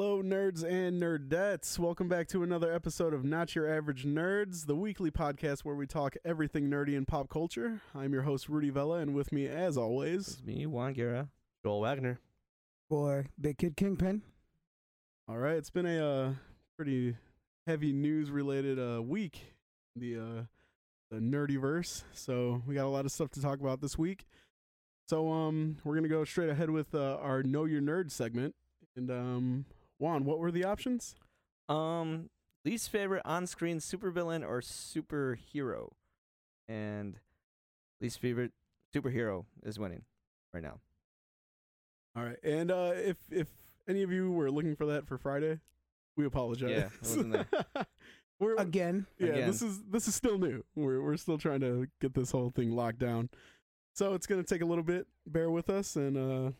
Hello, nerds and nerdettes. Welcome back to another episode of Not Your Average Nerds, the weekly podcast where we talk everything nerdy in pop culture. I'm your host, Rudy Vella, and with me, as always, It's me, Juan Guerra. Joel Wagner. Boy, Big Kid Kingpin. all right, it's been a uh, pretty heavy news related uh, week, the uh, the nerdyverse. So we got a lot of stuff to talk about this week. So um, we're gonna go straight ahead with uh, our Know Your Nerd segment. And um, Juan, what were the options? Um, least favorite on-screen supervillain or superhero, and least favorite superhero is winning right now. All right, and uh, if if any of you were looking for that for Friday, we apologize. Yeah, it wasn't there. we're Again. yeah, again. this is this is still new. We're we're still trying to get this whole thing locked down, so it's gonna take a little bit. Bear with us, and uh,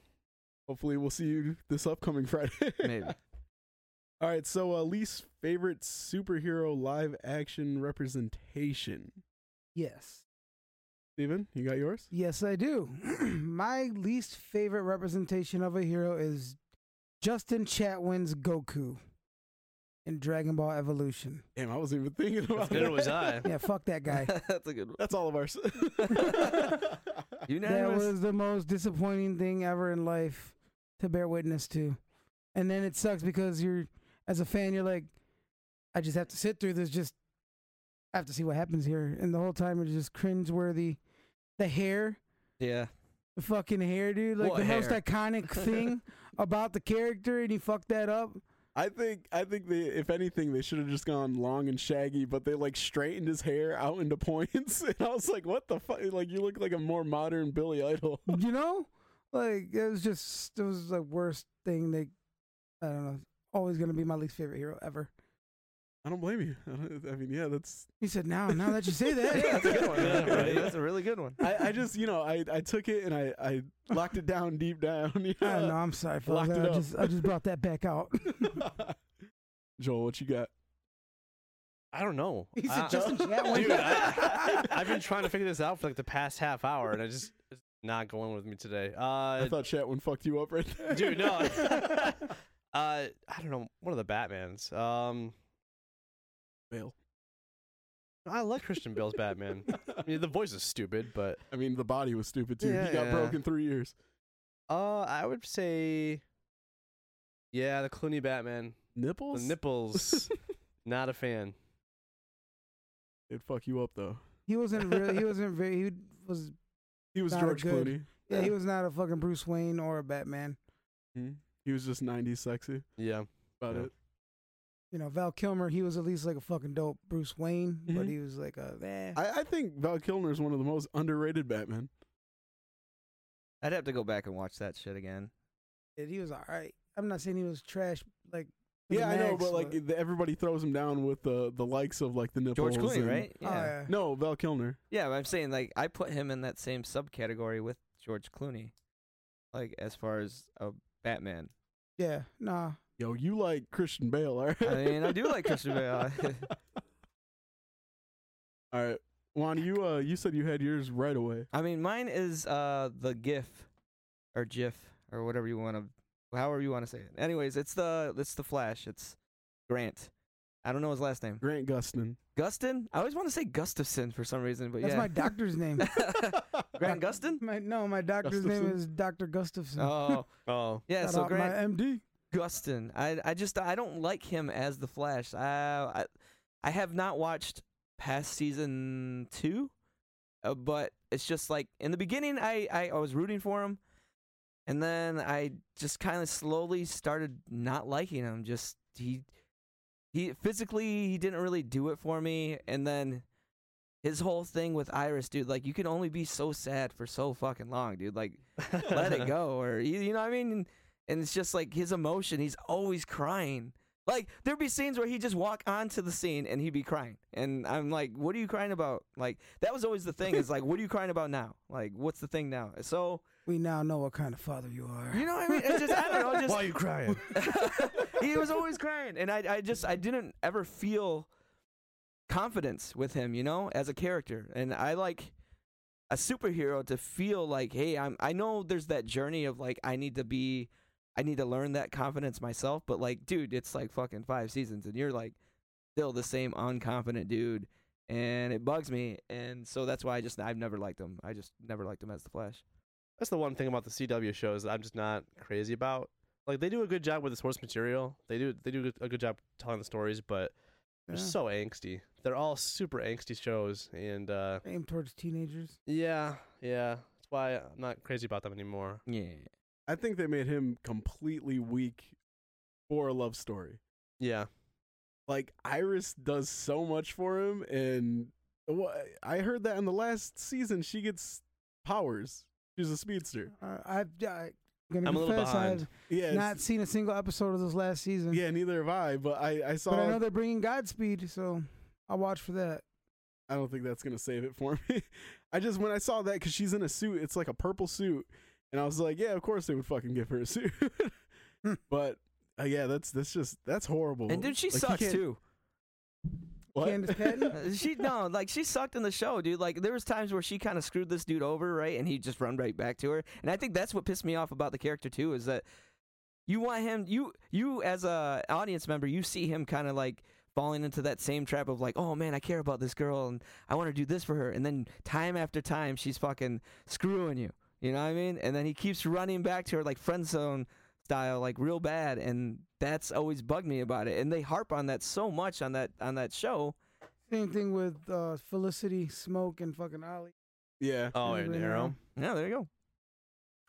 hopefully we'll see you this upcoming Friday. Maybe. All right, so uh, least favorite superhero live action representation. Yes. Steven, you got yours? Yes, I do. My least favorite representation of a hero is Justin Chatwin's Goku in Dragon Ball Evolution. Damn, I wasn't even thinking about Neither was I. Yeah, fuck that guy. That's a good one. That's all of ours. that was the most disappointing thing ever in life to bear witness to. And then it sucks because you're, as a fan, you're like, I just have to sit through this. Just I have to see what happens here. And the whole time it's just cringeworthy. The hair, yeah. the fucking hair, dude. Like What the most iconic thing about the character, and he fucked that up. I think I think they if anything they should have just gone long and shaggy, but they like straightened his hair out into points, and I was like, "What the fuck? Like you look like a more modern Billy Idol." you know, like it was just it was the worst thing. They, I don't know. Always gonna be my least favorite hero ever. I don't blame you. I, don't- I mean, yeah, that's. He said, "Now, now that you say that, Yeah, that's a good one. Yeah, Yeah, right. That's a really good one. I, I just you know I, I took it and I, I locked it down deep down. You I don't know. know? I'm sorry, fellas. Locked it I just I just brought that back out. Joel, what you got? I don't know. He said I- Justin Chatwin. Dude, I, I've been trying to figure this out for like the past half hour, and I just it's not going with me today. I Uh, thought Chatwin fucked you up right there. dude, no. Uh, I don't know. One of the Batmans. Um, Bale. I like Christian Bale's Batman. I mean, the voice is stupid, but I mean, the body was stupid too. Yeah, he got yeah. broke in three years. uh, I would say, yeah, the Clooney Batman. The Nipples? nipples. not a fan. It'd fuck you up though. he wasn't really. He wasn't very. He was. He was George good- Clooney. Yeah, he was not a fucking Bruce Wayne or a Batman. Hmm. He was just '90s sexy. Yeah. About Yeah. it. You know, Val Kilmer. He was at least like a fucking dope Bruce Wayne, but Mhm. he was like a. Eh. I, I think Val Kilmer is one of the most underrated Batman. I'd have to go back and watch that shit again. he was all right. I'm not saying he was trash. Like. Yeah, I know, max, but like the, everybody throws him down with the the likes of like the nipples. George Clooney, and- right? Oh, yeah. No, Val Kilmer. Yeah, I'm saying like I put him in that same subcategory with George Clooney, like as far as a Batman. Yeah. Nah. Yo, you like Christian Bale, all right? I mean, I do like Christian Bale. all right, Juan, you uh, you said you had yours right away. I mean, mine is uh the GIF or GIF or whatever you want to, however you want to say it. Anyways, it's the it's the Flash. It's Grant. I don't know his last name. Grant Gustin. Gustin. I always want to say Gustafson for some reason, but That's yeah. my doctor's name. Grant Gustin. My no, my doctor's name Gustafson? is Doctor Gustafson. Oh, Oh. yeah. Shout So out Grant my MD. Gustin. I I just I don't like him as the Flash. I I, I have not watched past season two, uh, but it's just like in the beginning I I, I was rooting for him, and then I just kind of slowly started not liking him. Just he he physically he didn't really do it for me, and then. His whole thing with Iris, dude, like you can only be so sad for so fucking long, dude. Like let it go or you, you know what I mean? And, and it's just like his emotion, he's always crying. Like there'd be scenes where he'd just walk onto the scene and he'd be crying. And I'm like, what are you crying about? Like that was always the thing is like, what are you crying about now? Like what's the thing now? So, We now know what kind of father you are. you know what I mean? It's just I don't know, just Why are you crying? he was always crying, and I, I just, I didn't ever feel confidence with him, you know, as a character. And I like a superhero to feel like, hey, I'm, I know there's that journey of like, I need to be, I need to learn that confidence myself. But like, dude, it's like fucking five seasons, and you're like still the same unconfident dude, and it bugs me. And so that's why I just I've never liked him. I just never liked him as the Flash. That's the one thing about the CW shows that I'm just not crazy about. Like they do a good job with the source material. They do they do a good job telling the stories, but they're Yeah. so angsty. They're all super angsty shows, and uh, aimed towards teenagers. yeah, yeah. That's why I'm not crazy about them anymore. Yeah. I think they made him completely weak for a love story. Yeah, Like Iris does so much for him, and I heard that in the last season she gets powers. She's a speedster. Uh, I've I, gonna I'm a little confess behind. I've Yeah, not seen a single episode of this last season. yeah. Neither have I, but I I saw. but I know they're bringing Godspeed, so I'll watch for that. I don't think that's gonna save it for me. I just when I saw that because she's in a suit, it's like a purple suit, and I was like, yeah, of course they would fucking give her a suit. Hmm. but uh, yeah, that's that's just that's horrible. And dude, she Like, sucks too. What? Candice Patton? She no, like she sucked in the show, dude. Like there was times where she kind of screwed this dude over, right? And he just run right back to her. And I think that's what pissed me off about the character too, is that you want him, you you as a audience member, you see him kind of like falling into that same trap of like, oh man, I care about this girl and I want to do this for her, and then time after time she's fucking screwing you. You know what I mean? And then he keeps running back to her like friend zone style, like real bad, and that's always bugged me about it. And they harp on that so much on that on that show. Same thing with uh, Felicity, Smoak, and fucking Ollie. yeah, Oh, and Arrow. Yeah, there you go.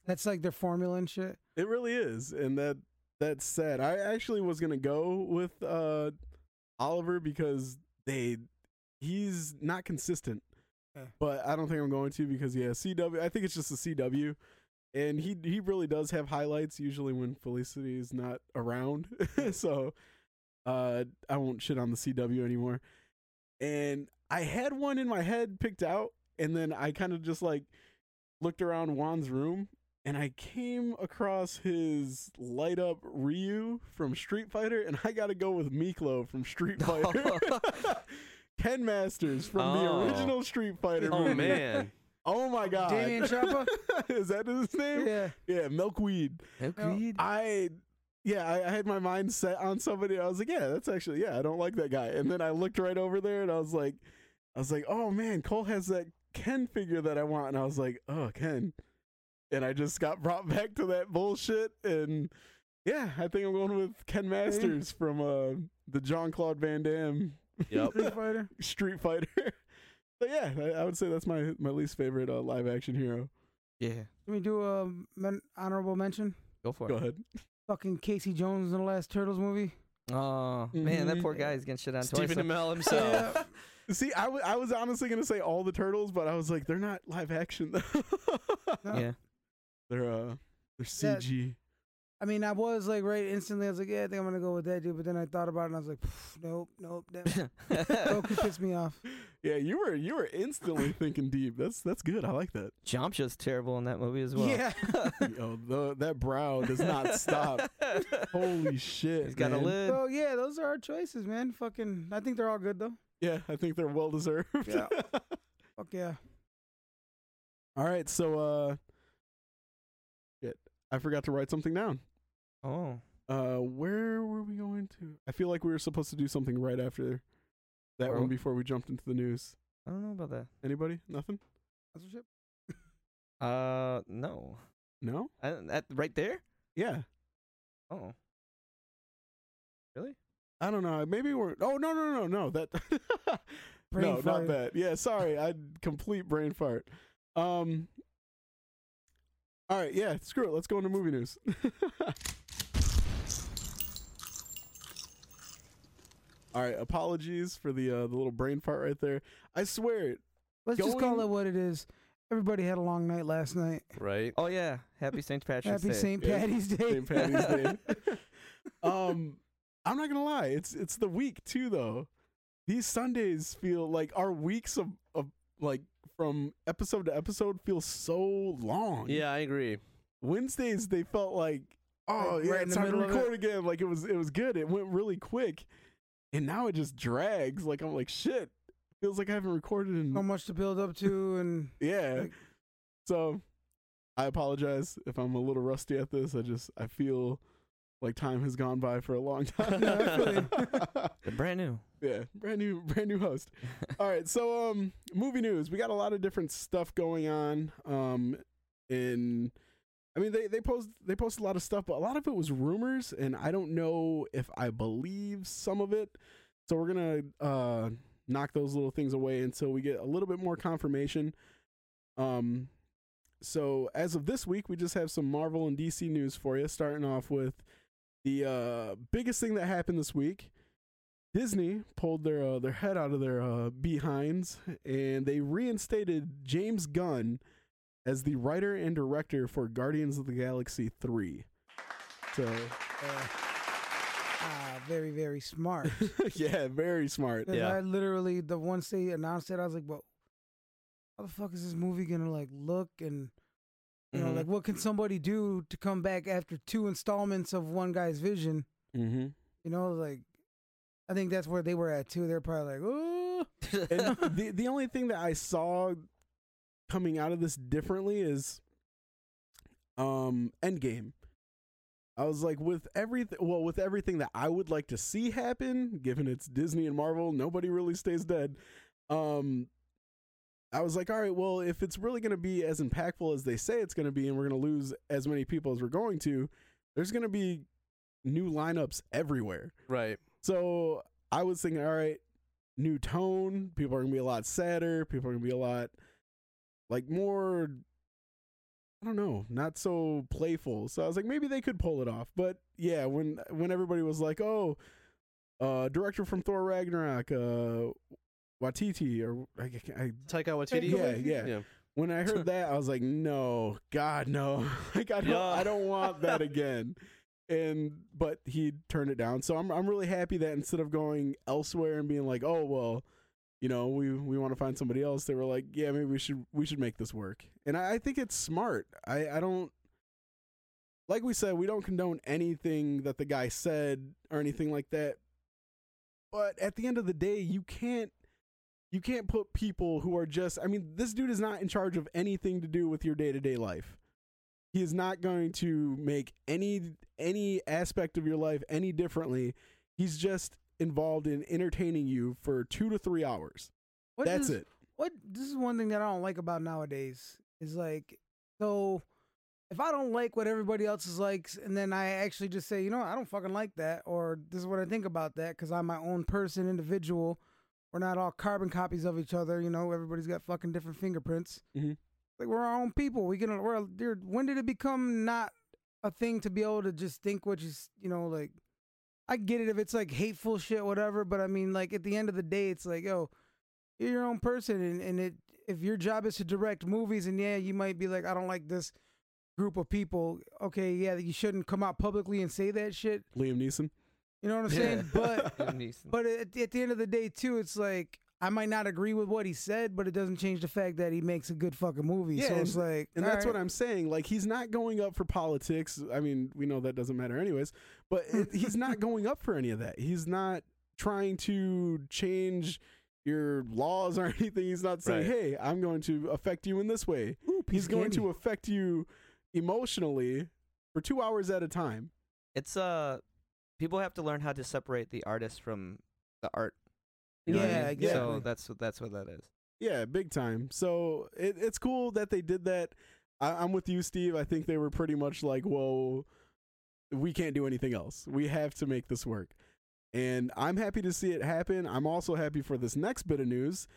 That's like their formula and shit. it really is, and that that's sad. I actually was gonna go with uh Oliver because they he's not consistent. Yeah. But I don't think I'm going to because yeah, CW. I think it's just a CW, and he he really does have highlights usually when Felicity is not around. so uh, I won't shit on the CW anymore. And I had one in my head picked out, and then I kind of just like looked around Juan's room, and I came across his light up Ryu from Street Fighter, and I got to go with Miklo from Street Fighter. Ken Masters from Oh. the original Street Fighter. Oh movie. man, Oh my god. Damian Chapa? Is that his name? Yeah. Yeah, Milkweed. Agreed. I yeah, I, I had my mind set on somebody. I was like, yeah, that's actually yeah, I don't like that guy. And then I looked right over there and I was like, I was like, oh man, Cole has that Ken figure that I want, and I was like, oh Ken, and I just got brought back to that bullshit. And yeah, I think I'm going with Ken Masters from uh the Jean-Claude Van Damme yep. Street Fighter. Street Fighter. So yeah, I, I would say that's my my least favorite uh, live action hero. yeah, Can we do a men- honorable mention? go for it. Go it. ahead. Fucking Casey Jones in the last Turtles movie. Oh man, that poor guy is getting shit on Stephen twice. Amell himself. Yeah. See, I wa- I was honestly gonna say all the turtles, but I was like, they're not live action though. No. yeah, They're uh, they're Yeah. CG. I mean, I was like right instantly. I was like, yeah, I think I'm gonna go with that dude. But then I thought about it and I was like, nope, nope. That Goku pissed me off. Yeah, you were you were instantly thinking deep. That's that's good. I like that. Yamcha's terrible in that movie as well. Yeah. Yo, the, that brow does not stop. Holy shit! He's got a lid. so yeah, those are our choices, man. Fucking, I think they're all good though. Yeah, I think they're well deserved. Yeah. Fuck yeah. All right, so uh, shit, I forgot to write something down. Oh, Uh, where were we going to? I feel like we were supposed to do something right after that Where- one before we jumped into the news. I don't know about that. Anybody? Nothing? Sponsorship? Uh, no. No? I, that right there. Yeah. Oh, really? I don't know. Maybe we're. Oh no no no no that. Brain no, not that. Yeah, sorry. I complete brain fart. Um. All right. Yeah. Screw it. Let's go into movie news. all right. Apologies for the uh, the little brain fart right there. I swear it. Let's just call it what it is. Everybody had a long night last night. right. Oh yeah. Happy St. Patrick's Day. Happy Day. St. Yeah. Patty's Day. St. Patty's Day. um, I'm not gonna lie. It's it's the week too, though. These Sundays feel like our weeks of of like from episode to episode feel so long. Yeah, I agree. Wednesdays they felt like oh Like, yeah, right in it's the time to middle of it. record again. Like it was it was good. It went really quick, and now it just drags. Like I'm like shit. Feels like I haven't recorded in so much to build up to, and yeah. Like- so I apologize if I'm a little rusty at this. I just I feel like time has gone by for a long time. No, I feel you. They're brand new. yeah, brand new, brand new host. All right, so um, movie news. We got a lot of different stuff going on. Um, in, I mean, they they post they post a lot of stuff, but a lot of it was rumors, and I don't know if I believe some of it. So we're gonna uh knock those little things away until we get a little bit more confirmation. Um, so as of this week, we just have some Marvel and DC news for you. Starting off with the uh biggest thing that happened this week. Disney pulled their uh, their head out of their uh, behinds and they reinstated James Gunn as the writer and director for Guardians of the Galaxy 3. So, Uh, ah, very very smart. yeah, very smart. Yeah. I literally the once they announced it, I was like, "Well, how the fuck is this movie gonna like look?" And you know, Mhm. like, what can somebody do to come back after two installments of one guy's vision? Mm-hmm. You know, like, I think that's where they were at too. They're probably like, "Oh, the the only thing that I saw coming out of this differently is um Endgame. I was like with everything well with everything that I would like to see happen, given it's Disney and Marvel, nobody really stays dead. Um I was like, all right, well, if it's really going to be as impactful as they say it's going to be and we're going to lose as many people as we're going to, there's going to be new lineups everywhere. Right. So I was thinking, all right, new tone. People are gonna be a lot sadder. People are gonna be a lot like more. I don't know, not so playful. So I was like, maybe they could pull it off. But yeah, when when everybody was like, oh, uh, director from Thor Ragnarok, uh, Watiti, or I, I, Taika Waititi. Yeah, yeah. yeah. when I heard that, I was like, no, God, no. like I don't, Yeah. I don't want that again. And but he turned it down. So I'm I'm really happy that instead of going elsewhere and being like, oh well, you know, we we want to find somebody else, they were like, yeah, maybe we should we should make this work. And I, I think it's smart. I I don't. Like we said, we don't condone anything that the guy said or anything like that. But at the end of the day, you can't you can't put people who are just I mean, this dude is not in charge of anything to do with your day-to-day life. He is not going to make any any aspect of your life any differently. He's just involved in entertaining you for 2 to 3 hours. what That's does- it. What this is one thing that I don't like about nowadays is like so if I don't like what everybody else is likes and then I actually just say, you know, I don't fucking like that or this is what I think about that cuz I'm my own person, individual. We're not all carbon copies of each other, you know, everybody's got fucking different fingerprints. Mhm. Like we're our own people. We can we're dude, when did it become not a thing to be able to just think what you, you know, like I get it if it's like hateful shit whatever, but I mean like at the end of the day it's like, yo, you're your own person and, and it if your job is to direct movies and yeah you might be like i don't like this group of people okay yeah you shouldn't come out publicly and say that shit. Liam Neeson. you know what i'm saying? But but at, at the end of the day too it's like i might not agree with what he said but it doesn't change the fact that he makes a good fucking movie Yeah, so it's like And all that's what. I'm saying. Like he's not going up for politics. I mean, we know that doesn't matter anyways, but it, he's not going up for any of that. He's not trying to change your laws or anything. He's not saying, Right. "Hey, I'm going to affect you in this way." Ooh, He's of going candy. to affect you emotionally for 2 hours at a time. it's uh people have to learn how to separate the artist from the art. You know what I Yeah, mean? exactly. So that's what that's what that is. Yeah, big time. So it, it's cool that they did that. I, I'm with you, Steve. I think they were pretty much like, "Whoa, we can't do anything else. We have to make this work." And I'm happy to see it happen. I'm also happy for this next bit of news.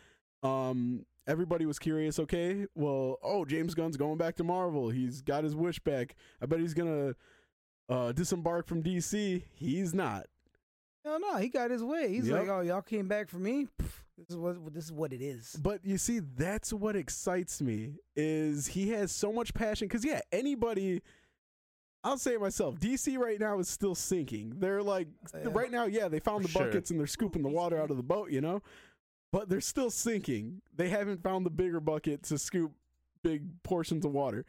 Um, everybody was curious. Okay, well, oh, James Gunn's going back to Marvel. He's got his wish back. I bet he's gonna uh, disembark from DC. He's not. No no he got his way he's Yep. like oh y'all came back for me Pff, this is what this is what it is But you see, that's what excites me is he has so much passion. Because yeah, anybody, I'll say it myself. DC right now is still sinking. They're like oh, Yeah. right now, yeah, they found the sure. buckets and they're scooping the water out of the boat, you know. But they're still sinking. They haven't found the bigger bucket to scoop big portions of water.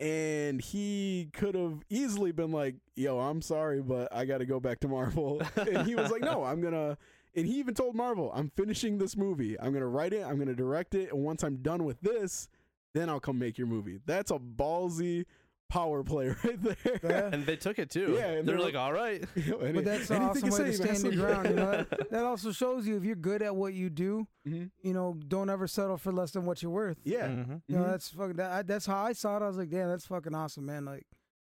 And he could have easily been like, "Yo, I'm sorry, but I got to go back to Marvel." and he was like, "No, I'm gonna." And he even told Marvel, "I'm finishing this movie. I'm gonna write it. I'm gonna direct it. And once I'm done with this, then I'll come make your movie." That's a ballsy power play right there. Yeah. And they took it too. Yeah, they're they're- like, all right. Any- But that's an awesome you way to say, man. stand your ground. You know, that, that also shows you if you're good at what you do. Mhm. You know, don't ever settle for less than what you're worth. Yeah, Mhm. You know, Mhm. that's fucking. That, I, that's how I saw it. I was like, damn, that's fucking awesome, man. Like,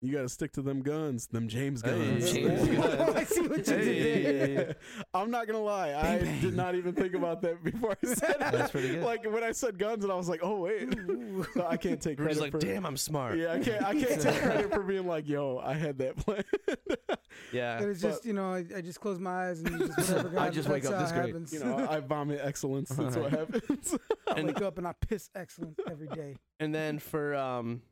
you got to stick to them guns, them James Hey, guns. James guns. I see what you did there. I'm not gonna lie, I bang. did not even think about that before I said it. That's pretty good. Like when I said guns, and I was like, oh wait, Ooh. so I can't take We're credit like, for. damn, I'm smart. Yeah, I can't. I can't take credit for being like, yo, I had that plan. Yeah. It was just, you know, I, I just close my eyes and you just whatever. God, just wake up this it great. happens. you know, I vomit excellence. That's what happens. I wake up and I piss excellence every day. And then for um,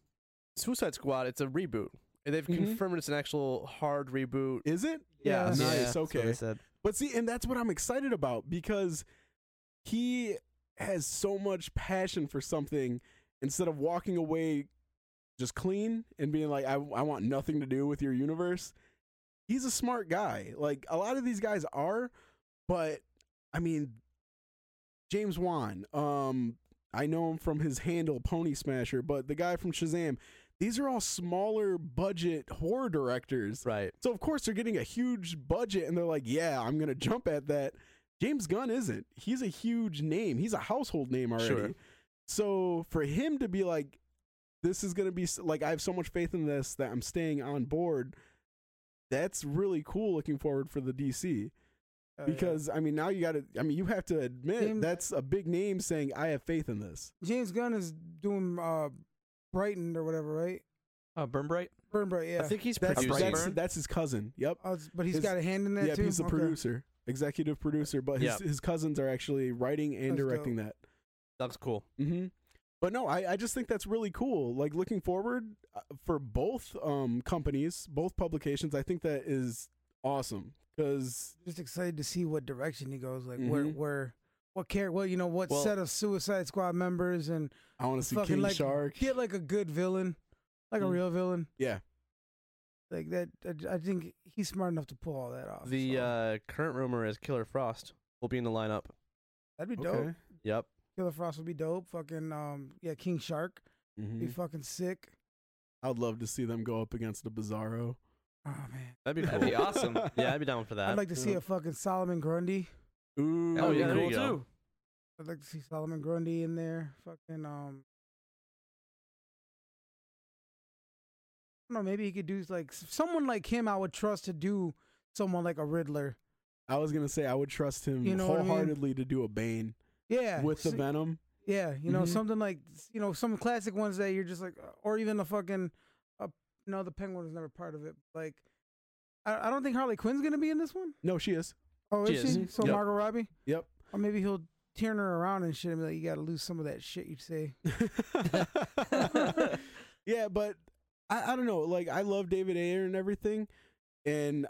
Suicide Squad, it's a reboot. And they've Mhm. confirmed it's an actual hard reboot. Is it? Yeah. Nice. Yeah, okay. said. But see, and that's what I'm excited about because he has so much passion for something instead of walking away just clean and being like, I, I want nothing to do with your universe. He's a smart guy. Like a lot of these guys are, but I mean, James Wan, um, I know him from his handle Pony Smasher, but the guy from Shazam, these are all smaller budget horror directors. Right. So of course they're getting a huge budget and they're like, "Yeah, I'm going to jump at that." James Gunn isn't. He's a huge name. He's a household name already. Sure. So for him to be like this is going to be like I have so much faith in this that I'm staying on board. That's really cool looking forward for the DC Uh, yeah. because I mean now you got to I mean you have to admit James- that's a big name saying I have faith in this. James Gunn is doing uh, Brighton or whatever, right? Uh, Burn Bright. Burn Bright, yeah. I think he's That's producing. that's, that's his cousin. Yep. Oh, but he's his- got a hand in that yeah, too. he's the Okay. producer, executive producer, but his Yeah. his cousins are actually writing and That's directing that. That's cool. hmm But no, I, I just think that's really cool. Like looking forward uh, for both um companies, both publications, I think that is awesome because Just excited to see what direction he goes. Like where, Mhm. where, what care, well you know, what Well- set of Suicide Squad members and I want to see King like Shark. get like a good villain, like a Mm. real villain. Yeah, Like that. I, I think he's smart enough to pull all that off. The so uh, current rumor is Killer Frost will be in the lineup. that'd be dope. okay. Yep. Killer Frost would be dope. Fucking um, yeah, King Shark Mhm. be fucking sick. I'd love to see them go up against the Bizarro. Oh man, That'd be cool. That'd be awesome. Yeah, I'd be down for that. I'd like to see a fucking Solomon Grundy. Ooh, That would yeah, there cool too. I'd like to see Solomon Grundy in there. Fucking um. I don't know. Maybe he could do like someone like him. I would trust to do someone like a Riddler. I was gonna say I would trust him You know what I mean? wholeheartedly to do a Bane Yeah, with the Venom. Yeah, you know Mhm. something like you know some classic ones that you're just like, uh, or even the fucking. Uh, no, the Penguin was never part of it. Like, I, I don't think Harley Quinn's gonna be in this one. No, she is. Oh, is is. she? So Yep. Margot Robbie, Yep. or maybe he'll turn her around and shit and be like, you got to lose some of that shit you say. yeah, but I, I don't know. Like I love David Ayer and everything, and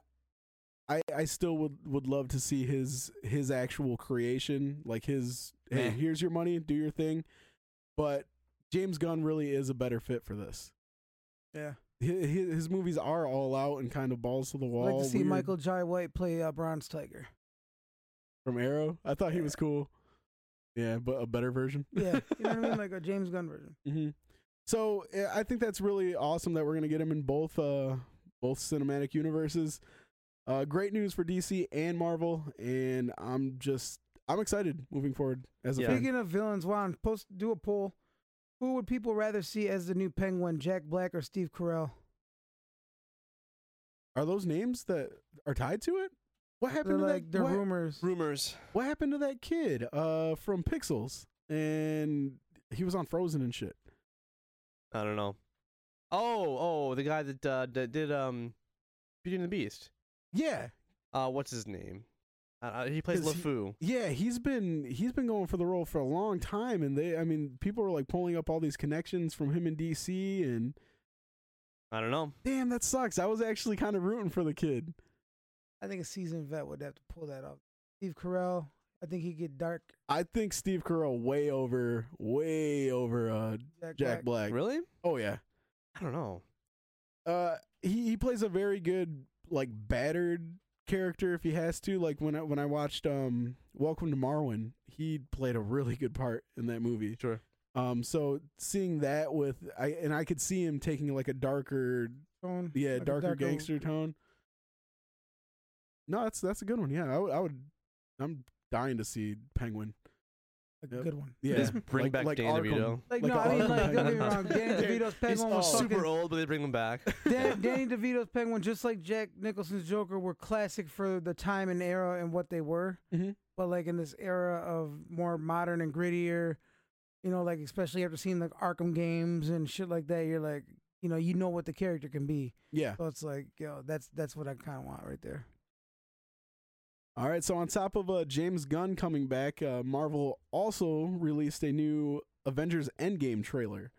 I I still would would love to see his his actual creation, like his hey, Meh. here's your money, do your thing. But James Gunn really is a better fit for this. Yeah, His, his movies are all out and kind of balls to the wall. I'd wall. like to see weird. Michael Jai White play uh, Bronze Tiger. from Arrow. I thought he was cool. Yeah, but a better version. Yeah, you know what I mean, like a James Gunn version. hmm So yeah, I think that's really awesome that we're gonna get him in both uh both cinematic universes. Uh, great news for DC and Marvel, and I'm just I'm excited moving forward as a Yeah. fan. Speaking of villains, Juan, post do a poll. Who would people rather see as the new Penguin, Jack Black or Steve Carell? Are those names that are tied to it? What They're happened to like that? they're what, rumors. Rumors. what happened to that kid uh from Pixels? And he was on Frozen and shit. I don't know. Oh, oh, the guy that uh, that did um, Beauty and the Beast. Yeah, Uh, what's his name? Uh, Uh, he plays 'Cause he- Yeah, he's been he's been going for the role for a long time, and they I mean people are like pulling up all these connections from him in DC, and I don't know. damn that sucks. I was actually kind of rooting for the kid. I think a seasoned vet would have to pull that off. Steve Carell, I think he'd get dark. I think Steve Carell way over way over uh Jack, Jack Black. Black. Really? Oh yeah, I don't know. uh he he plays a very good like battered character if he has to. Like when I when I watched um Welcome to Marwen, he played a really good part in that movie. Sure. Um, so seeing that with I and I could see him taking like a darker, Tone, yeah, like a darker, gangster tone. No, that's that's a good one. Yeah, I. I would I'm dying to see Penguin. Like a Yep. good one. Yeah, Just bring like, back like Danny Arkham. DeVito. Like, Like no, a I mean like don't get me wrong. Danny DeVito's Penguin was all fucking Super old, but they bring them back. Dan, Danny DeVito's Penguin, just like Jack Nicholson's Joker, were classic for the time and era and what they were. Mhm. But like in this era of more modern and grittier, you know, like especially after seeing like Arkham games and shit like that, you're like, you know, you know what the character can be. Yeah. So it's like, yo, that's that's what I kind of want right there. All right. So on top of uh, James Gunn coming back, uh, Marvel also released a new Avengers Endgame trailer. Uh,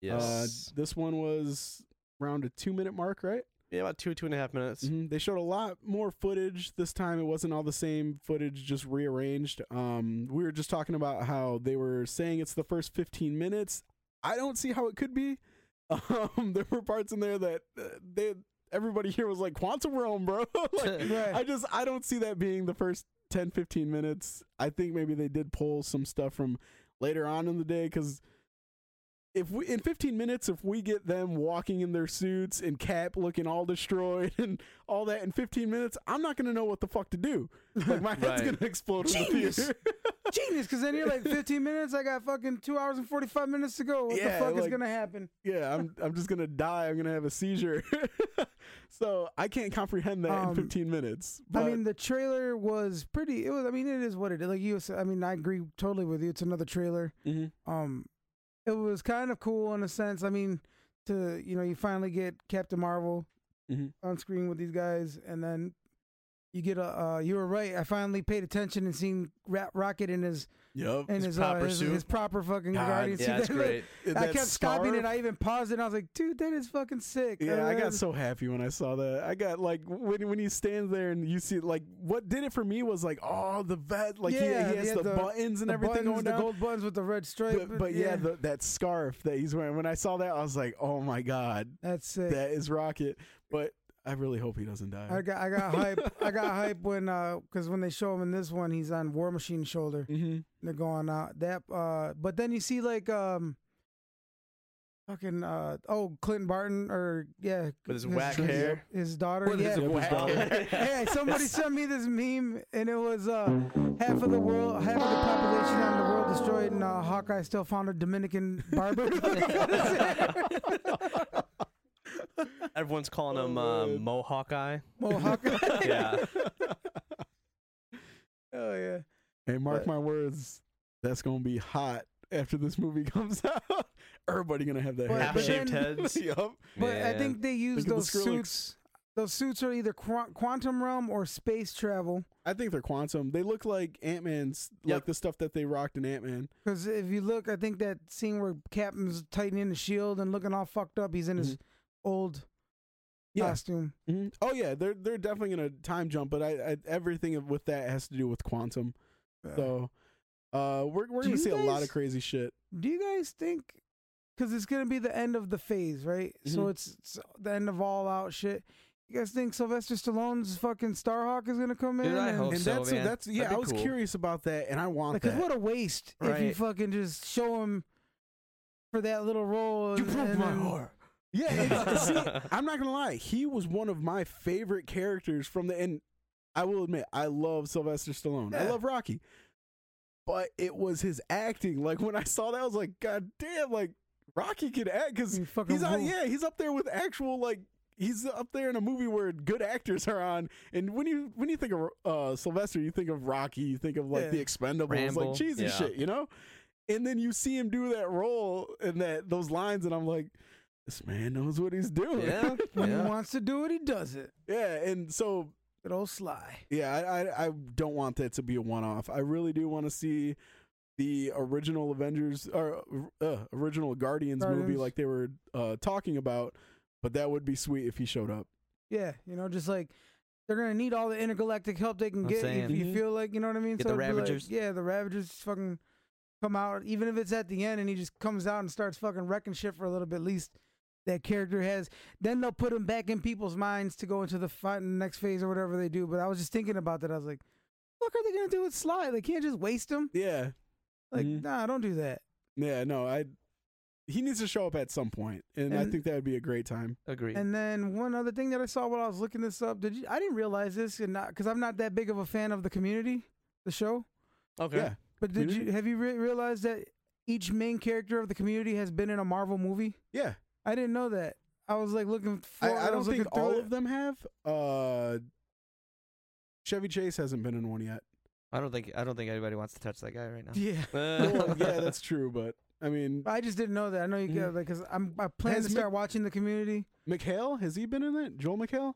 Yes. this one was around a two minute mark, right? yeah, about two, two and a half minutes. Mhm. They showed a lot more footage this time. It wasn't all the same footage, just rearranged. Um, we were just talking about how they were saying it's the first 15 minutes. I don't see how it could be. Um, there were parts in there that uh, they everybody here was like quantum realm, bro. like, Right. I just I don't see that being the first 10 15 minutes. I think maybe they did pull some stuff from later on in the day cuz if we in 15 minutes if we get them walking in their suits and cap looking all destroyed and all that in 15 minutes, I'm not going to know what the fuck to do. Like my head's Right. going to explode Genius. Genius, because then you're like 15 minutes. I got fucking two hours and 45 minutes to go. What Yeah, the fuck is gonna happen? yeah, I'm I'm just going to die. I'm going to have a seizure. so, I can't comprehend that Um, in 15 minutes. But I mean, the trailer was pretty. It was. I mean, it is what it is. Like you said. I mean, I agree totally with you. It's another trailer. Mhm. Um, it was kind of cool in a sense. I mean, to you know, you finally get Captain Marvel Mhm. on screen with these guys, and then you get a. Uh, you were right. I finally paid attention and seen Ra- Rocket in his Yup. in His his proper uh, his, his proper fucking God, guardian. Yeah, it's That- great. I That kept stopping it. I even paused it. and I was like, dude, that is fucking sick. Yeah, I Uh, got so happy when I saw that. I got like when when he stands there and you see like what did it for me was like oh the vet like Yeah, he, he has yeah, the, the- buttons and the everything buttons, going the gold buttons with the red stripe. but, but yeah, the, that scarf that he's wearing. When I saw that, I was like, oh my god, that's sick. that is Rocket. But I really hope he doesn't die. I got I got hype. I got hype when uh because when they show him in this one, he's on War Machine's shoulder. mm-hmm. They're going out that uh, but then you see like um, fucking uh oh Clinton Barton or yeah With his whack his, hair. his daughter With yeah. his whack hair. Hey, somebody sent me this meme, and it was uh, half of the world, half of the population on the world destroyed, and uh, Hawkeye still found a Dominican barber. Everyone's calling him Oh, uh, Mohawk Mo Hawkeye. Well, Yeah. Oh yeah. Hey, mark But- my words, that's gonna be hot after this movie comes out. Everybody gonna have that But- hair. Half but shaved then- heads. yup. But I Man. think they use Look at the those Skrillex. suits. Those suits are either qu- quantum realm or space travel. I think they're quantum. They look like Ant Man's, like the stuff that they rocked in Ant Man. Because if you look, I think that scene where Captain's tightening the shield and looking all fucked up, he's in his old Yeah. costume. hmm Oh yeah, they're they're definitely gonna time jump, but I, I everything with that has to do with quantum. So, uh, we're we're Do gonna you see a lot of crazy shit. Do you guys think? Because it's gonna be the end of the phase, right? So Mhm. it's, it's the end of all out shit. You guys think Sylvester Stallone's fucking Starhawk is gonna come Dude, in? I and, hope And so, that's man. that's yeah. I was cool. curious about that, and I want Because that. what a waste if you fucking just show him for that little role. You broke and my heart. Yeah, see, I'm not gonna lie. He was one of my favorite characters from the. And I will admit, I love Sylvester Stallone. I love Rocky, but it was his acting. Like when I saw that, I was like, God damn! Like Rocky can act because You he's on. Yeah, he's up there with actual like. He's up there in a movie where good actors are on, and when you when you think of uh, Sylvester, you think of Rocky, you think of like Yeah. the Expendables, Rambo. like cheesy Yeah. shit, you know. And then you see him do that role and that those lines, and I'm like, this man knows what he's doing. Yeah. When yeah. he wants to do it, he does it. yeah. And so, Good old Sly. yeah, I, I, I don't want that to be a one off. I really do want to see the original Avengers or uh, original Guardians, movie like they were uh, talking about. But that would be sweet if he showed up. Yeah, you know, just like they're gonna need all the intergalactic help they can I'm get. saying. If you Mhm. feel like you know what I mean. Get the it'd like, Ravagers. yeah, the Ravagers fucking come out, even if it's at the end and he just comes out and starts fucking wrecking shit for a little bit. At least that character has. Then they'll put him back in people's minds to go into the fight in next phase or whatever they do. But I was just thinking about that. I was like, what are they gonna do with Sly? They can't just waste him. Yeah. Like, Mhm. nah, don't do that. Yeah, no, I. He needs to show up at some point, and, I think that would be a great time. Agree. And then one other thing that I saw while I was looking this up, did you? I didn't realize this, and not because I'm not that big of a fan of the Community, the show. Okay. Yeah, But did Community? you have you re- realized that each main character of the Community has been in a Marvel movie? yeah. I didn't know that. I was like looking. For, I, I don't think all it. of them have. Uh, Chevy Chase hasn't been in one yet. I don't think I don't think anybody wants to touch that guy right now. Yeah. Well, yeah, that's true, but I mean, I just didn't know that. I know you got like because I'm I plan Has to Mick- start watching the Community. McHale has he been in it? Joel McHale?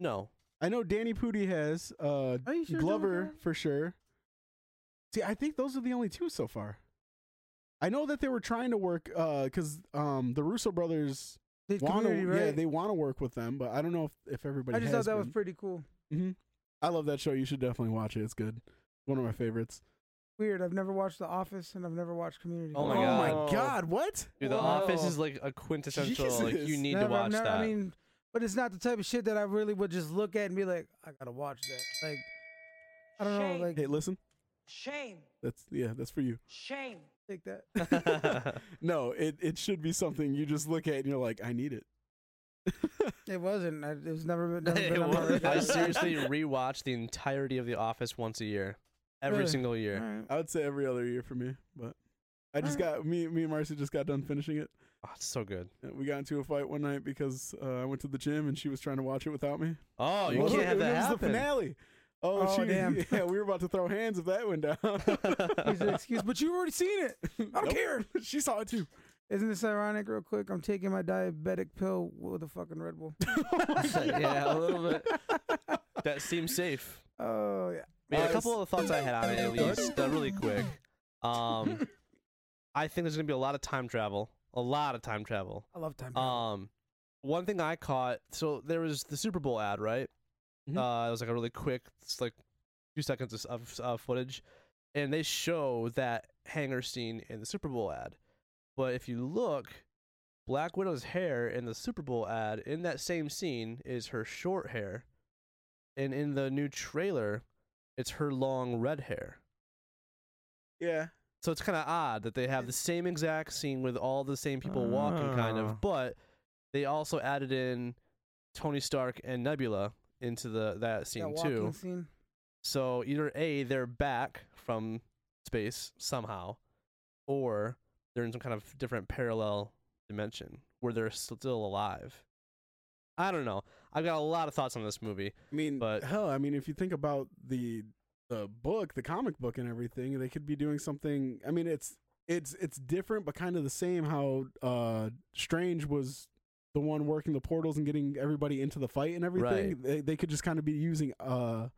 No. I know Danny Pudi has. Uh, sure? Glover for sure. See, I think those are the only two so far. I know that they were trying to work because um, the Russo brothers Did want to, Community, right? yeah, they want to work with them, but I don't know if, if everybody. I just has thought that was pretty cool. hmm I love that show. You should definitely watch it. It's good. One of my favorites. Weird. I've never watched The Office and I've never watched Community. Oh my oh God. my god! What? Dude, The Whoa. Office is like a quintessential. Like you need Never, to watch never, that. I mean, but it's not the type of shit that I really would just look at and be like, I gotta watch that. Like, I don't Shame. know. Like, Hey, listen. Shame. That's yeah. That's for you. Shame. Take that. No, it it should be something you just look at and you're like, I need it. It wasn't. I, it was never, never It been on my wasn't. radar. I seriously rewatch the entirety of The Office once a year, every Really? single year. Alright. I would say every other year for me, but I just Alright. got me me and Marcy just got done finishing it. Oh, it's so good. Uh, We got into a fight one night because uh, I went to the gym and she was trying to watch it without me. Oh, you Well, can't have it that was happen. the finale. Oh, Oh, she, damn. yeah, we were about to throw hands if that went down. Here's an excuse, but you've already seen it. I don't Nope. care. she saw it too. Isn't this ironic? Real quick, I'm taking my diabetic pill with a fucking Red Bull. yeah, a little bit. that seems safe. Oh yeah. But yeah, Uh, a couple of thoughts I had on it, at least, uh, really quick. Um, I think there's gonna be a lot of time travel. A lot of time travel. I love time. travel. Um, one thing I caught. So there was the Super Bowl ad, right? Mhm. Uh, it was like a really quick, it's like few seconds of, uh, footage, and they show that hangar scene in the Super Bowl ad. But if you look, Black Widow's hair in the Super Bowl ad in that same scene is her short hair, and in the new trailer, it's her long red hair. Yeah. So it's kind of odd that they have the same exact scene with all the same people walking, kind of, but they also added in Tony Stark and Nebula into the that that scene walking too. scene. So either a they're back from space somehow, or they're in some kind of different parallel dimension where they're still alive. I don't know. I've got a lot of thoughts on this movie. I mean, But- hell, I mean, if you think about the the book, the comic book, and everything, they could be doing something. I mean, it's it's it's different, but kind of the same. How uh Strange was the one working the portals and getting everybody into the fight and everything. Right. They they could just kind of be using uh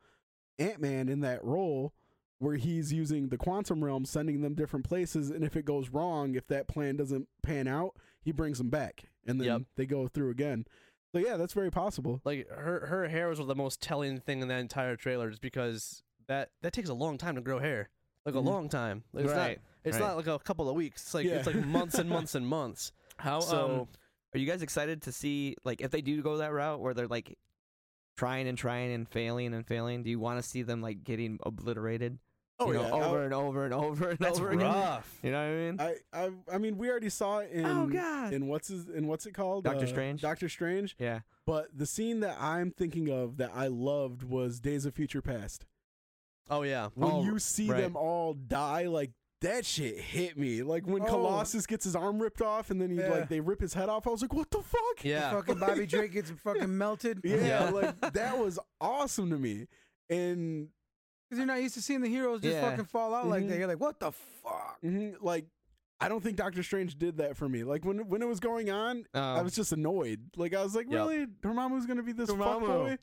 Ant Man in that role. Where he's using the quantum realm, sending them different places, and if it goes wrong, if that plan doesn't pan out, he brings them back, and then Yep. they go through again. So yeah, that's very possible. Like her her hair was the most telling thing in that entire trailer, just because that that takes a long time to grow hair, like a long time. Like, it's Right, not it's right. not like a couple of weeks. It's like Yeah. it's like months and months and months. How So- um, are you guys excited to see like if they do go that route where they're like trying and trying and failing and failing? Do you want to see them like getting obliterated? Oh you know, yeah, over I- and over and over and That's over again. rough. You know what I mean? I, I I mean we already saw it in oh God. in what's his in what's it called Doctor Uh, Strange? Doctor Strange. yeah. But the scene that I'm thinking of that I loved was Days of Future Past. Oh yeah. When Oh, you see right. them all die, like that shit hit me. Like when Oh. Colossus gets his arm ripped off and then he Yeah. like they rip his head off. I was like, what the fuck? Yeah. Fucking Bobby Drake gets fucking melted. Yeah, Yeah. like that was awesome to me. And Because you're not used to seeing the heroes just Yeah. fucking fall out like Mhm. that. You're like, what the fuck? mhm, like I don't think Doctor Strange did that for me. Like when when it was going on, I Um, was just annoyed. Like I was like, really, Yep. really? Dormammu's gonna be this fuck Dormammu. boy?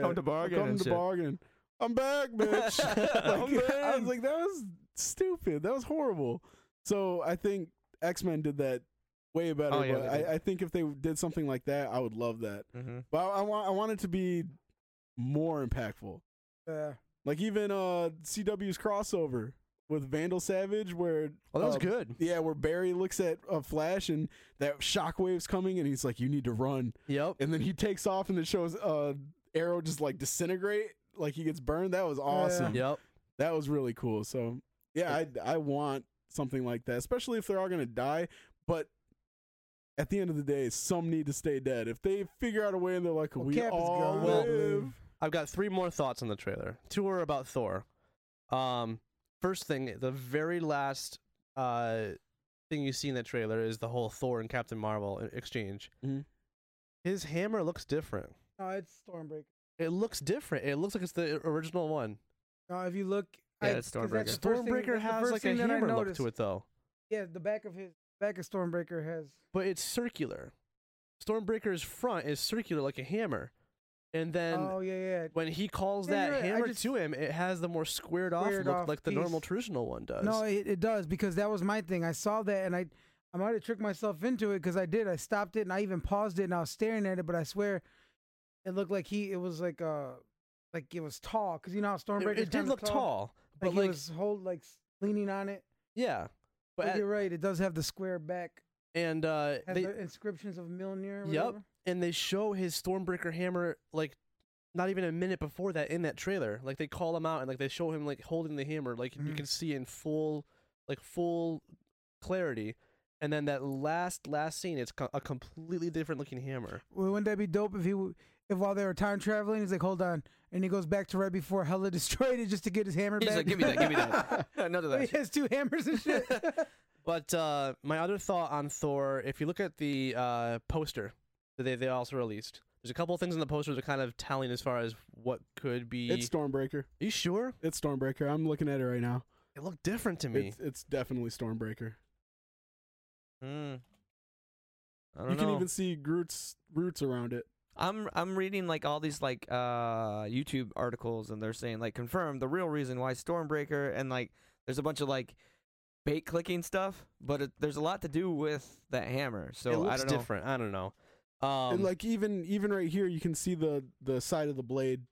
Come to bargain Come and to shit. bargain. I'm back, bitch. I'm Like, I was like, that was stupid. That was horrible. So I think X Men did that way better. Oh, yeah, but. I, I think if they did something like that, I would love that. hmm But I, I want I want it to be more impactful. Yeah. Like even uh CW's crossover with Vandal Savage, where Oh, that was uh, good. yeah, where Barry looks at a Flash and that shockwave's coming, and he's like, "You need to run." Yep. And then he takes off, and it shows uh Arrow just like disintegrate, like he gets burned. That was awesome. Yep. That was really cool. So yeah, I I want something like that, especially if they're all gonna die. But at the end of the day, some need to stay dead. If they figure out a way and they're like, Well, we Cap is all gone, I live. believe. I've got three more thoughts on the trailer. Two are about Thor. Um, first thing, the very last uh thing you see in the trailer is the whole Thor and Captain Marvel exchange. Mhm. His hammer looks different. No, it's Stormbreaker. It looks different. It looks like it's the original one. No, if you look, Yeah, I, it's 'cause Stormbreaker. that's the thing- Stormbreaker has like a thing that I hammer look to it though, Yeah, the back of his back of Stormbreaker has. but it's circular. Stormbreaker's front is circular like a hammer, and then oh yeah, yeah. when he calls Yeah, that you're right. Hammer just- to him, it has the more squared, off look off like the normal piece. traditional one does. No, it, it does because that was my thing. I saw that and I I might have tricked myself into it because I did. I stopped it and I even paused it and I was staring at it, but I swear it looked like he it was like uh like it was tall because you know how Stormbreaker it did look tall, Like but he like was hold like leaning on it. yeah, but at- you're right. It does have the square back. and uh, they the inscriptions of or Yep. whatever. and they show his Stormbreaker hammer like not even a minute before that in that trailer. Like they call him out and like they show him like holding the hammer, like you Mhm. can see in full, like full clarity. And then that last last scene, it's co- a completely different looking hammer. Well, wouldn't that be dope if he w- if while they were time traveling, he's like, hold on, and he goes back to right before Hela destroyed it just to get his hammer He's back. like, give me that, give me that. None of he that. shit. has two hammers and shit. But uh, my other thought on Thor, if you look at the uh, poster that they they also released, there's a couple of things in the poster that are kind of telling as far as what could be. It's Stormbreaker. Are you sure? It's Stormbreaker. I'm looking at it right now. It looked different to me. It's, it's definitely Stormbreaker. Mm. I don't You can even see Groot's roots around it. I'm I'm reading like all these like uh YouTube articles and they're saying like confirm the real reason why Stormbreaker and like there's a bunch of like bait clicking stuff, but it, there's a lot to do with that hammer. So it looks I don't know. different. I don't know. And, Um, like even even right here, you can see the the side of the blade.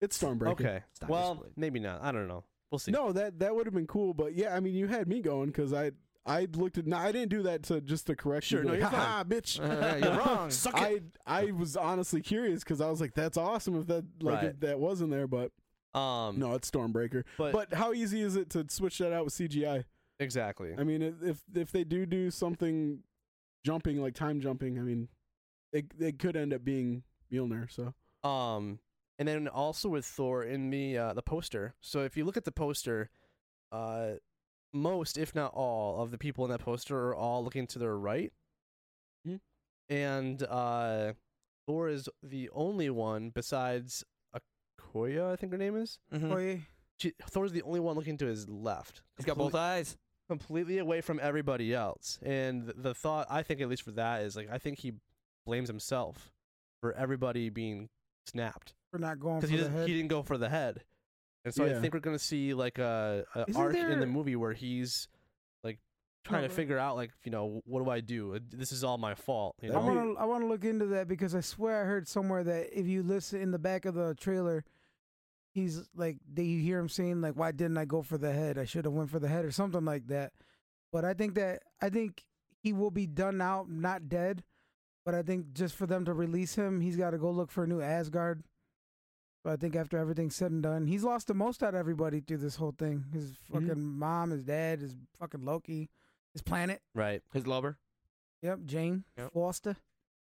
It's Stormbreaker. okay. It's Well, maybe not. I don't know. We'll see. No, that that would have been cool, but yeah, I mean, you had me going because I I looked at. No, I didn't do that to just to correct Sure, you. no, like, you're "Ha ha, bitch. Uh, you're wrong. Suck I I was honestly curious because I was like, that's awesome if that like Right. if that wasn't there, but Um, no, it's Stormbreaker. but, But how easy is it to switch that out with CGI? exactly. I mean, if- if if they do do something jumping like time jumping, I mean, it it could end up being Mjolnir. So Um, and then also with Thor in the uh, the poster. So if you look at the poster, uh, most, if not all, of the people in that poster are all looking to their right. Hmm. And uh, Thor is the only one besides Okoye, I think her name is. Yeah. She, Thor's the only one looking to his left. He's got both eyes. completely away from everybody else. And th- the thought, I think, at least for that, is like I think he blames himself for everybody being snapped for not going for because he the head. he didn't go for the head. And so Yeah. I think we're gonna see like a, a Isn't arc in the there- movie where he's like trying No, to but- figure out like you know what do I do? Uh, This is all my fault. You I That'd know? be- want to I want to look into that because I swear I heard somewhere that if you listen in the back of the trailer, he's like they you hear him saying like why didn't I go for the head? I should have went for the head or something like that. But I think that I think he will be done out, not dead. But I think just for them to release him, he's got to go look for a new Asgard. But I think after everything's said and done, he's lost the most out of everybody through this whole thing. His fucking mom, his dad, his fucking Loki, his planet. right. His lover. Yep, Jane Yep. Foster.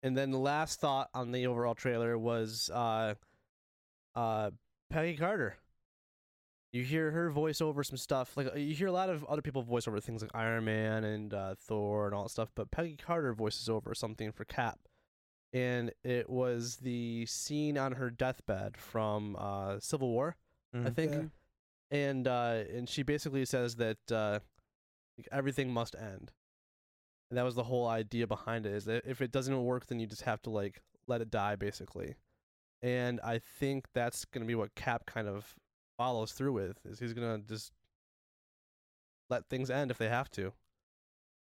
And then the last thought on the overall trailer was uh, uh, Peggy Carter. You hear her voice over some stuff. Like you hear a lot of other people voice over things like Iron Man and uh, Thor and all that stuff, but Peggy Carter voices over something for Cap, and it was the scene on her deathbed from uh, Civil War, I Mhm. think, Yeah. and uh, and she basically says that uh, everything must end. And that was the whole idea behind it is that if it doesn't work, then you just have to like let it die, basically. And I think that's gonna be what Cap kind of follows through with is he's gonna just let things end if they have to.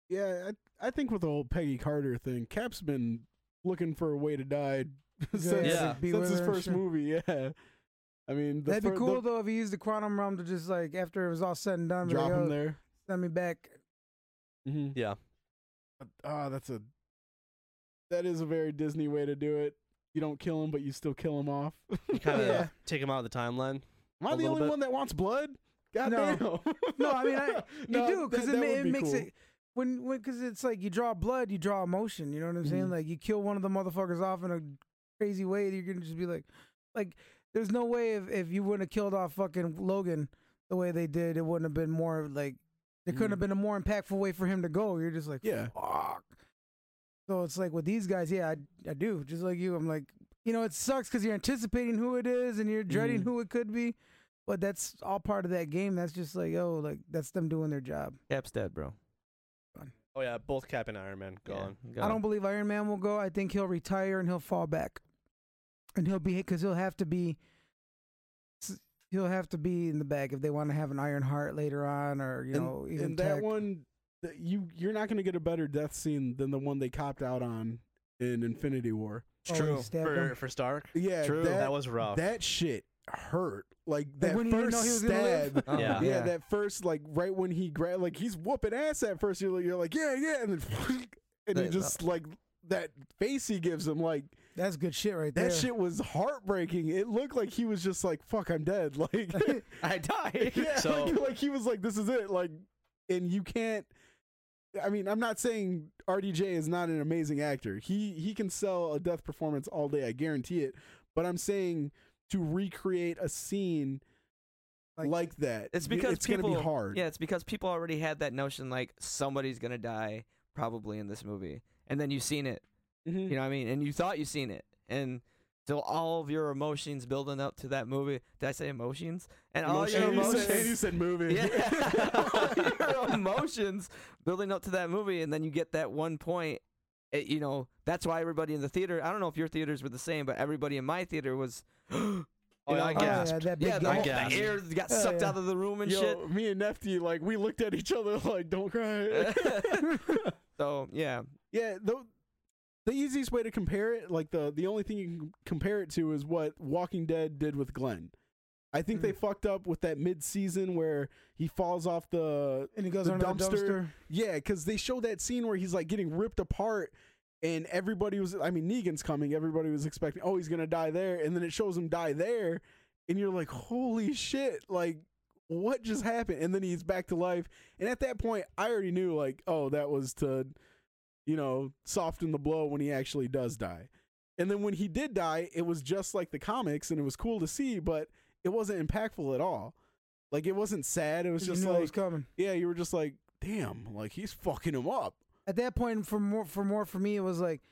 yeah, I I think with the whole Peggy Carter thing, Cap's been looking for a way to die since, Yeah. be since his first movie. Yeah, I mean, the That'd be cool the- though if he used the quantum realm to just like after it was all said and done, drop like, him "Yo, there. send me back. Mm-hmm. Yeah. Ah, that's a that is a very Disney way to do it. You don't kill him, but you still kill him off. You kind of Yeah. take him out of the timeline. Am I the only bit. one that wants blood? God No. damn. No, I mean, I, you No, do that- because that it, ma- would it be makes cool. it when when because it's like you draw blood, you draw emotion. You know what I'm saying? Mhm. Like you kill one of the motherfuckers off in a crazy way, you're gonna just be like, like there's no way if if you wouldn't have killed off fucking Logan the way they did, it wouldn't have been more like there couldn't have Mhm. been a more impactful way for him to go. You're just like, Yeah. fuck. So it's like with these guys, yeah, I, I do just like you. I'm like, you know, it sucks because you're anticipating who it is and you're dreading Mhm. who it could be. But that's all part of that game. That's just like, oh, like that's them doing their job. Cap's dead, bro. Oh yeah, both Cap and Iron Man Yeah, gone. gone. I don't believe Iron Man will go. I think he'll retire and he'll fall back, and he'll be because he'll have to be. He'll have to be in the back if they want to have an Iron Heart later on, or you and, know, even and that tech. one, you you're not gonna get a better death scene than the one they copped out on in Infinity War. It's Oh, true for him? for Stark. Yeah, True. That, That, was rough. that shit hurt. Like that when he didn't first know he was gonna live? stab. Oh, Yeah. yeah. that first like right when he grabbed like he's whooping ass at first. You're like, you're like yeah, yeah, and then and he That- just like that face he gives him like That's good shit right there. that shit was heartbreaking. It looked like he was just like fuck, I'm dead. Like I died. yeah, So- like, like he was like this is it. Like and you can't. I mean, I'm not saying RDJ is not an amazing actor. He he can sell a death performance all day. I guarantee it. But I'm saying to recreate a scene like, Like- that, It's because it's people, gonna be hard. Yeah, it's because people already had that notion like somebody's gonna die probably in this movie, and then you've seen it. Mhm. You know what I mean? And you thought you seen it, and so all of your emotions building up to that movie. Did I say emotions? And all your and, you emotions. said, and you said movie. yeah, all your emotions building up to that movie, and then you get that one point. It, you know, that's why everybody in the theater. I don't know if your theaters were the same, but everybody in my theater was. Oh, you yeah, I know, oh, gasped. yeah, that big yeah, the, I whole, the air got Oh, sucked yeah. out of the room and Yo, shit. me and Nefty, like we looked at each other like, "Don't cry." So yeah, yeah, the the easiest way to compare it, like the the only thing you can compare it to, is what Walking Dead did with Glenn. I think they mm. fucked up with that mid season where he falls off the and he goes the under dumpster. the dumpster. Yeah, because they show that scene where he's like getting ripped apart, and everybody was. I mean, Negan's coming. Everybody was expecting, oh, he's gonna die there, and then it shows him die there, and you're like, holy shit, like what just happened? And then he's back to life, and at that point, I already knew, like, oh, that was to, you know, soften the blow when he actually does die. And then when he did die, it was just like the comics, and it was cool to see, but it wasn't impactful at all. Like it wasn't sad. It was 'cause you just knew it like was coming. yeah, you were just like, damn, like he's fucking him up. At that point, for more for more for me, it was like,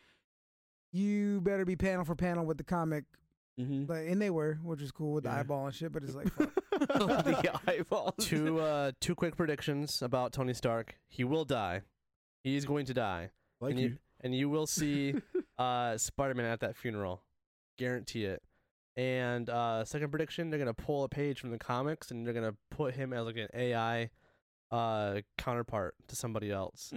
you better be panel for panel with the comic, Mm-hmm. like, and they were, which is cool with the eyeball and shit. But it's like, the eyeballs. two uh two quick predictions about Tony Stark. He will die. He's going to die. like and you, and you will see uh Spider-Man at that funeral. Guarantee it. And uh second prediction, they're gonna pull a page from the comics and they're gonna put him as like an AI uh counterpart to somebody else.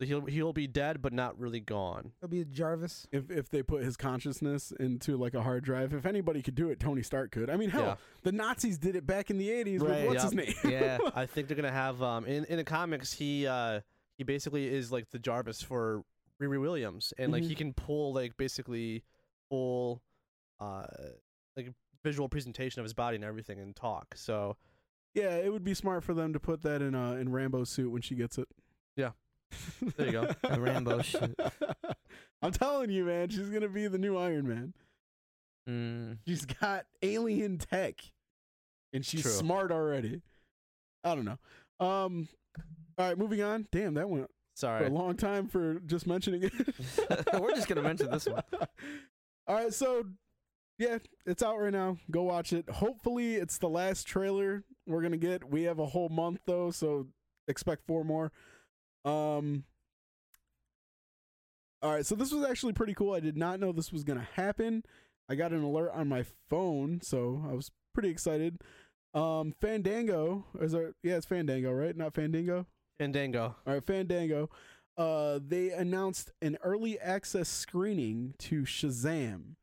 So he'll he'll be dead but not really gone. it'll be a Jarvis. if if they put his consciousness into like a hard drive, if anybody could do it, Tony Stark could. I mean, hell, Yeah. the Nazis did it back in the eighties Right. what's his name? Yeah. I think they're gonna have um in in the comics he uh he basically is like the Jarvis for Riri Williams and like Mhm. he can pull like basically full uh like visual presentation of his body and everything and talk. So yeah, it would be smart for them to put that in uh in Rambo's suit when she gets it. Yeah. There you go. The Rambo shit. I'm telling you, man, she's gonna be the new Iron Man. Mm. She's got alien tech, and she's True. smart already. I don't know. Um, all right, moving on. Damn, that went for sorry. a long time for just mentioning it. We're just gonna mention this one. All right, so yeah, it's out right now. Go watch it. Hopefully, it's the last trailer we're gonna get. We have a whole month though, so expect four more. Um. All right, so this was actually pretty cool. I did not know this was gonna happen. I got an alert on my phone, so I was pretty excited. Um, Fandango is there? Yeah, it's Fandango, right? Not Fandango. Fandango. All right, Fandango. Uh, they announced an early access screening to Shazam,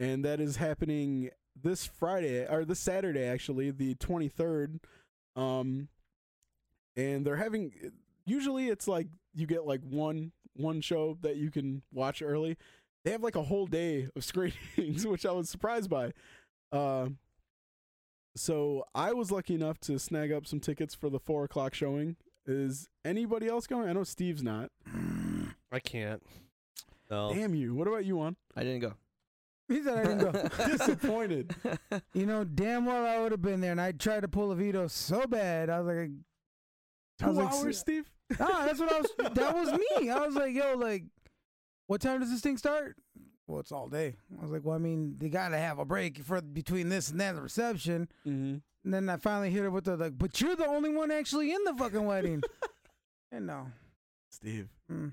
and that is happening this Friday or this Saturday, actually, the twenty third. Um, and they're having. Usually, it's like you get like one one show that you can watch early. They have like a whole day of screenings, which I was surprised by. Uh, so I was lucky enough to snag up some tickets for the four o'clock showing. Is anybody else going? I know Steve's not. I can't. No. Damn you! What about you, on? I didn't go. He said I didn't go. Disappointed. You know, damn well I would have been there, and I tried to pull a veto so bad. I was like, I Two was like, hours, Steve. ah, that's what I was. That was me. I was like, yo, like, what time does this thing start? Well, it's all day. I was like, well, I mean, they gotta have a break for between this and that the reception. Mm-hmm. And then I finally hit her with the like, but you're the only one actually in the fucking wedding. and no, Steve. mm.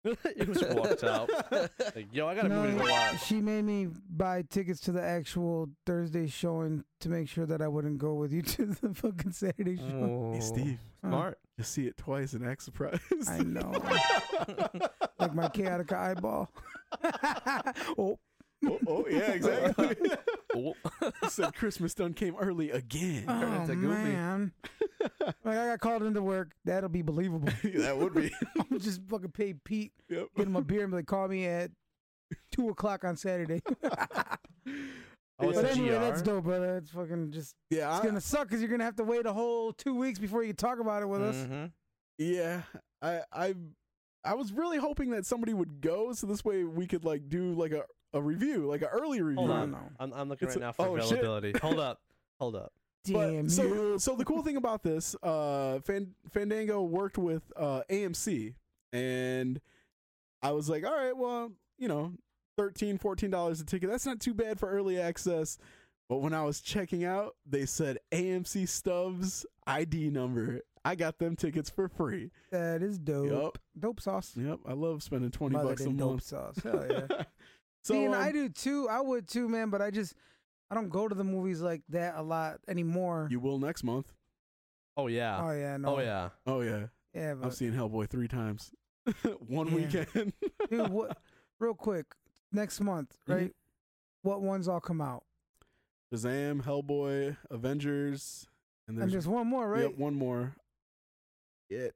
you just walked out. Like, yo, I got no, to she made me buy tickets to the actual Thursday showing to make sure that I wouldn't go with you to the fucking Saturday show. Hey, Steve. Smart. Just see it twice and act surprised. I know. like my chaotic eyeball. oh, oh, oh, yeah, exactly. Oh. He said Christmas done came early again. oh man! Like I got called into work. That'll be believable. that would be. I'm just fucking pay Pete, Yep. get him a beer, and be like, call me at two o'clock on Saturday. Oh, but anyway, GR? that's dope, brother. It's fucking just. Yeah, It's I, gonna suck because you're gonna have to wait a whole two weeks before you can talk about it with us. Mhm. yeah. I, I, I was really hoping that somebody would go, so this way we could like do like a, a review, like an early review. Hold on. no. I'm, I'm looking It's right a- now for oh, shit. availability. Hold up. Hold up. But Damn so, you! so the cool thing about this, uh, Fan, Fandango worked with uh, AMC, and I was like, all right, well, you know, 13 dollars a ticket. That's not too bad for early access. But when I was checking out, they said AMC Stubs ID number. I got them tickets for free. That is dope. Yup, Dope sauce. yep. I love spending twenty Mother bucks a than dope month. sauce. Hell yeah. so See, and um, I do too. I would too, man. But I just I don't go to the movies like that a lot anymore. you will next month. Oh yeah. oh yeah, no. Oh yeah. Oh yeah, yeah. I've But, seen Hellboy three times. One Yeah. weekend. dude, what? Real quick, next month, Mhm. right? What ones all come out? Shazam, Hellboy, Avengers, and And there's there's one more, right? yep, one more. It.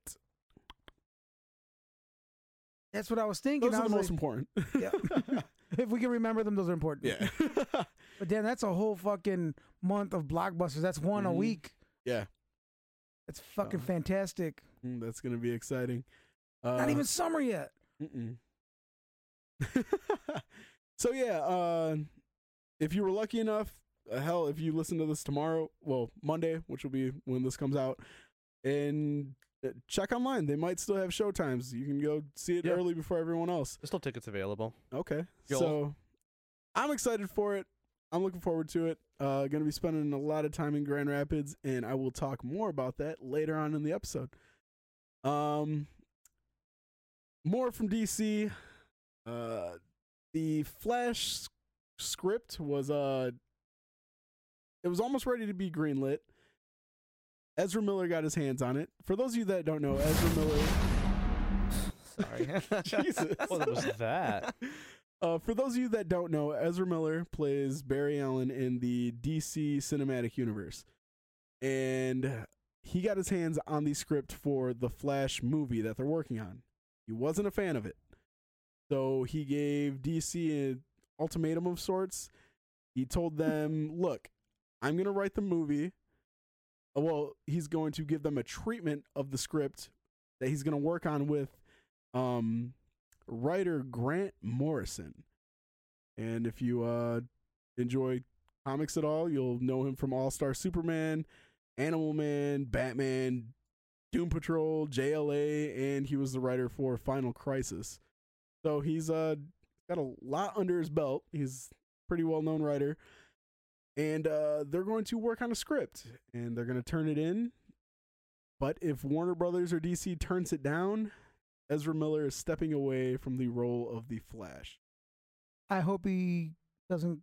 That's what I was thinking. Those I are the most like, important. Yeah. if we can remember them, those are important. yeah. But damn, that's a whole fucking month of blockbusters. That's one a Mhm. week. yeah. That's fucking Uh, fantastic. Mm, That's gonna be exciting. Uh, Not even summer yet. Mm-mm. so yeah, uh, if you were lucky enough, uh, hell, if you listen to this tomorrow, well, Monday, which will be when this comes out, and check online, they might still have show times. You can go see it Yeah. early before everyone else. There's still tickets available. Okay, so I'm excited for it. I'm looking forward to it. Uh, going to be spending a lot of time in Grand Rapids, and I will talk more about that later on in the episode. Um, more from DC. Uh, the Flash script was uh, it was almost ready to be greenlit. Ezra Miller got his hands on it. For those of you that don't know, Ezra Miller. Sorry. Jesus. What was that? Uh, for those of you that don't know, Ezra Miller plays Barry Allen in the DC cinematic universe. And he got his hands on the script for the Flash movie that they're working on. He wasn't a fan of it. So he gave DC an ultimatum of sorts. He told them, look, I'm going to write the movie. Well, he's going to give them a treatment of the script that he's going to work on with um, writer Grant Morrison. And if you uh, enjoy comics at all, you'll know him from All Star Superman, Animal Man, Batman, Doom Patrol, JLA, and he was the writer for Final Crisis. So he's uh, got a lot under his belt. He's a pretty well known writer. And uh, they're going to work on a script and they're going to turn it in. But if Warner Brothers or DC turns it down, Ezra Miller is stepping away from the role of the Flash. I hope he doesn't.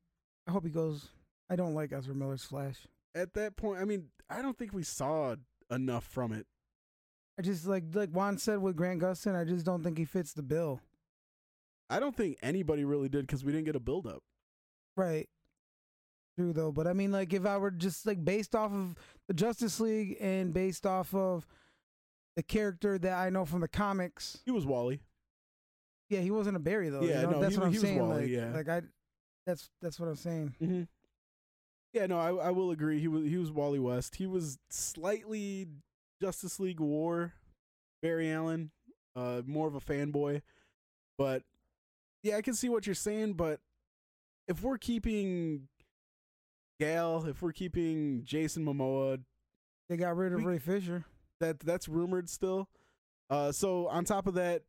I hope he goes. I don't like Ezra Miller's Flash. At that point, I mean, I don't think we saw enough from it. I just like like Juan said with Grant Gustin. I just don't think he fits the bill. I don't think anybody really did because we didn't get a build up. Right. True though, but I mean, like if I were just like based off of the Justice League and based off of the character that I know from the comics, He was Wally. yeah, he wasn't a Barry though. Yeah, you know? no, that's he what I'm saying. Wally, like, yeah. like I, that's that's what I'm saying. Mm-hmm. Yeah, no, I I will agree. He was he was Wally West. He was slightly Justice League War, Barry Allen, uh, more of a fanboy, but yeah, I can see what you're saying. But if we're keeping Gal, if we're keeping Jason Momoa, They got rid of We- Ray Fisher. that that's rumored still. Uh, so on top of that,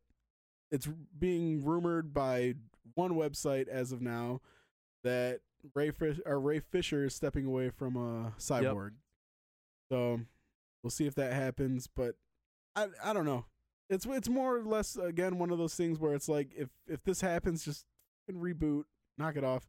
it's being rumored by one website as of now that Ray Fish, or Ray Fisher is stepping away from uh, Cyborg. So we'll see if that happens, but I I don't know. It's it's more or less again one of those things where it's like if if this happens, just reboot, knock it off.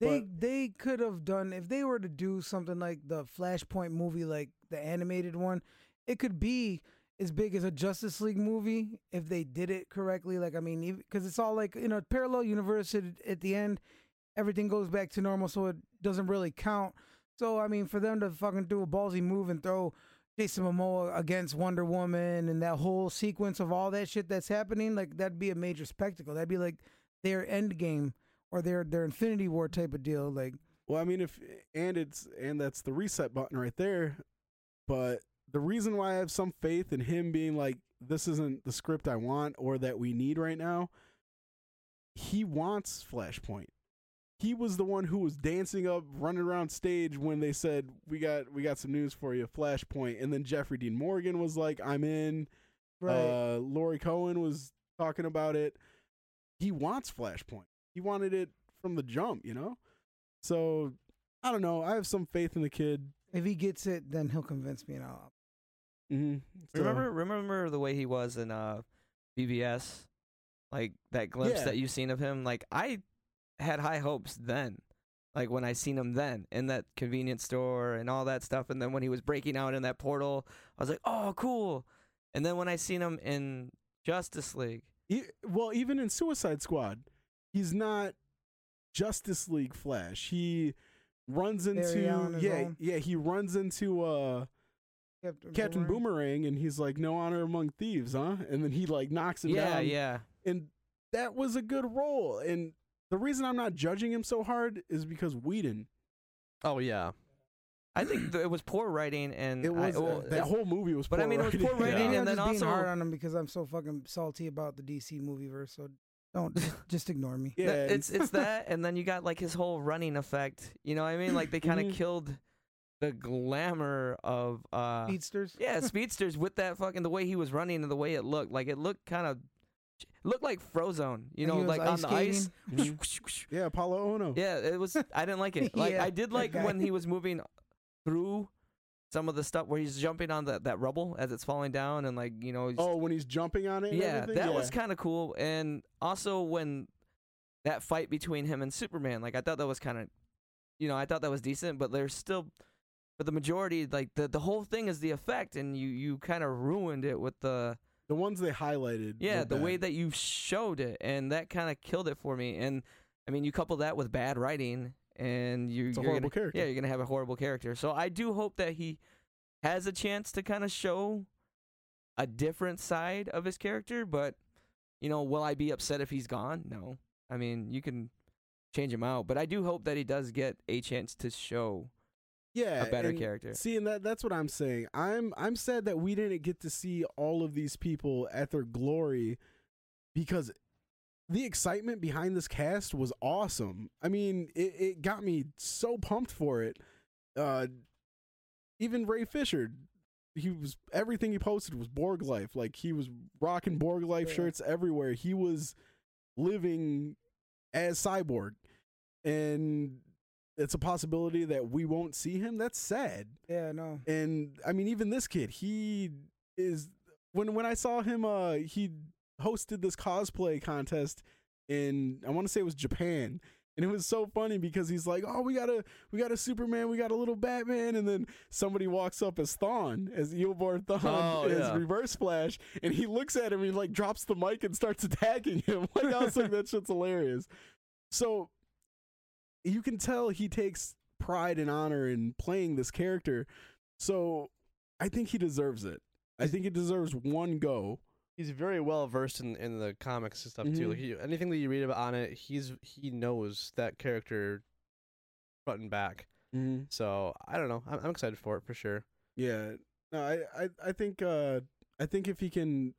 They But- they could have done if they were to do something like the Flashpoint movie, like the animated one. It could be as big as a Justice League movie if they did it correctly. Like I mean, because it's all like in a parallel universe. At, at the end, everything goes back to normal, so it doesn't really count. So I mean, for them to fucking do a ballsy move and throw Jason Momoa against Wonder Woman and that whole sequence of all that shit that's happening, like that'd be a major spectacle. That'd be like their end game or their their Infinity War type of deal. Like Well, I mean, if and it's and that's the reset button right there. But the reason why I have some faith in him being like, this isn't the script I want or that we need right now. He wants Flashpoint. He was the one who was dancing up, running around stage when they said, "We got, we got some news for you, Flashpoint." And then Jeffrey Dean Morgan was like, "I'm in." Uh, Laurie Cohen was talking about it. He wants Flashpoint. He wanted it from the jump, you know. So I don't know. I have some faith in the kid. if he gets it, then he'll convince me, and I'll. Mm-hmm. Remember, remember the way he was in uh, BvS, like that glimpse Yeah. that you've seen of him. Like I had high hopes then, like when I seen him then in that convenience store and all that stuff. And then when he was breaking out in that portal, I was like, oh, cool. And then when I seen him in Justice League, E- well, even in Suicide Squad, he's not Justice League Flash. He runs into yeah, own. yeah. He runs into uh Captain, Captain Boomerang, and he's like, "No honor among thieves, huh?" And then he like knocks him yeah, down. yeah, yeah. and that was a good role. And the reason I'm not judging him so hard is because Whedon. Oh yeah. I think th- it was poor writing and It was I, well, uh, that whole movie was. but I mean, it was poor writing Maybe and I'm then just being also- hard on him because I'm so fucking salty about the DC movieverse. So don't just, just ignore me. Yeah, it's it's that, and then you got like his whole running effect. You know what I mean? Like they kind of killed the glamour of uh Speedsters. yeah speedsters with that fucking the way he was running and the way it looked. Like it looked kind of looked like Frozone. You know, like on the ice. yeah, Apolo Ohno. yeah, it was. I didn't like it. Like Yeah, I did like when he was moving through some of the stuff where he's jumping on that that rubble as it's falling down and like you know. he's- Oh, when he's jumping on it. and yeah, everything? that yeah. was kind of cool. And also when that fight between him and Superman, like I thought that was kind of, you know, I thought that was decent. But there's still, for the majority, like the the whole thing is the effect, and you you kind of ruined it with the the ones they highlighted. yeah the way that you showed it, and that kind of killed it for me. And I mean, you couple that with bad writing, and you it's a you're horrible gonna, character. yeah, you're gonna have a horrible character. So I do hope that he has a chance to kind of show a different side of his character. But you know, will I be upset if he's gone? No. I mean, you can change him out, but I do hope that he does get a chance to show yeah, a better character. See, and that that's what I'm saying. I'm I'm sad that we didn't get to see all of these people at their glory because the excitement behind this cast was awesome. I mean, it, it got me so pumped for it. Uh even Ray Fisher, he was everything he posted was Borg life. Like he was rocking Borg life Yeah. shirts everywhere. He was living as cyborg. And it's a possibility that we won't see him. That's sad. Yeah, no. And I mean, even this kid, he is when when I saw him, uh, he hosted this cosplay contest in I want to say it was Japan. And it was so funny because he's like, "Oh, we got a we got a Superman, we got a little Batman," and then somebody walks up as Thawne, as Eobard Thawne, Oh, as yeah. Reverse Flash, and he looks at him and he like drops the mic and starts attacking him. Like I was like, that shit's hilarious. So you can tell he takes pride and honor in playing this character. So I think he deserves it. I think he deserves one go. He's very well versed in, in the comics and stuff too. Mhm. Like he, anything that you read about on it, he's he knows that character front and back. Mm-hmm. So I don't know. I'm, I'm excited for it for sure. Yeah. No, I, I, I think uh I think if he can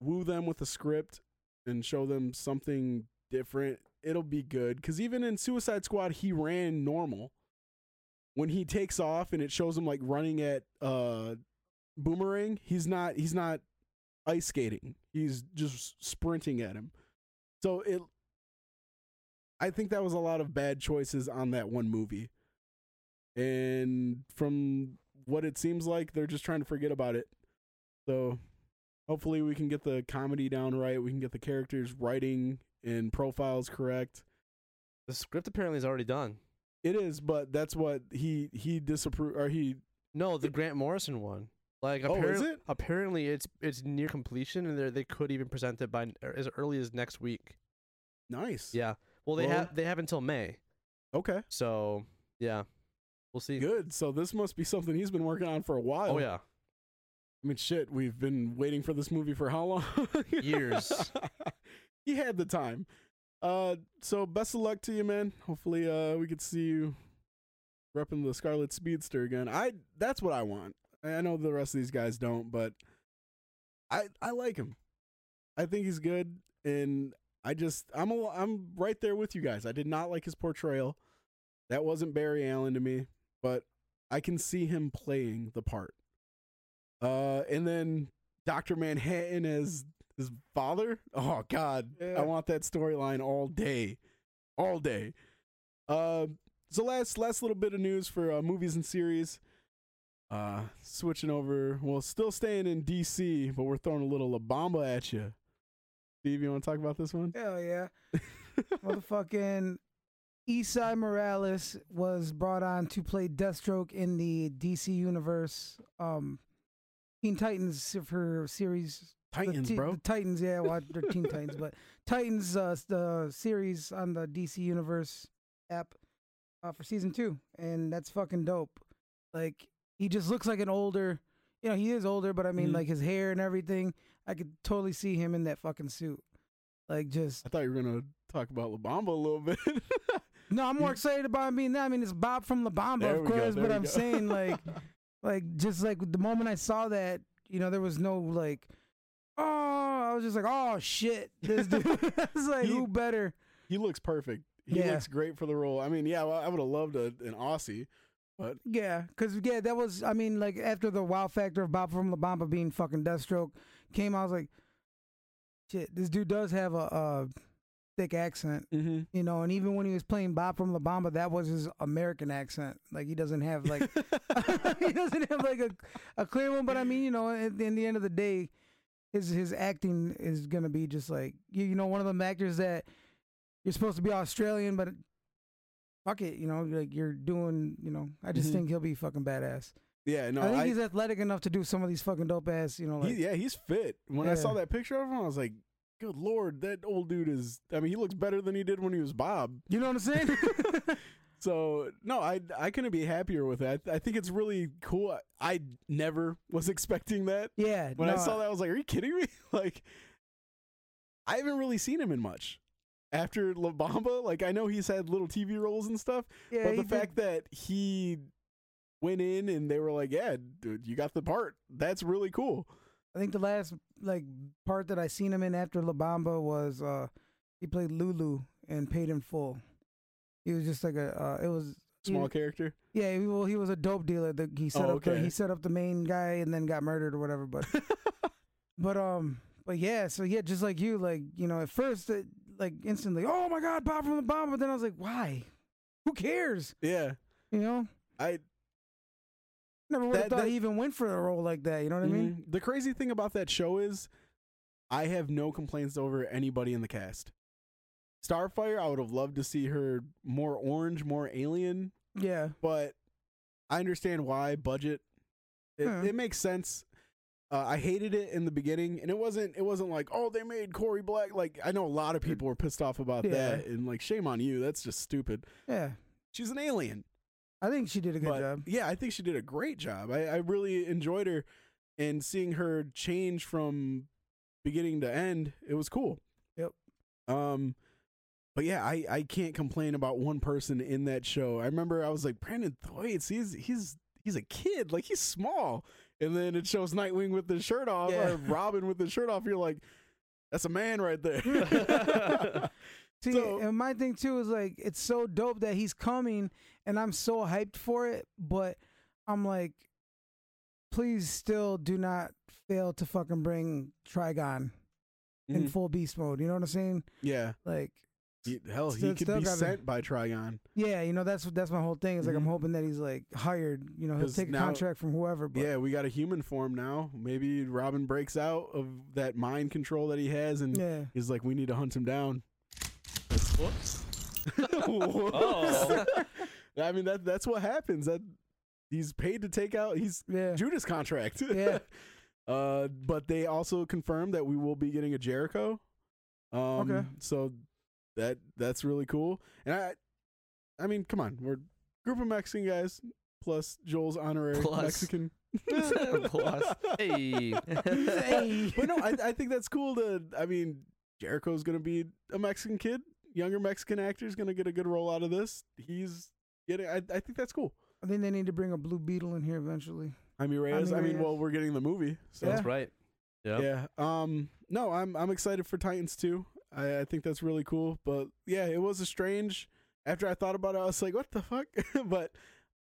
woo them with a script and show them something different, it'll be good. Cause even in Suicide Squad he ran normal. When he takes off and it shows him like running at uh boomerang, he's not he's not ice skating. He's just sprinting at him. So it I think that was a lot of bad choices on that one movie. And from what it seems like, they're just trying to forget about it. So hopefully we can get the comedy down right. We can get the characters writing and profiles correct. The script apparently is already done. It is, but that's what he he disapproved or he No, the Grant Morrison one. Like Oh, is apparently, it? apparently it's it's near completion, and they they could even present it by er, as early as next week. nice. Yeah. Well, they Well- have they have until May. Okay. So yeah, we'll see. Good. So this must be something he's been working on for a while. Oh yeah. I mean, shit, we've been waiting for this movie for how long? Years. he had the time. Uh, so best of luck to you, man. Hopefully, uh, we could see you repping the Scarlet Speedster again. I that's what I want. I know the rest of these guys don't, but I I like him. I think he's good, and I just I'm a, I'm right there with you guys. I did not like his portrayal. That wasn't Barry Allen to me, but I can see him playing the part. Uh, and then Doctor Manhattan as his father. Oh God, Yeah. I want that storyline all day, all day. Uh, so last last little bit of news for uh, movies and series. Uh, switching over. Well, still staying in DC, but we're throwing a little La Bamba at you. Steve, you want to talk about this one? Hell yeah. Motherfucking Esai Morales was brought on to play Deathstroke in the DC universe. Um, Teen Titans for series. Titans, Ti- bro. Titans, yeah, well, they're Teen Titans, but Titans, uh, the series on the DC Universe app uh, for season two, and that's fucking dope. Like he just looks like an older, you know, he is older, but I mean, Mhm. like his hair and everything, I could totally see him in that fucking suit. Like just I thought you were gonna talk about La Bamba a little bit. no, I'm more excited about. I mean, I mean, it's Bob from La Bamba, There of we go, course, but I'm go. saying like, like just like the moment I saw that, you know, there was no like, oh, I was just like, oh shit, this dude. I was like, He- who better? he looks perfect. He Yeah. looks great for the role. I mean, yeah, well, I would have loved a, an Aussie, but Yeah, because yeah, that was. I mean, like after the wow factor of Bob from La Bamba being fucking Deathstroke came, I was like, shit, this dude does have a, a thick accent, mm-hmm. you know. And even when he was playing Bob from La Bamba, that was his American accent. Like he doesn't have like he doesn't have like a a clear one. But I mean, you know, at the, in the end of the day, his his acting is gonna be just like you, you know one of them actors that you're supposed to be Australian, but fuck it, you know, like you're doing, you know. I just Mhm. think he'll be fucking badass. yeah, no, I think I, he's athletic enough to do some of these fucking dope ass, you know, like he, yeah, he's fit. When I saw that picture of him, I was like, good lord, that old dude is. I mean, he looks better than he did when he was Bob. you know what I'm saying? So no, I I couldn't be happier with that. I think it's really cool. I, I never was expecting that. yeah. When I saw that, I was like, "Are you kidding me?" like, I haven't really seen him in much after La Bamba. Like, I know he's had little TV roles and stuff, yeah, but the did- fact that he went in and they were like, "Yeah, dude, you got the part," that's really cool. I think the last like part that I seen him in after La Bamba was uh he played Lulu and Paid in Full. He was just like a uh, it was Small he- character. Yeah, he, well, he was a dope dealer. The, he set Oh, up the, he set up the main guy and then got murdered or whatever. But but um but yeah, so yeah, just like you, like you know, at first it, like instantly, oh my god, Bob from the bomb. But then I was like, why? Who cares? yeah, You know, I never would have That- thought that- he even went for a role like that. You know what I mean? Mhm. The crazy thing about that show is I have no complaints over anybody in the cast. Starfire, I would have loved to see her more orange, more alien, Yeah, but I understand why budget. It, Yeah. it makes sense. Uh, I hated it in the beginning, and it wasn't. It wasn't like, oh, they made Corey Black. Like I know a lot of people were pissed off about Yeah. that, and like, shame on you. That's just stupid. yeah. She's an alien. I think she did a good But, job. Yeah, I think she did a great job. I, I really enjoyed her and seeing her change from beginning to end. It was cool. Yep. Um, but yeah, I, I can't complain about one person in that show. I remember I was like Brenton Thwaites. He's he's he's a kid, like he's small, and then it shows Nightwing with his shirt off Yeah. or Robin with his shirt off. You're like, that's a man right there. See, So- and my thing too is like it's so dope that he's coming, and I'm so hyped for it. But I'm like, please, still do not fail to fucking bring Trigon in Mhm. full beast mode. You know what I'm saying? yeah, Like, he, hell, he Still- could still be gotta- sent by Trigon. yeah, you know that's that's my whole thing. Is like I'm Mhm. hoping that he's like hired. You know, he'll take a now- contract from whoever. But Yeah, we got a human form now. Maybe Robin breaks out of that mind control that he has, and yeah. he's like, we need to hunt him down. Whoops. Whoops. Oh. I mean that that's what happens. That he's paid to take out. He's Yeah. Judas contract. Yeah. uh, but they also confirmed that we will be getting a Jericho. Um, Okay. So that that's really cool. And I, I mean, come on, we're group of Mexican guys plus Joel's honorary Plus. Mexican. Plus. Hey. Hey. but no, I, I think that's cool. To I mean, Jericho's gonna be a Mexican kid, younger Mexican actor's gonna get a good role out of this. He's getting. I, I think that's cool. I think they need to bring a Blue Beetle in here eventually. Jaime Reyes. I Jaime mean, Reyes. well, we're getting the movie, so That's right. Yeah. yeah. Um, no, I'm I'm excited for Titans too. I, I think that's really cool. But yeah, it was a strange. After I thought about it, I was like, what the fuck? but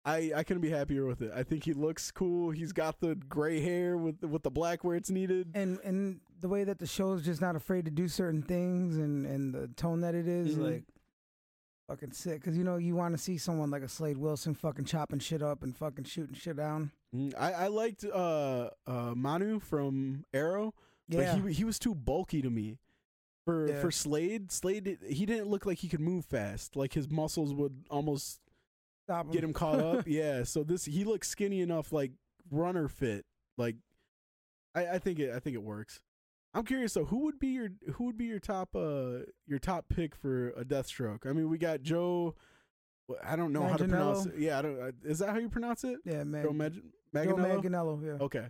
I I couldn't be happier with it. I think he looks cool. He's got the gray hair with with the black where it's needed. and and the way that the show is just not afraid to do certain things and and the tone that it is, Mhm. like fucking sick because you know you want to see someone like a Slade Wilson fucking chopping shit up and fucking shooting shit down Mm, I I liked uh uh Manu from Arrow. yeah But he he was too bulky to me. For Yeah. for Slade, Slade he didn't look like he could move fast. Like his muscles would almost Stop get him caught up. yeah. So this he looks skinny enough, like runner fit. Like I, I think it I think it works. I'm curious though, who would be your who would be your top uh your top pick for a Deathstroke? I mean, we got Joe. I don't know how to pronounce it. Yeah, I don't. uh, Is that how you pronounce it? yeah man Joe Mag- Joe Manganiello? Manganiello yeah Okay.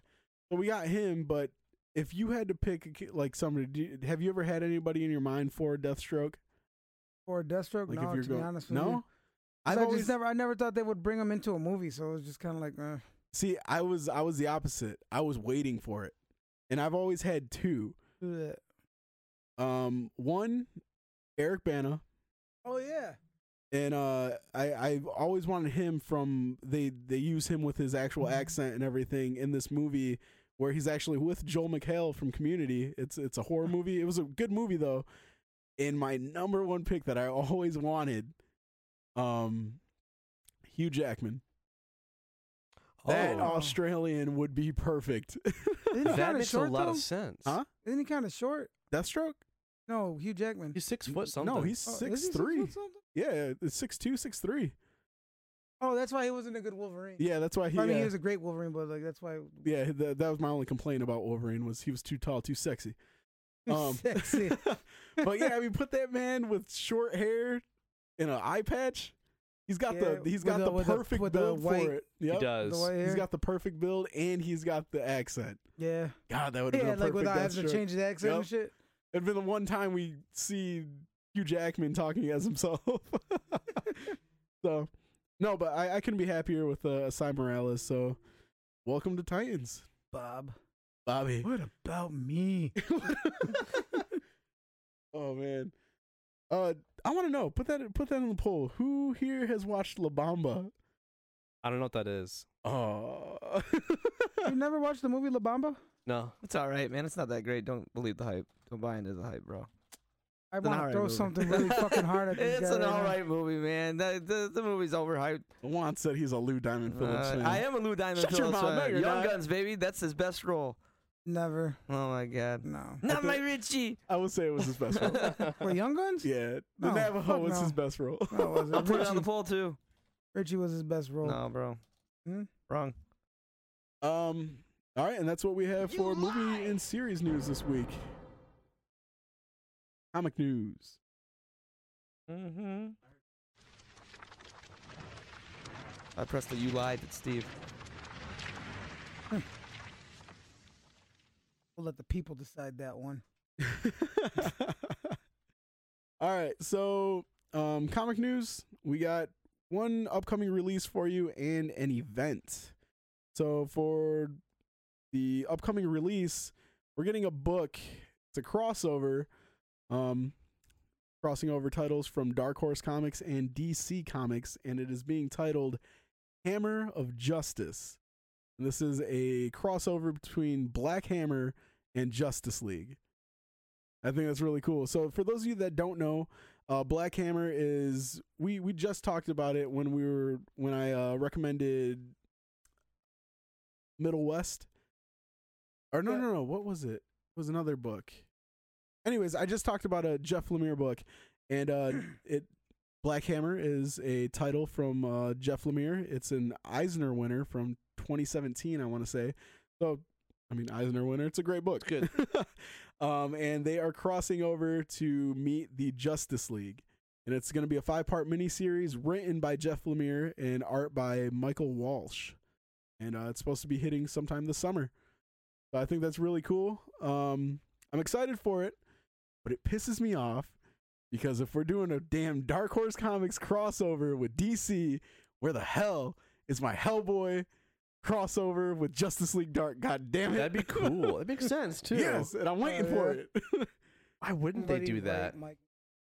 So we got him, but if you had to pick like somebody, do you, have you ever had anybody in your mind for a Deathstroke? or Deathstroke Like no if you're to going, be honest with no. you I always just never I never thought they would bring him into a movie so it was just kind of like uh, see. I was I was the opposite. I was waiting for it, and I've always had two. Um, one, Eric Bana, oh yeah and uh, I I've always wanted him from they they use him with his actual Mhm. accent and everything in this movie where he's actually with Joel McHale from Community. It's it's a horror movie. It was a good movie though. And my number one pick that I always wanted, um, Hugh Jackman. That Oh. Australian would be perfect. Isn't That makes short a lot though? of sense. Huh? Isn't he kind of short? Deathstroke? No, Hugh Jackman. He's six foot something. No, he's Oh, six he three. foot something? Yeah, six two, six three. Oh, that's why he wasn't a good Wolverine. Yeah, that's why he. I mean, uh, he was a great Wolverine, but like that's why. yeah, th- that was my only complaint about Wolverine was he was too tall, too sexy. Um, Sexy. but yeah, I mean, put that man with short hair and an eye patch. He's got Yeah, the he's got the- the, with the- perfect the build white- for it. he Yep. does. The white He's hair. got the perfect build and he's got the accent. yeah, God, that would have yeah, been a like perfect without having to change the accent and shit. It'd been the one time we see Hugh Jackman talking as himself. so, no, but I, I couldn't be happier with uh, Esai Morales. So, welcome to Titans, Bob, Bobby. what about me? oh man. Uh, I want to know. Put that put that in the poll. Who here has watched La Bamba? I don't know what that is. Oh. you never watched the movie La Bamba? No. It's all right, man. It's not that great. Don't believe the hype. Don't buy into the hype, bro. I It's an want to alright throw movie. something really fucking hard at this It's guy. an right all now. movie, man. The, the, the movie's overhyped. Juan said he's a Lou Diamond Phillips Uh, fan. I am a Lou Diamond Shut your Phillips mouth. No, fan. you're Young not. Guns, baby. That's his best role. Never. Oh my god. No. Not my Richie. I would say it was his best role. What, Young Guns? yeah, the No, Navajo was no. his best role. No, wasn't. I'll put it on the poll too. Richie was his best role. No, bro. Hmm? Wrong. Um. All right, and that's what we have for movie and series news this week. Comic news. Mm-hmm. I pressed the you lied at Steve. We'll let the people decide that one. All right, so um, comic news. We got one upcoming release for you and an event. So for the upcoming release, we're getting a book. It's a crossover, um, crossing over titles from Dark Horse Comics and DC Comics, and it is being titled Hammer of Justice. And this is a crossover between Black Hammer and Justice League. I think that's really cool. So for those of you that don't know, uh, Black Hammer is we we just talked about it when we were when I uh, recommended Middle West. Or no Yeah. no no, what was it? It was another book. Anyways, I just talked about a Jeff Lemire book, and uh, it Black Hammer is a title from uh, Jeff Lemire. It's an Eisner winner from 2017, I want to say. So, I mean, Eisner winner. It's a great book. It's Good. um, and they are crossing over to meet the Justice League, and it's going to be a five-part miniseries written by Jeff Lemire and art by Michael Walsh, and uh, it's supposed to be hitting sometime this summer. So I think that's really cool. Um, I'm excited for it, but it pisses me off because if we're doing a damn Dark Horse Comics crossover with DC, where the hell is my Hellboy crossover with Justice League Dark? God damn it. That'd be cool. It makes sense too. Yes, and I'm waiting Oh, for yeah. it. Why wouldn't Ready they do that? Mike,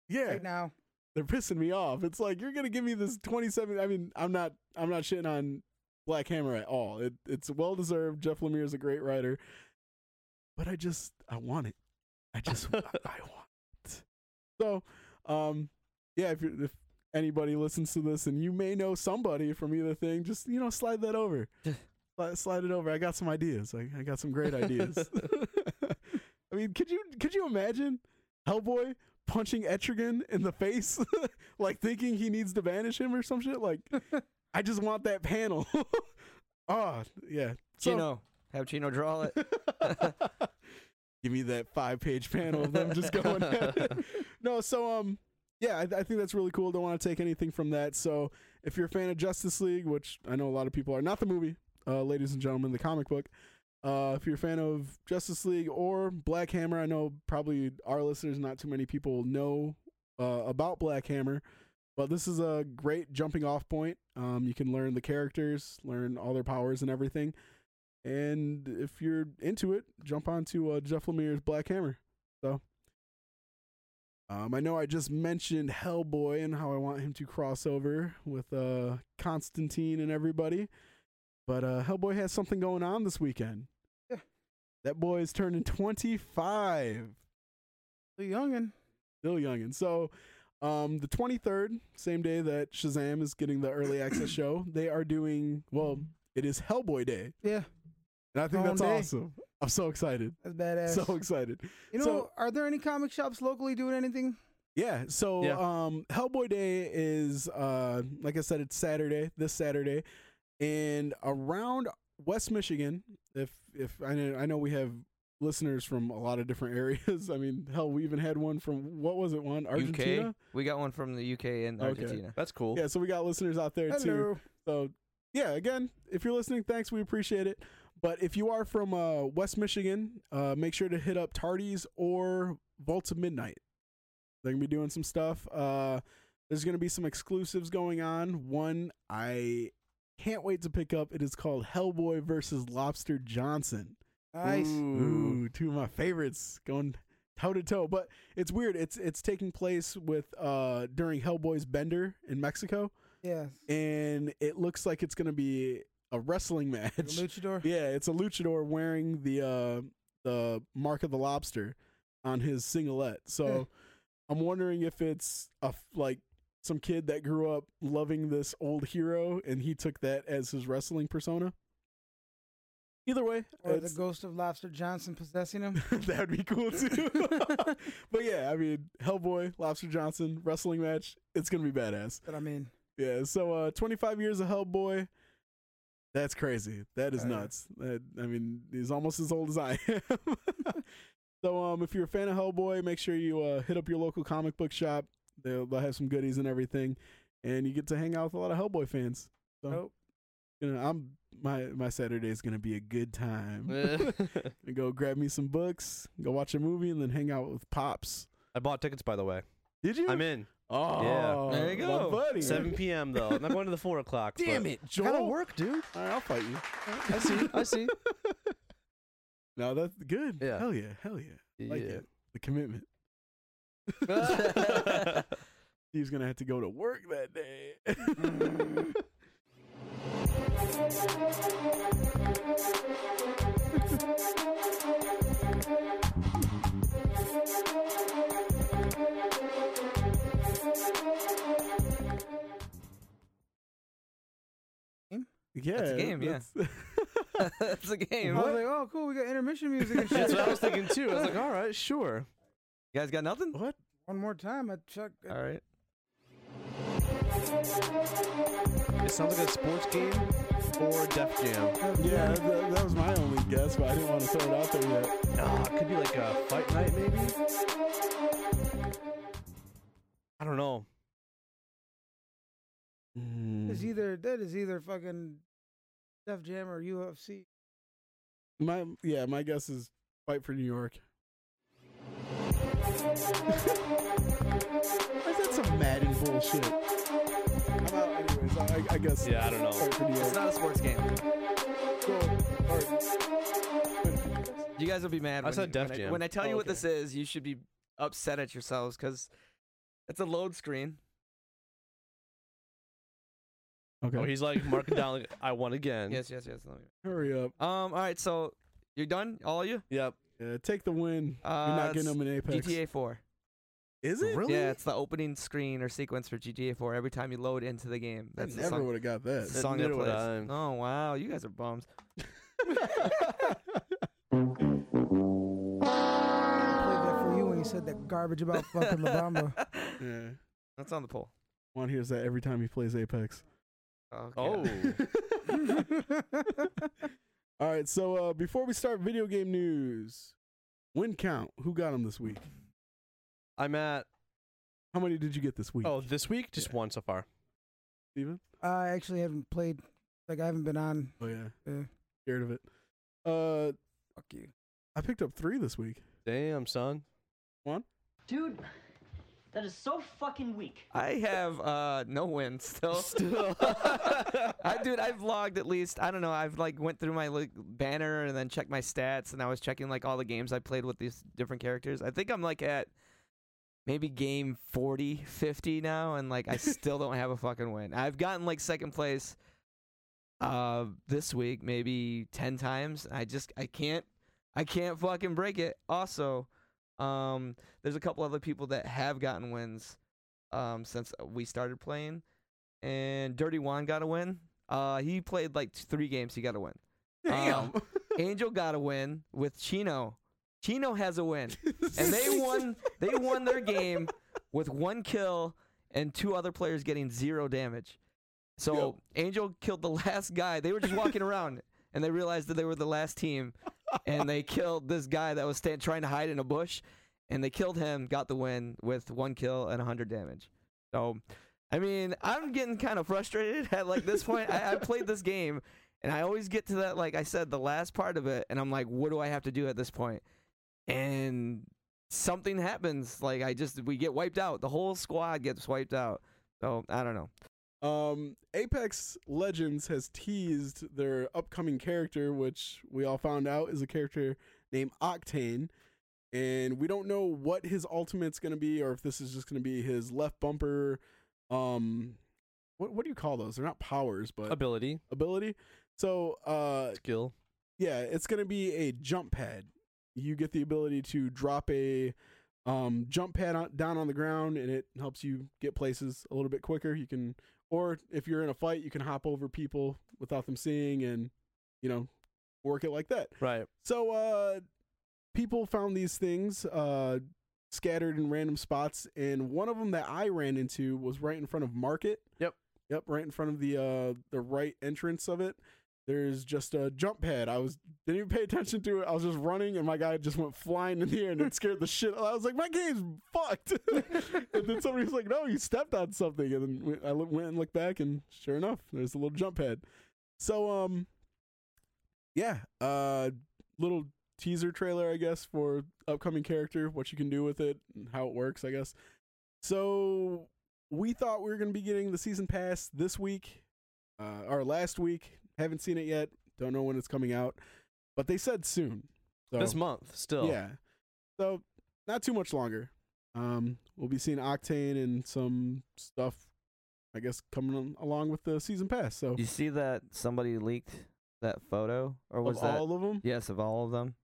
yeah, right now. they're pissing me off. It's like you're gonna give me this 27. I mean, I'm not. I'm not shitting on Black Hammer at all. It, it's well deserved. Jeff Lemire is a great writer, but I just I want it. I just I, I want it. So, um, yeah. If you if anybody listens to this and you may know somebody from either thing, just you know slide that over. slide, slide it over. I got some ideas. I, I got some great ideas. I mean, could you could you imagine Hellboy punching Etrigan in the face, like thinking he needs to banish him or some shit? Like, I just want that panel. oh yeah. So, Chino, have Chino draw it. Give me that five page panel of them just going at it. No, so um yeah, I, I think that's really cool. Don't want to take anything from that. So if you're a fan of Justice League, which I know a lot of people are, not the movie, uh, ladies and gentlemen, the comic book. Uh, if you're a fan of Justice League or Black Hammer, I know probably our listeners, not too many people know uh, about Black Hammer, but this is a great jumping off point. Um, you can learn the characters, learn all their powers and everything. And if you're into it, jump onto uh, Jeff Lemire's Black Hammer. So, um, I know I just mentioned Hellboy and how I want him to cross over with uh, Constantine and everybody, but uh, Hellboy has something going on this weekend. Yeah. That boy is turning 25 The youngin. still youngin. So, um, the 23rd, same day that Shazam is getting the early access show, they are doing well. It is Hellboy Day, Yeah, and I think Own that's day. awesome. I'm so excited, that's badass. so excited. you know, so- are there any comic shops locally doing anything? Yeah. So, Yeah. um, Hellboy Day is uh, like I said, it's Saturday, this Saturday, and around West Michigan. If if I know, I know we have listeners from a lot of different areas. I mean, hell, we even had one from what was it? One Argentina. UK. We got one from the UK and Okay. Argentina. That's cool. Yeah, so we got listeners out there too. So yeah, again, if you're listening, thanks, we appreciate it. But if you are from uh, West Michigan, uh, make sure to hit up Tardy's or Vault of Midnight. They're gonna be doing some stuff. Uh, there's gonna be some exclusives going on. One I can't wait to pick up. It is called Hellboy versus Lobster Johnson. Nice. Ooh, two of my favorites going toe to toe. But it's weird. It's it's taking place with uh during Hellboy's Bender in Mexico Yes. and it looks like it's gonna be a wrestling match. The luchador. yeah, it's a luchador wearing the uh the mark of the lobster on his singlet. So I'm wondering if it's a like some kid that grew up loving this old hero and he took that as his wrestling persona. Either way, Or the ghost of Lobster Johnson possessing him. that'd be cool too. but yeah, I mean, Hellboy, Lobster Johnson, wrestling match, it's gonna be badass. But I mean, Yeah, so uh 25 years of Hellboy. That's crazy. That is yeah. nuts. That, I mean, he's almost as old as I am. so um if you're a fan of Hellboy, make sure you uh hit up your local comic book shop. They'll, they'll have some goodies and everything and you get to hang out with a lot of Hellboy fans. So Nope. you know, I'm my my Saturday is going to be a good time. Go grab me some books, go watch a movie and then hang out with pops. I bought tickets by the way. Did you? I'm in. Oh, yeah. There you my go. buddy. 7 p.m. though. I'm not going to the four o'clock. Damn but- it, Joel. Gotta work, dude. All right, I'll fight you. I see. I see. no, that's good. Yeah. Hell yeah. Hell yeah. Like yeah. it. The commitment. He's gonna have to go to work that day. Mm. yeah, That's a game, yeah. that's- That's a game. I was like, oh, cool. We got intermission music and shit. That's what I was thinking too. I was like, all right, sure. You guys got nothing? what? One more time, I chuck. All right. It sounds like a sports game or Def Jam. Yeah, that, that was my only guess, but I didn't want to throw it out there yet. Oh, it could be like a fight night, maybe. I don't know. It's mm. either that is either fucking Def Jam or UFC. My yeah, my guess is fight for New York. I said some Madden bullshit. I'm out anyways. I, I guess. Yeah, I don't know. Fight for New York. It's not a sports game. Cool. All right. You guys will be mad. I when, said Def when I, Jam. when I tell you Oh, what okay. this is, you should be upset at yourselves because it's a load screen. Okay. Oh, he's like marking down like I won again. Yes, yes, yes. let Hurry up. Um. All right. So you're done, all of you. Yep. Yeah, take the win. Uh, You're not getting it's them in Apex. GTA 4. Is it really? Yeah, it's the opening screen or sequence for GTA 4 every time you load into the game. That's the never song, would have got that's the that. song that plays. I. Oh wow, you guys are bums. I played that for you when you said that garbage about fucking La Bamba. yeah. That's on the poll. Juan hears that every time he plays Apex. Okay. Oh. All right, so uh, before we start video game news, win count. Who got them this week? I'm at How many did you get this week? oh this week just Yeah. one so far. Steven? I actually haven't played. Like I haven't been on. Oh yeah, Uh, scared of it. Uh, fuck you. I picked up three this week. Damn son. One? Dude, that is so fucking weak. I have uh no wins still. Still. I dude, I've logged at least I don't know. I've like went through my like banner and then checked my stats, and I was checking like all the games I played with these different characters. I think I'm like at maybe game 40, 50 now, and like I still don't have a fucking win. I've gotten like second place uh this week maybe 10 times. I just I can't I can't fucking break it. Also, um there's a couple other people that have gotten wins um since we started playing and Dirty Juan got a win. Uh he played like 3 games, he got a win. Damn. Angel got a win with Chino. Chino has a win. And they won they won their game with one kill and two other players getting zero damage. So Yo. Angel killed the last guy. They were just walking around and they realized that they were the last team and they killed this guy that was stand, trying to hide in a bush and they killed him, got the win with one kill and 100 damage. So I mean, I'm getting kind of frustrated at like this point. I, I played this game and I always get to that, like I said, the last part of it, and I'm like, what do I have to do at this point? And something happens. Like I just we get wiped out. The whole squad gets wiped out. So I don't know. Um, Apex Legends has teased their upcoming character, which we all found out is a character named Octane. And we don't know what his ultimate's going to be or if this is just going to be his left bumper. Um, what, what do you call those? They're not powers, but Ability. ability. So, uh, Skill. yeah, it's going to be a jump pad. You get the ability to drop a um, jump pad on, down on the ground, and it helps you get places a little bit quicker. You can, or if you're in a fight, you can hop over people without them seeing, and you know, work it like that. Right. So, uh, people found these things uh, scattered in random spots, and one of them that I ran into was right in front of Market. Yep. Yep, right in front of the uh, the right entrance of it. There's just a jump pad. I was didn't even pay attention to it. I was just running, and my guy just went flying in the air, and it scared the shit. I was like, my game's fucked. and then somebody was like, no, you stepped on something, and then I went and looked back, and sure enough, there's a little jump pad. So um, yeah, uh, little teaser trailer, I guess, for upcoming character, what you can do with it, and how it works, I guess. So we thought we were going to be getting the season pass this week, uh, or last week. Haven't seen it yet. Don't know when it's coming out, but they said soon. So, This month, still. yeah. So not too much longer. Um, we'll be seeing Octane and some stuff, I guess, coming along with the season pass. So You see that somebody leaked that photo, or was of that? all of them, yes, of all of them.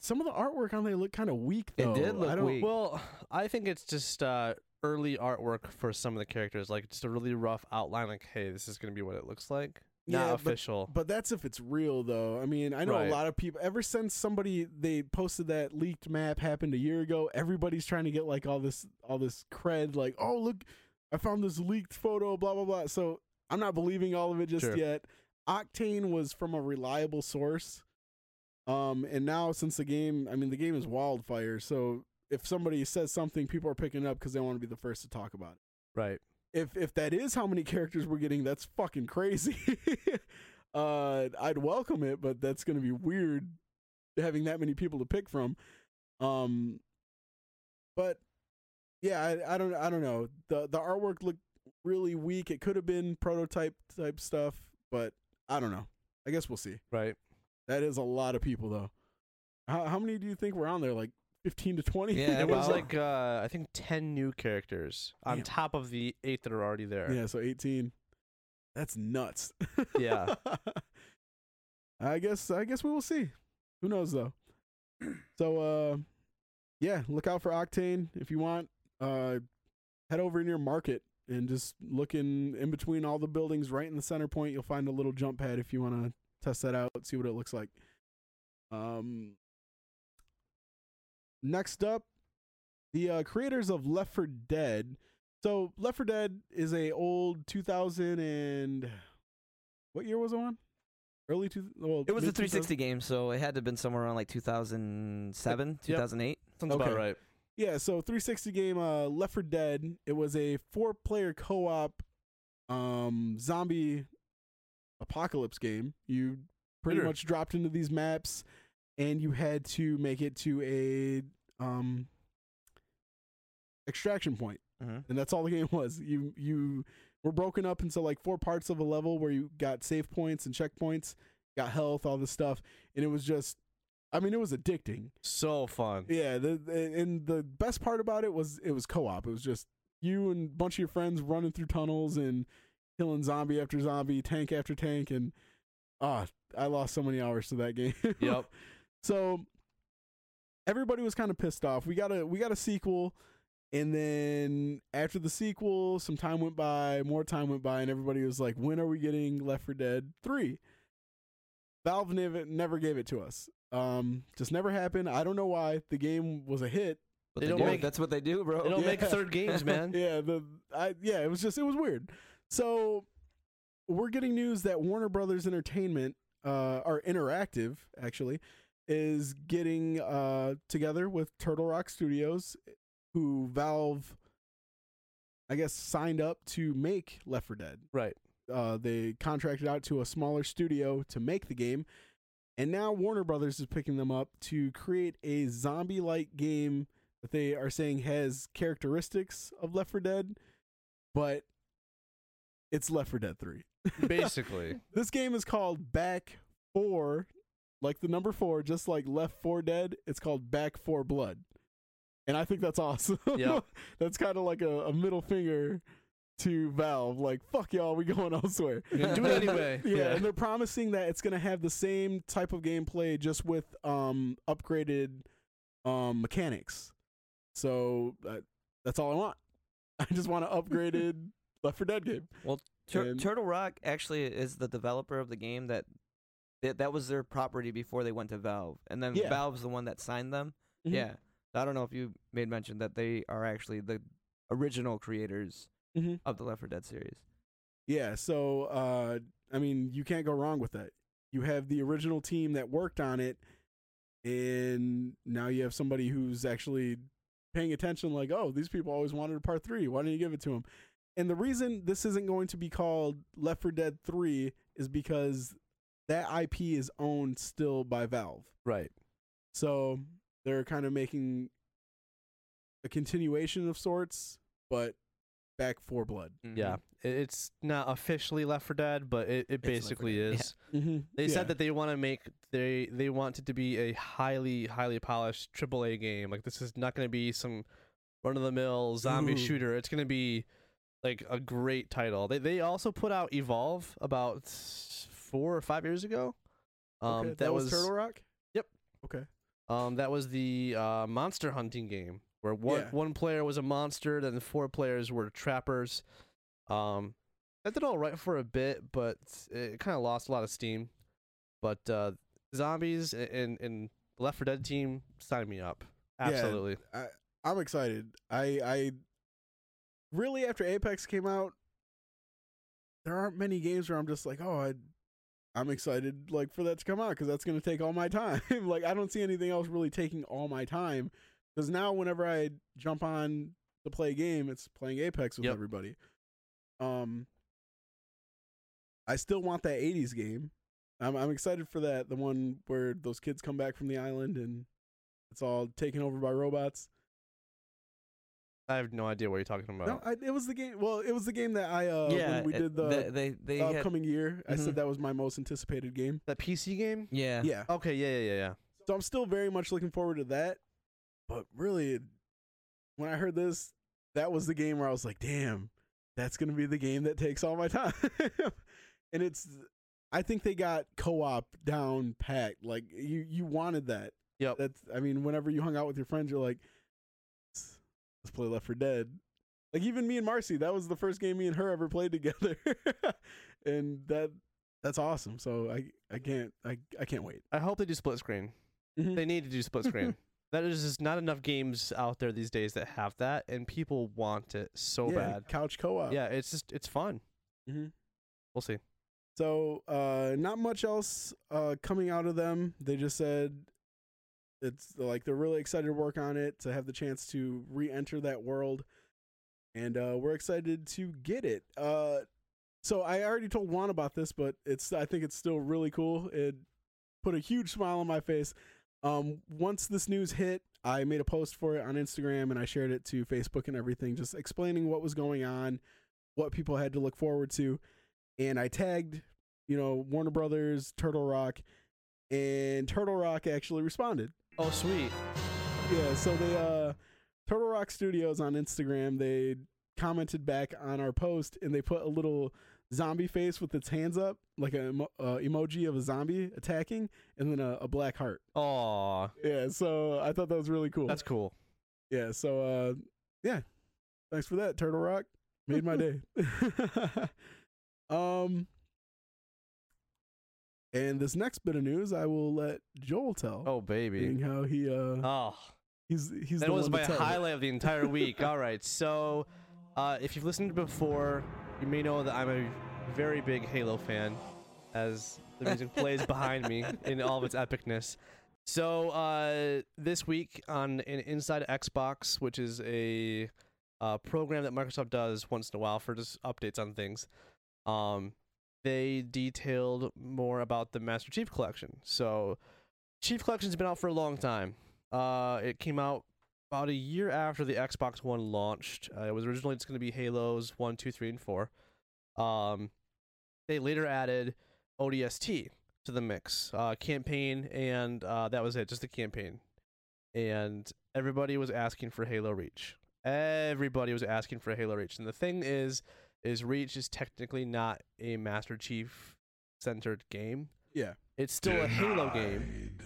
some of the artwork on there look kind of weak. It did look I don't, weak. Well, I think it's just uh, early artwork for some of the characters, like just a really rough outline, like, hey, this is gonna be what it looks like. Yeah, Not but- official. But that's if it's real, though. I mean, I know Right. a lot of people. Ever since somebody they posted that leaked map happened a year ago, everybody's trying to get like all this all this cred. Like, oh look, I found this leaked photo. Blah blah blah. So I'm not believing all of it just Sure. yet. Octane was from a reliable source. Um, and now since the game, I mean, the game is wildfire. So if somebody says something, people are picking it up because they want to be the first to talk about it right. If if that is how many characters we're getting, that's fucking crazy. uh, I'd welcome it, but that's gonna be weird having that many people to pick from. Um, but yeah, I, I don't I don't know. the The artwork looked really weak. It could have been prototype type stuff, but I don't know. I guess we'll see. Right. That is a lot of people though. How how many do you think were on there? Like fifteen to twenty? Yeah, it was like uh, I think ten new characters on Damn. top of the eight that are already there. Yeah, so 18. That's nuts. Yeah. I guess I guess we will see. Who knows though. So uh yeah, look out for Octane if you want. Uh head over in your market and just look in in between all the buildings right in the center point you'll find a little jump pad if you want to test that out, see what it looks like. Um next up the uh, creators of Left 4 Dead so Left 4 Dead is a old 2000 and what year was it on? Early two. Well, It was a 360 game, so it had to have been somewhere around like 2007, 2008. Sounds Okay. about right. Yeah, so 360 game uh Left 4 Dead. It was a four-player co-op um zombie apocalypse game. You pretty Sure. much dropped into these maps and you had to make it to a um extraction point. Mm-hmm. and that's all the game was. You you were broken up into like four parts of a level where you got save points and checkpoints, got health, all this stuff, and it was just, I mean, it was addicting. So fun. Yeah, the, the and the best part about it was it was co-op. It was just you and a bunch of your friends running through tunnels and killing zombie after zombie, tank after tank, and ah, I lost so many hours to that game. Yep. So everybody was kind of pissed off. We got a we got a sequel, and then after the sequel, some time went by, more time went by, and everybody was like, "When are we getting Left 4 Dead 3?" Valve never never gave it to us. Um, just never happened. I don't know why. The game was a hit. But They they don't do. make- That's what they do, bro. They don't make third games, man. yeah, the I yeah, it was just it was weird. So we're getting news that Warner Brothers Entertainment, uh, are Interactive actually, is getting uh together with Turtle Rock Studios, who Valve, I guess, signed up to make Left 4 Dead. Right. Uh, they contracted out to a smaller studio to make the game, and now Warner Brothers is picking them up to create a zombie-like game that they are saying has characteristics of Left 4 Dead, but it's Left 4 Dead 3. Basically. this game is called Back 4, like the number 4, just like Left 4 Dead. It's called Back 4 Blood. And I think that's awesome. Yep. that's kind of like a, a middle finger to Valve. Like, fuck y'all, we going elsewhere. We're do it anyway. yeah, Yeah. and they're promising that it's going to have the same type of gameplay just with um upgraded um mechanics. So uh, that's all I want. I just want an upgraded Left 4 Dead game. Tur- And- Turtle Rock actually is the developer of the game that that, that was their property before they went to Valve, and then Yeah. Valve's the one that signed them. Mhm. Yeah, I don't know if you made mention that they are actually the original creators hmm of the Left 4 Dead series. Yeah, so uh I mean, you can't go wrong with that. You have the original team that worked on it and now you have somebody who's actually paying attention like, "Oh, these people always wanted a part 3. Why don't you give it to them?" And the reason this isn't going to be called Left 4 Dead 3 is because that IP is owned still by Valve. Right. So they're kind of making a continuation of sorts but back 4 blood. Yeah, i- it's not officially Left 4 Dead, but it, it It's Left 4 basically Dead, yeah. is. Mm-hmm. They said that they want to make they they want it to be a highly highly polished AAA game. Like this is not going to be some run of the mill zombie Ooh. shooter. It's going to be like a great title. They they also put out Evolve about four or five years ago. Um, okay, that, that, was, was Turtle Rock. Yep. Okay. um that was the uh, monster hunting game where one Yeah. one player was a monster, then four players were trappers. Um, that did all right for a bit, but it kind of lost a lot of steam. But uh, zombies and and Left 4 Dead team sign me up. Yeah. Absolutely. I I'm excited. I I really after Apex came out, there aren't many games where I'm just like, oh, I I'm excited like for that to come out because that's gonna take all my time. like I don't see anything else really taking all my time because now whenever I jump on to play a game, it's playing Apex with Yep. everybody. Um, I still want that '80s game. I'm I'm excited for that. The one where those kids come back from the island and it's all taken over by robots. I have no idea what you're talking about. No, I, it was the game. Well, it was the game that I uh yeah, when we did the they they, they had, upcoming year. I Mhm. said that was my most anticipated game. that PC game? yeah Yeah. Okay, yeah, yeah, yeah, yeah. So I'm still very much looking forward to that. But really, when I heard this, that was the game where I was like, damn, that's going to be the game that takes all my time. and it's, I think they got co op down packed. Like, you, you wanted that. Yep. That's, I mean, whenever you hung out with your friends, you're like, let's, play Left 4 Dead. Like, even me and Marcy, that was the first game me and her ever played together. and that, that's awesome. So I, I can't, I, I can't wait. I hope they do split screen. Mhm. They need to do split screen. that is just not enough games out there these days that have that, and people want it so yeah, bad. Couch co-op. Yeah, it's just it's fun. Mm-hmm. We'll see. So, uh, not much else uh, coming out of them. They just said it's like they're really excited to work on it, to have the chance to re-enter that world, and uh, we're excited to get it. Uh, so I already told Juan about this, but it's I think it's still really cool. It put a huge smile on my face. Um, once this news hit, I made a post for it on Instagram and I shared it to Facebook and everything, just explaining what was going on, what people had to look forward to, and I tagged, you know, Warner Brothers, Turtle Rock, and Turtle Rock actually responded. Oh, sweet. Yeah, so they uh Turtle Rock Studios on Instagram, they commented back on our post and they put a little zombie face with its hands up, like an emo- uh, emoji of a zombie attacking, and then a, a black heart. Aw, Yeah, so I thought that was really cool. that's cool. yeah, so uh yeah. Thanks for that, Turtle Rock. Made my day. um and this next bit of news I will let Joel tell. Oh, baby. being how he uh Oh, he's he's that the was my it. highlight of the entire week. All right, so uh, if you've listened before, you may know that I'm a very big Halo fan, as the music plays behind me in all of its epicness. So uh, this week on in Inside Xbox, which is a uh, program that Microsoft does once in a while for just updates on things, um, they detailed more about the Master Chief Collection. So Chief Collection's been out for a long time. Uh, it came out about a year after the Xbox One launched. Uh, it was originally just going to be Halos 1, 2, 3, and 4. Um, they later added ODST to the mix, uh, campaign, and uh, that was it, just the campaign. And everybody was asking for Halo Reach. Everybody was asking for Halo Reach. And the thing is, is Reach is technically not a Master Chief centered game. Yeah. It's still a Halo game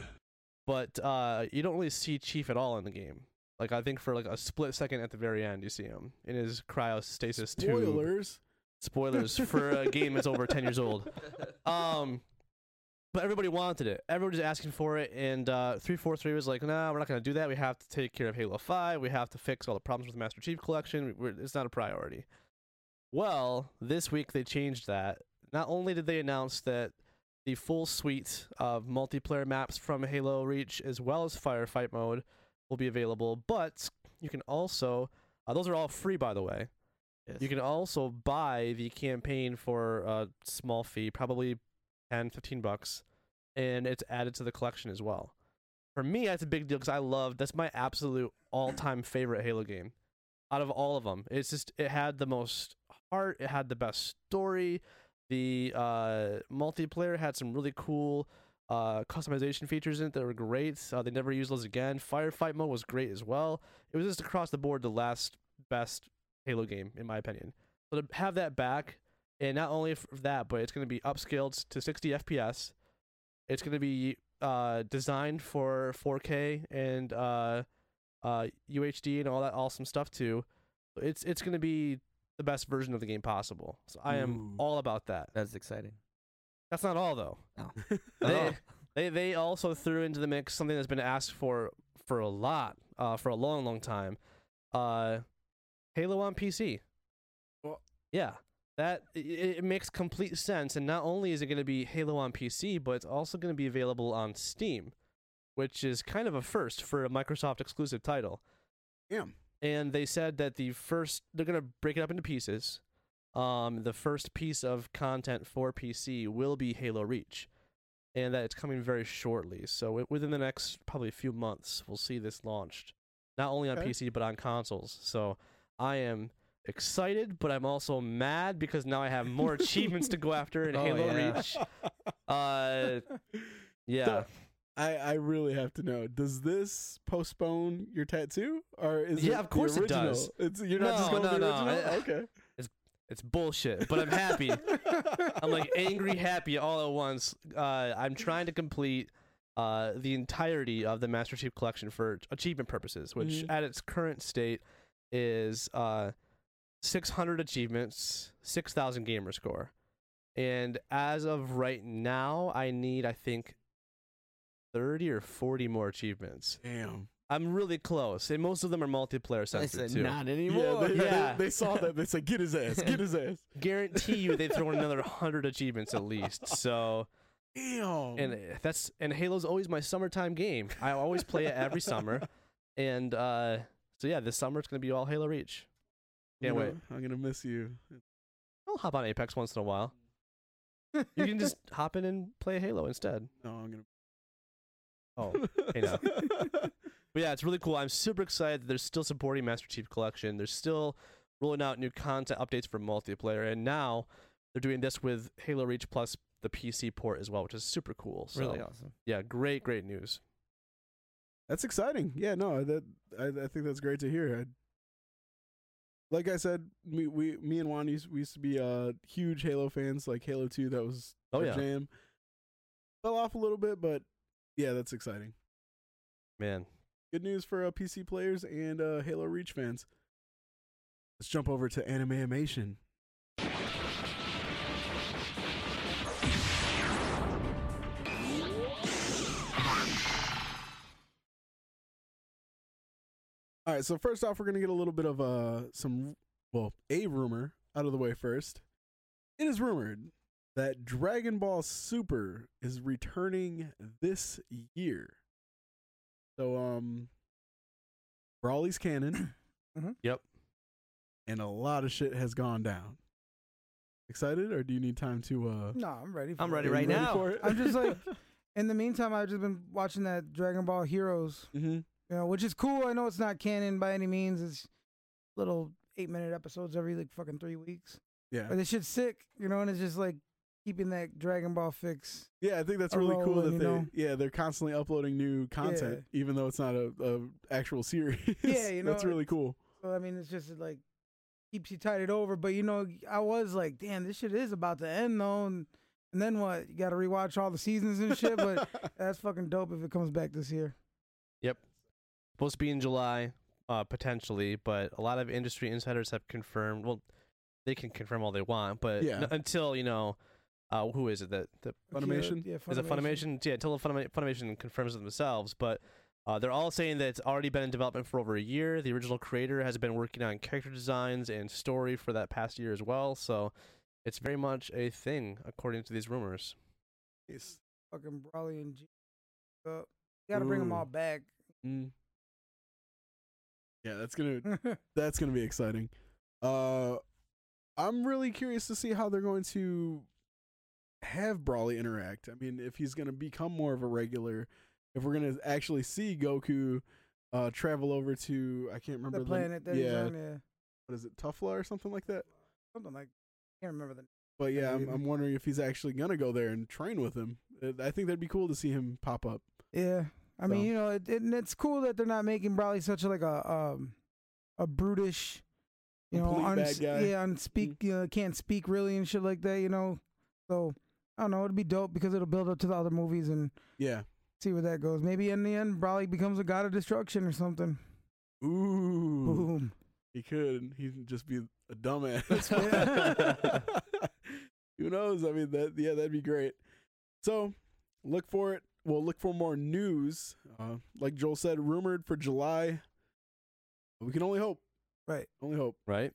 but uh, you don't really see Chief at all in the game. Like I think for like a split second at the very end, you see him in his cryostasis tube. Spoilers. Spoilers for a game that's over ten years old. Um, but everybody wanted it. Everybody was asking for it, and uh, three four three was like, "Nah, we're not gonna do that. We have to take care of Halo Five. We have to fix all the problems with the Master Chief Collection. We're, it's not a priority." Well, this week they changed that. Not only did they announce that the full suite of multiplayer maps from Halo Reach, as well as Firefight mode, will be available, but you can also uh, those are all free, by the way. Yes. You can also buy the campaign for a small fee, probably 10, 15 bucks, and it's added to the collection as well. For me, that's a big deal because I love that's my absolute all-time favorite Halo game. out of all of them. It's just it had the most heart. It had the best story. The uh, multiplayer had some really cool uh, customization features in it that were great. Uh, they never used those again. Firefight mode was great as well. It was just across the board the last best Halo game in my opinion. So to have that back, and not only for that, but it's going to be upscaled to 60 FPS. It's going to be uh, designed for 4K and uh, uh, UHD and all that awesome stuff too. It's it's going to be the best version of the game possible. So I am Ooh. all about that. That's exciting. That's not all though. No. They, Oh. they they also threw into the mix something that's been asked for for a lot, uh, for a long, long time. Uh, Halo on PC. Well- yeah, that it, it makes complete sense. And not only is it going to be Halo on PC, but it's also going to be available on Steam, which is kind of a first for a Microsoft exclusive title. Damn. And they said that the first they're going to break it up into pieces. Um, the first piece of content for PC will be Halo Reach and that it's coming very shortly. So wi- within the next probably a few months, we'll see this launched, not only on Okay. PC but on consoles. So I am excited, but I'm also mad because now I have more achievements to go after in Oh, Halo yeah. Reach. Uh, yeah, I, I really have to know. Does this postpone your tattoo, or is Yeah, it of course it does. It's you're not just No, going no, the no. original. I- I- okay. it's it's bullshit, but I'm happy. I'm like angry, happy all at once. Uh, I'm trying to complete uh, the entirety of the Master Chief Collection for achievement purposes, which Mhm. at its current state is uh, 600 achievements, 6,000 gamer score. And as of right now, I need, I think, 30 or 40 more achievements. Damn. I'm really close, and most of them are multiplayer I sensitive said too. not Yeah, they, Yeah. They, they saw that. They said, "Get his ass. Get his ass." Guarantee you, they throw in another 100 achievements at least. So. Damn. and uh, that's and Halo's always my summertime game. I always play it every summer, and uh, so yeah, this summer it's gonna be all Halo Reach. Can't know, wait. I'm gonna miss you. I'll hop on Apex once in a while. You can just hop in and play Halo instead. No, I'm gonna. Oh, hey now. But yeah, it's really cool. I'm super excited that they're still supporting Master Chief Collection. They're still rolling out new content updates for multiplayer, and now they're doing this with Halo Reach plus the PC port as well, which is super cool. So Really awesome. yeah, great, great news. That's exciting. Yeah, no, that I, I think that's great to hear. I, like I said, me, we, me and Juan used, we used to be uh huge Halo fans. Like Halo Two, that was Oh, yeah. jam. Fell off a little bit, but yeah, that's exciting. Man, Good news for uh, PC players and uh, Halo Reach fans. Let's jump over to Animation. All right, so first off, we're gonna get a little bit of uh some well a rumor out of the way first. It is rumored that Dragon Ball Super is returning this year. So um, Broly's canon. Mhm. Yep. And a lot of shit has gone down. Excited, or do you need time to? uh no, I'm ready. For I'm it. ready are you right now. for it? I'm just like- In the meantime, I've just been watching that Dragon Ball Heroes, mm-hmm. you know, which is cool. I know it's not canon by any means. It's little eight minute episodes every like fucking three weeks. yeah, But this shit's sick, you know, and it's just like keeping that Dragon Ball fix. yeah. I think that's a really cool that they, you know? yeah, they're constantly uploading new content, even though it's not a, a actual series. Yeah, you know, that's really cool. So I mean, it's just like keeps you tied it over. But you know, I was like, damn, this shit is about to end though. And, and then what? You got to rewatch all the seasons and shit. But that's fucking dope if it comes back this year. Yep, supposed to be in July, uh, potentially, but a lot of industry insiders have confirmed. Well, they can confirm all they want, but Yeah. n- until you know, uh, who is it that the Funimation? Yeah, is it Funimation? Yeah, until Funimation confirms it themselves, but. Uh, they're all saying that it's already been in development for over a year. The original creator has been working on character designs and story for that past year as well. So it's very much a thing, according to these rumors. Nice. Fucking Broly and G. Up. You got to bring them all back. Mm. Yeah, that's gonna that's gonna be exciting. Uh, I'm really curious to see how they're going to have Broly interact. I mean, if he's gonna become more of a regular, if we're gonna actually see Goku uh, travel over to I can't remember the planet that yeah, on, yeah, what is it, Tufla or something like that. something like. I can't remember the. But yeah, I'm. I'm wondering if he's actually gonna go there and train with him. Uh, I think that'd be cool to see him pop up. Yeah, I mean, you know, it, it, and it's cool that they're not making Bradley such a, like a um a brutish, you know, uns-. Mm-hmm. yeah, unspeak, uh, can't speak really and shit like that, you know. So I don't know, it'd be dope because it'll build up to the other movies and Yeah. see where that goes. Maybe in the end, Bradley becomes a god of destruction or something. Ooh. Boom. He could. He'd just be a dumbass. Who knows? I mean, that yeah, that'd be great. So look for it. We'll look for more news. Uh, like Joel said, rumored for July. We can only hope. Right. Only hope. Right?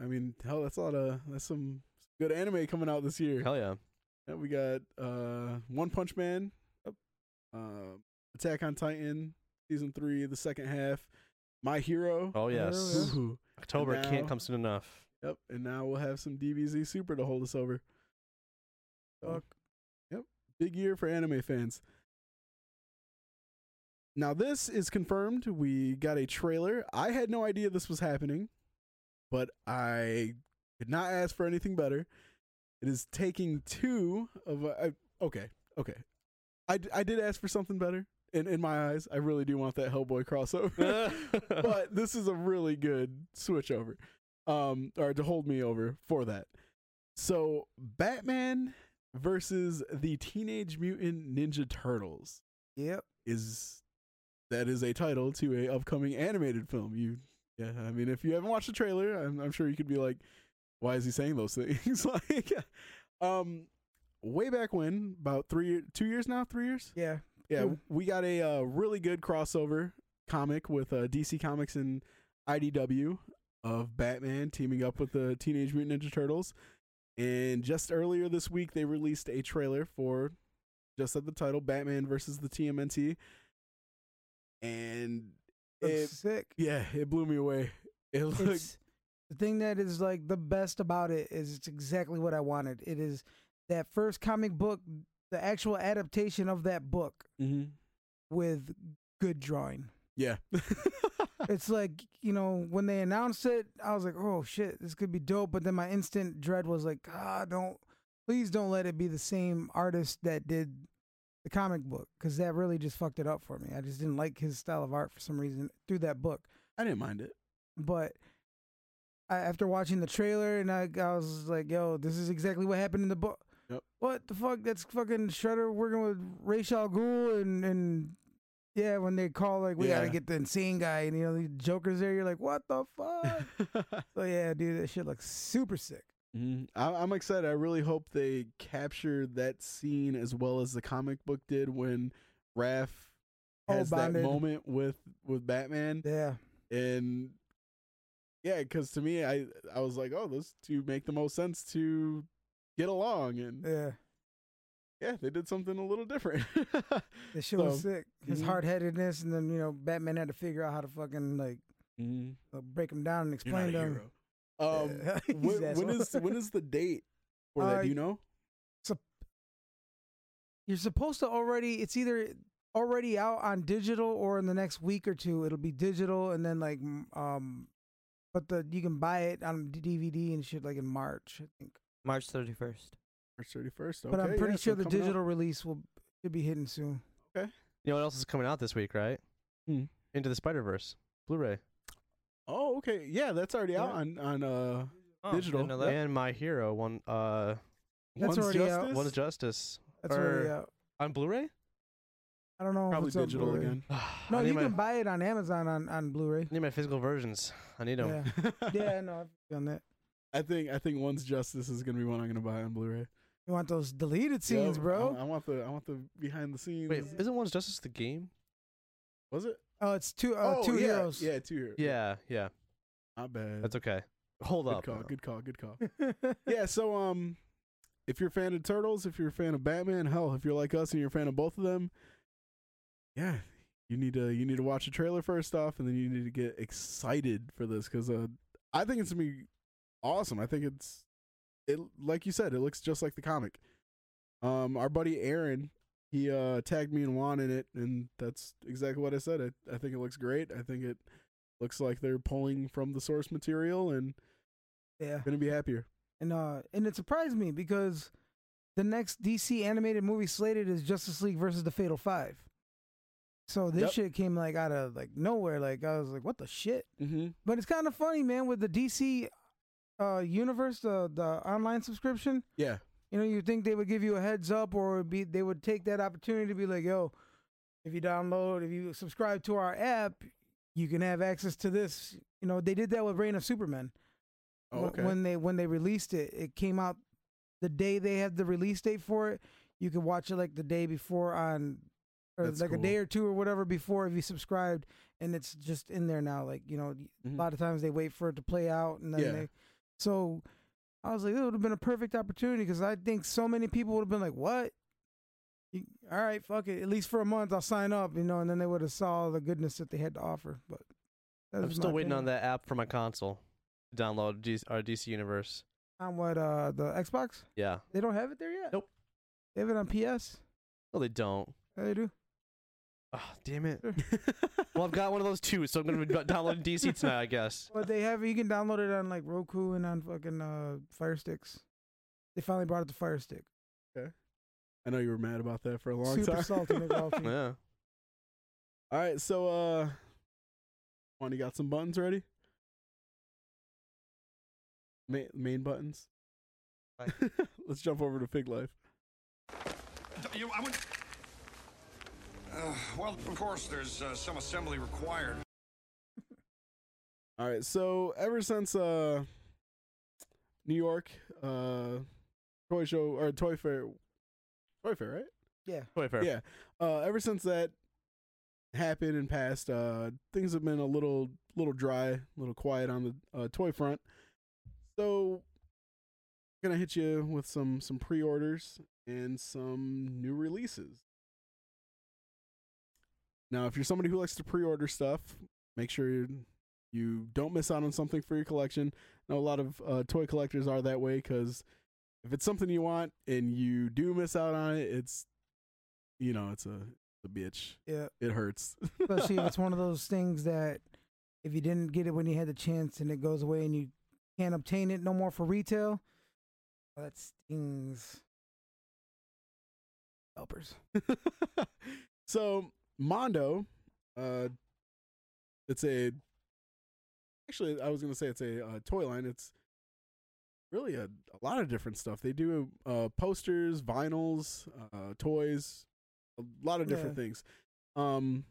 I mean, hell, that's a lot of that's some good anime coming out this year. Hell yeah. Yeah, we got uh, One Punch Man, uh, Attack on Titan season three, the second half. My Hero. Oh yes. yeah. Ooh. October And can't come soon enough. Yep, and now we'll have some DBZ Super to hold us over. Fuck. yep, big year for anime fans. Now this is confirmed. We got a trailer. I had no idea this was happening, but I could not ask for anything better. It is taking two of. Uh, I- okay, okay. I did ask for something better. In in my eyes, I really do want that Hellboy crossover. but this is a really good switch over um or to hold me over for that so batman versus the teenage mutant ninja turtles Yep. is that is a title to a upcoming animated film you yeah i mean if you haven't watched the trailer i'm, I'm sure you could be like why is he saying those things like um way back when about three two years now three years Yeah. yeah, we got a uh, really good crossover comic with uh, DC Comics and IDW of Batman teaming up with the Teenage Mutant Ninja Turtles. And just earlier this week, they released a trailer for just at the title Batman versus the TMNT. And Looks it, sick. yeah, it blew me away. It looked It's the thing that is like the best about it is it's exactly what I wanted. It is that first comic book, the actual adaptation of that book Mhm. with good drawing. yeah. It's like, you know, when they announced it, I was like, oh shit, this could be dope. But then my instant dread was like, ah, don't, please don't let it be the same artist that did the comic book because that really just fucked it up for me. I just didn't like his style of art for some reason through that book. I didn't mind it. But I, after watching the trailer, and I, I was like, yo, this is exactly what happened in the book. Yep. What the fuck? That's fucking Shredder working with Ra's al Ghul and and yeah, when they call like we gotta get the insane guy and you know the Joker's there, you're like, what the fuck? so yeah, dude, that shit looks super sick. Mhm. I, I'm excited. I really hope they capture that scene as well as the comic book did when Raph Oh, has that moment with with Batman, Yeah, and yeah, because to me, I I was like, oh, those two make the most sense to get along, and yeah, yeah, they did something a little different. that shit was sick. His mhm. hard headedness, and then you know Batman had to figure out how to fucking like Mhm. uh, break him down and You're not a explain to him. hero. Um, Yeah, he's when, when asshole. is when is the date for that? Uh, Do you know? You're supposed to already. It's either already out on digital or in the next week or two. It'll be digital, and then like um, but the you can buy it on DVD and shit like in March, I think. March 31st. March 31st. but I'm pretty yeah, sure so the coming up. digital release will should be hitting soon. Okay. You know what else is coming out this week, right? Hmm. Into the Spider Verse, Blu-ray, Oh, okay. Yeah, that's already out on on uh Oh, Digital. didn't know that. and My Hero, one uh, That's One's already out. Justice? One's Justice That's Or- already out. on Blu-ray. I don't know. if Probably it's on digital Blu-ray. again. No, I need you my, can buy it on Amazon on on Blu-ray. I need my physical versions. I need them. Yeah, yeah, no, I've done that. I think I think One's Justice is gonna be one I'm gonna buy on Blu-ray. You want those deleted scenes, Yep, bro? I, I want the I want the behind the scenes. Wait, isn't One's Justice the game? was it? Oh, it's two uh, oh, two yeah, heroes. Yeah, two heroes. Yeah, yeah. not bad. That's okay. Hold good up. call. Good call. Good call. yeah. So um, if you're a fan of Turtles, if you're a fan of Batman, hell, if you're like us and you're a fan of both of them, yeah, you need to you need to watch the trailer first off, and then you need to get excited for this because uh, I think it's gonna be awesome. I think it's it like you said, it looks just like the comic. Um, our buddy Aaron he uh, tagged me and Juan in it, and that's exactly what I said. I, I think it looks great. I think it looks like they're pulling from the source material, and Yeah. gonna be happier. And uh and it surprised me because the next DC animated movie slated is Justice League versus the Fatal Five. So this Yep. shit came like out of like nowhere. Like I was like, what the shit? Mm-hmm. But it's kind of funny, man, with the DC uh universe, the the online subscription. Yeah, You know, you think they would give you a heads up or be they would take that opportunity to be like, yo, if you download, if you subscribe to our app, you can have access to this. You know, they did that with Reign of Superman. Oh, okay. When they when they released it, it came out the day they had the release date for it. You could watch it like the day before on, or That's like a day or two or whatever before if you subscribed, and it's just in there now. Like you know, Mhm. a lot of times they wait for it to play out, and then Yeah. they. So, I was like, it would have been a perfect opportunity because I think so many people would have been like, "What? You, all right, fuck it. At least for a month, I'll sign up." You know, and then they would have saw the goodness that they had to offer. But I'm still waiting on that app for my console. to Download DC, our DC Universe. On what? Uh, the Xbox? Yeah. They don't have it there yet. Nope. They have it on PS. No, they don't. Yeah, they do. Oh, damn it. well, I've got one of those too, so I'm gonna be downloading DC tonight, I guess. But they have you can download it on like Roku and on fucking uh Fire Sticks. They finally brought it to Fire Stick. Okay. I know you were mad about that for a long Super time. salty McAuliffe. Yeah. All right, so uh, Juan, you got some buttons ready? Main main buttons. Let's jump over to Fig Life. You, I would. Uh, well, of course, there's uh, some assembly required. All right, so ever since uh, New York uh, toy show or toy fair, toy fair, right? Yeah. Toy Fair. Yeah. Uh, ever since that happened and passed, uh, things have been a little little dry, a little quiet on the uh, toy front. So, gonna hit you with some some pre-orders and some new releases. Now, if you're somebody who likes to pre-order stuff, make sure you, you don't miss out on something for your collection. I know a lot of uh, toy collectors are that way because if it's something you want and you do miss out on it, it's you know, it's a a bitch. Yeah. It hurts. Especially if it's one of those things that if you didn't get it when you had the chance and it goes away and you can't obtain it no more for retail, that stings. Helpers. so Mondo, uh, it's a. Actually, I was gonna say it's a uh, toy line. It's really a, a lot of different stuff. They do uh, posters, vinyls, uh, toys, a lot of different Yeah. things. Um,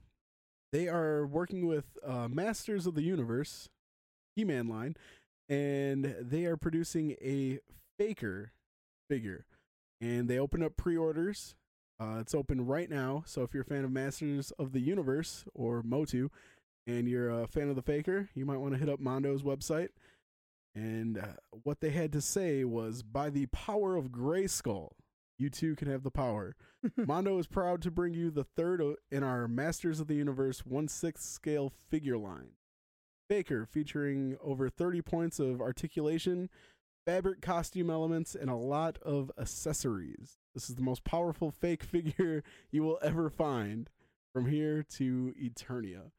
they are working with uh, Masters of the Universe, He-Man line, and they are producing a Faker figure. And they open up pre-orders. Uh, it's open right now. So if you're a fan of Masters of the Universe or Motu, and you're a fan of the Faker, you might want to hit up Mondo's website. And uh, what they had to say was, by the power of Grayskull, you too can have the power. Mondo is proud to bring you the third in our Masters of the Universe 1 6 scale figure line. Faker, featuring over 30 points of articulation, fabric costume elements, and a lot of accessories. This is the most powerful fake figure you will ever find from here to Eternia.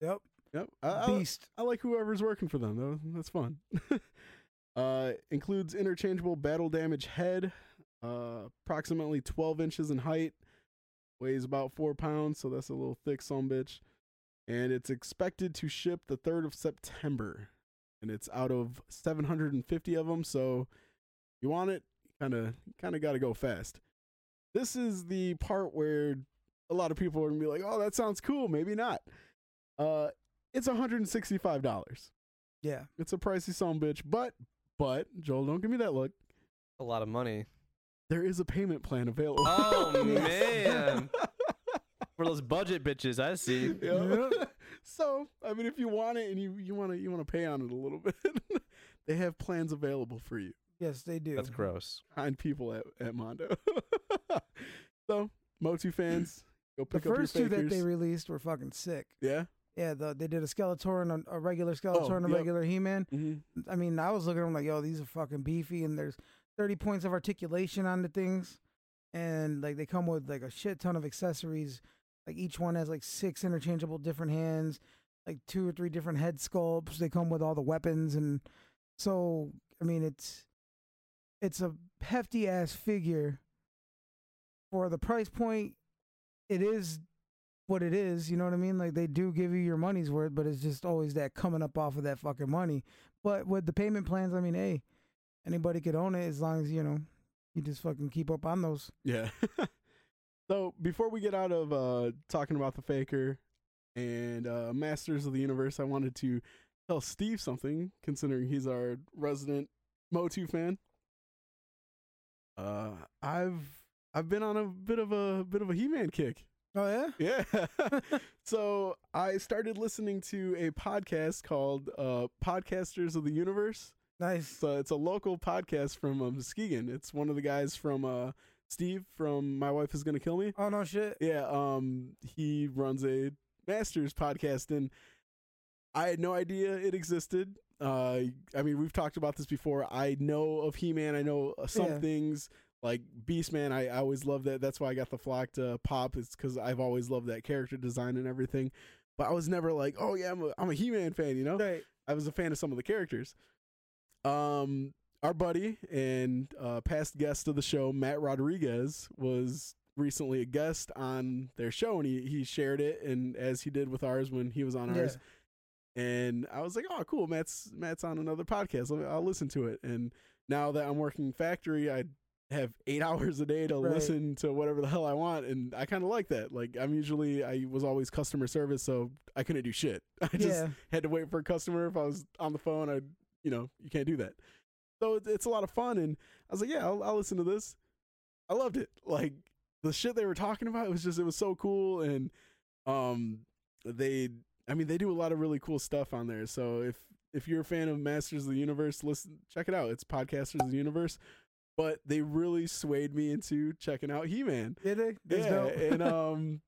Yep. Yep. I, I, Beast. I like whoever's working for them, though. That's fun. uh, includes interchangeable battle damage head, uh, approximately 12 inches in height, weighs about four pounds, so that's a little thick some bitch. And it's expected to ship the 3rd of September. And it's out of 750 of them, so you want it, kind of kind of got to go fast. This is the part where a lot of people are going to be like, "Oh, that sounds cool, maybe not." Uh it's $165. Yeah. It's a pricey song, bitch, but but Joel, don't give me that look. A lot of money. There is a payment plan available. Oh, man. For those budget bitches, I see. Yeah. so, I mean, if you want it and you you want to you want to pay on it a little bit, they have plans available for you. Yes, they do. That's gross. Kind people at at Mondo. so, Motu fans, go pick The pick up first your two that they released were fucking sick. yeah. Yeah, the, they did a Skeletor and a, a regular Skeletor and a yep. regular He-Man. Mm-hmm. I mean, I was looking at them like, yo, these are fucking beefy, and there's 30 points of articulation on the things, and like they come with like a shit ton of accessories. Like each one has like six interchangeable different hands, like two or three different head sculpts. They come with all the weapons, and so I mean it's it's a hefty ass figure for the price point. It is what it is, you know what I mean? Like they do give you your money's worth, but it's just always that coming up off of that fucking money. But with the payment plans, I mean, hey, anybody could own it as long as you know you just fucking keep up on those. Yeah. so before we get out of uh, talking about the Faker and uh, Masters of the Universe, I wanted to tell Steve something, considering he's our resident Motu fan. Uh, I've I've been on a bit of a bit of a He-Man kick. Oh yeah, Yeah. so I started listening to a podcast called uh, Podcasters of the Universe. nice. So it's a local podcast from um, Muskegon. It's one of the guys from uh, Steve from My Wife Is Gonna Kill Me. Oh no shit. Yeah, um, he runs a Masters podcast, and I had no idea it existed. Uh, I mean, we've talked about this before. I know of He Man. I know uh, some Yeah. things like Beast Man. I, I always love that. That's why I got the flock to pop. It's because I've always loved that character design and everything. But I was never like, oh yeah, I'm a, I'm a He Man fan. You know, Right. I was a fan of some of the characters. Um, our buddy and uh, past guest of the show, Matt Rodriguez, was recently a guest on their show, and he he shared it, and as he did with ours when he was on Yeah. ours, and I was like, oh, cool, Matt's Matt's on another podcast. I'll, I'll listen to it. And now that I'm working factory, I have eight hours a day to Right. listen to whatever the hell I want, and I kind of like that. Like I'm usually I was always customer service, so I couldn't do shit. I just yeah. had to wait for a customer. If I was on the phone, I, you know, you can't do that. So it's, it's a lot of fun, and I was like, yeah, I'll, I'll listen to this. I loved it. Like the shit they were talking about, it was just, it was so cool, and um, they, I mean, they do a lot of really cool stuff on there. So if if you're a fan of Masters of the Universe, listen, check it out. It's Podcasters of the Universe. But they really swayed me into checking out He Man. Did they? That's Yeah, dope. and um,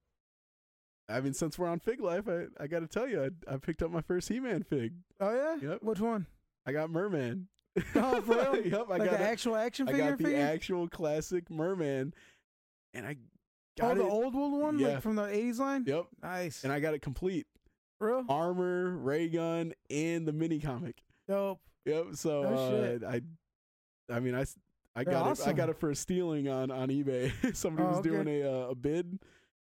I mean, since we're on Fig Life, I I got to tell you, I, I picked up my first He Man fig. oh yeah. Yep. Which one? I got Merman. Oh, for real? yep, I like got a- actual action figure. I got the figure? actual classic Merman, and I got oh, the it. old old one, Yeah. like from the '80s line. Yep, Nice. and I got it complete: Real armor, ray gun, and the mini comic. dope. Yep. So Oh, uh. I, I mean, I, I They're got it. I got it for a stealing on on eBay. Somebody Oh, was okay. doing a uh, a bid,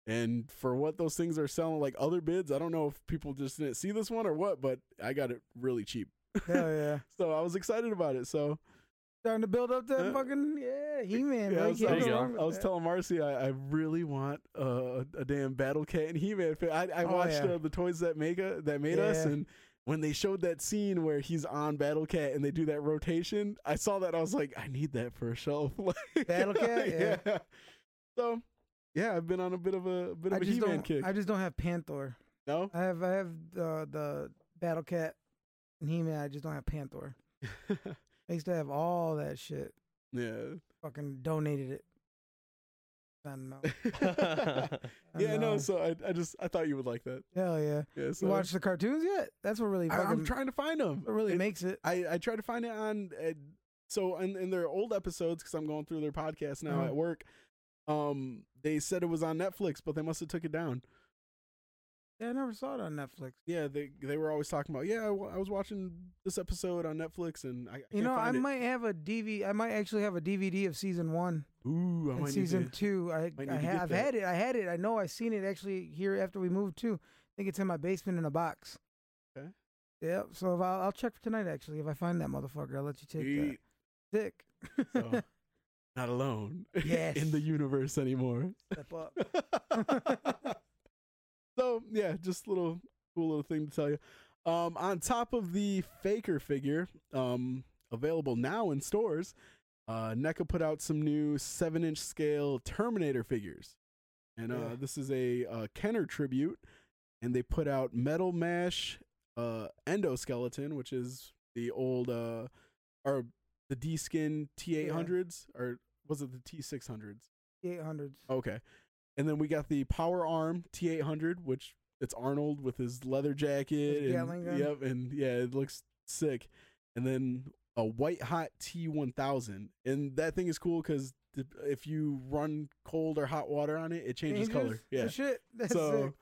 and for what those things are selling, like other bids, I don't know if people just didn't see this one or what, but I got it really cheap. Hell yeah. so I was excited about it. So Starting to build up that Uh, fucking yeah, He Man. yeah, I was, I was- There you go go. wrong with I was telling Marcy I, I really want uh, a damn Battle Cat and He Man. I, I Oh, watched yeah. uh, the toys that make a, that made us, and when they showed that scene where he's on Battle Cat and they do that rotation, I saw that I was like, I need that for a shelf. Like, Battle Cat? Yeah. So yeah, I've been on a bit of a, bit of a He Man kick. I just don't have Panther. no. I have I have the the Battle Cat and He Man. I just don't have Panther. I used to have all that shit. yeah. Fucking donated it. I don't know. I yeah. No. know. So I, I just I thought you would like that. Hell yeah. Yeah. So You watch the cartoons yet? That's what really I, I'm trying to find them. what really makes it. I I tried to find it on uh, so in, in their old episodes because I'm going through their podcast now Uh-huh. at work. Um, they said it was on Netflix, but they must have took it down. Yeah, I never saw it on Netflix. Yeah, they they were always talking about. Yeah, I, I was watching this episode on Netflix, and I, I You know, I it. might have a DV. I might actually have a DVD of season one Ooh, I might season need to. two. I I need to get have had it. I had it. I know. I seen it actually here after we moved too. I think it's in my basement in a box. Okay. Yep. So if I'll, I'll check for tonight. Actually, if I find that motherfucker, I'll let you take Sweet. that. Dick. So, not alone Yes. in the universe anymore. Step up. so yeah, just a little cool little thing to tell you. Um, on top of the Faker figure, um, available now in stores, uh, NECA put out some new seven-inch scale Terminator figures, and uh, Yeah. this is a uh, Kenner tribute, and they put out Metal Mash uh, Endoskeleton, which is the old uh, or the D Skin T800s, or was it the T600s? T eight hundreds. Okay. And then we got the Power Arm T800, which it's Arnold with his leather jacket. His and, Yep, and yeah, it looks sick. And then a White Hot T1000, and that thing is cool because if you run cold or hot water on it, it changes, color. Yeah. Shit. That's so sick.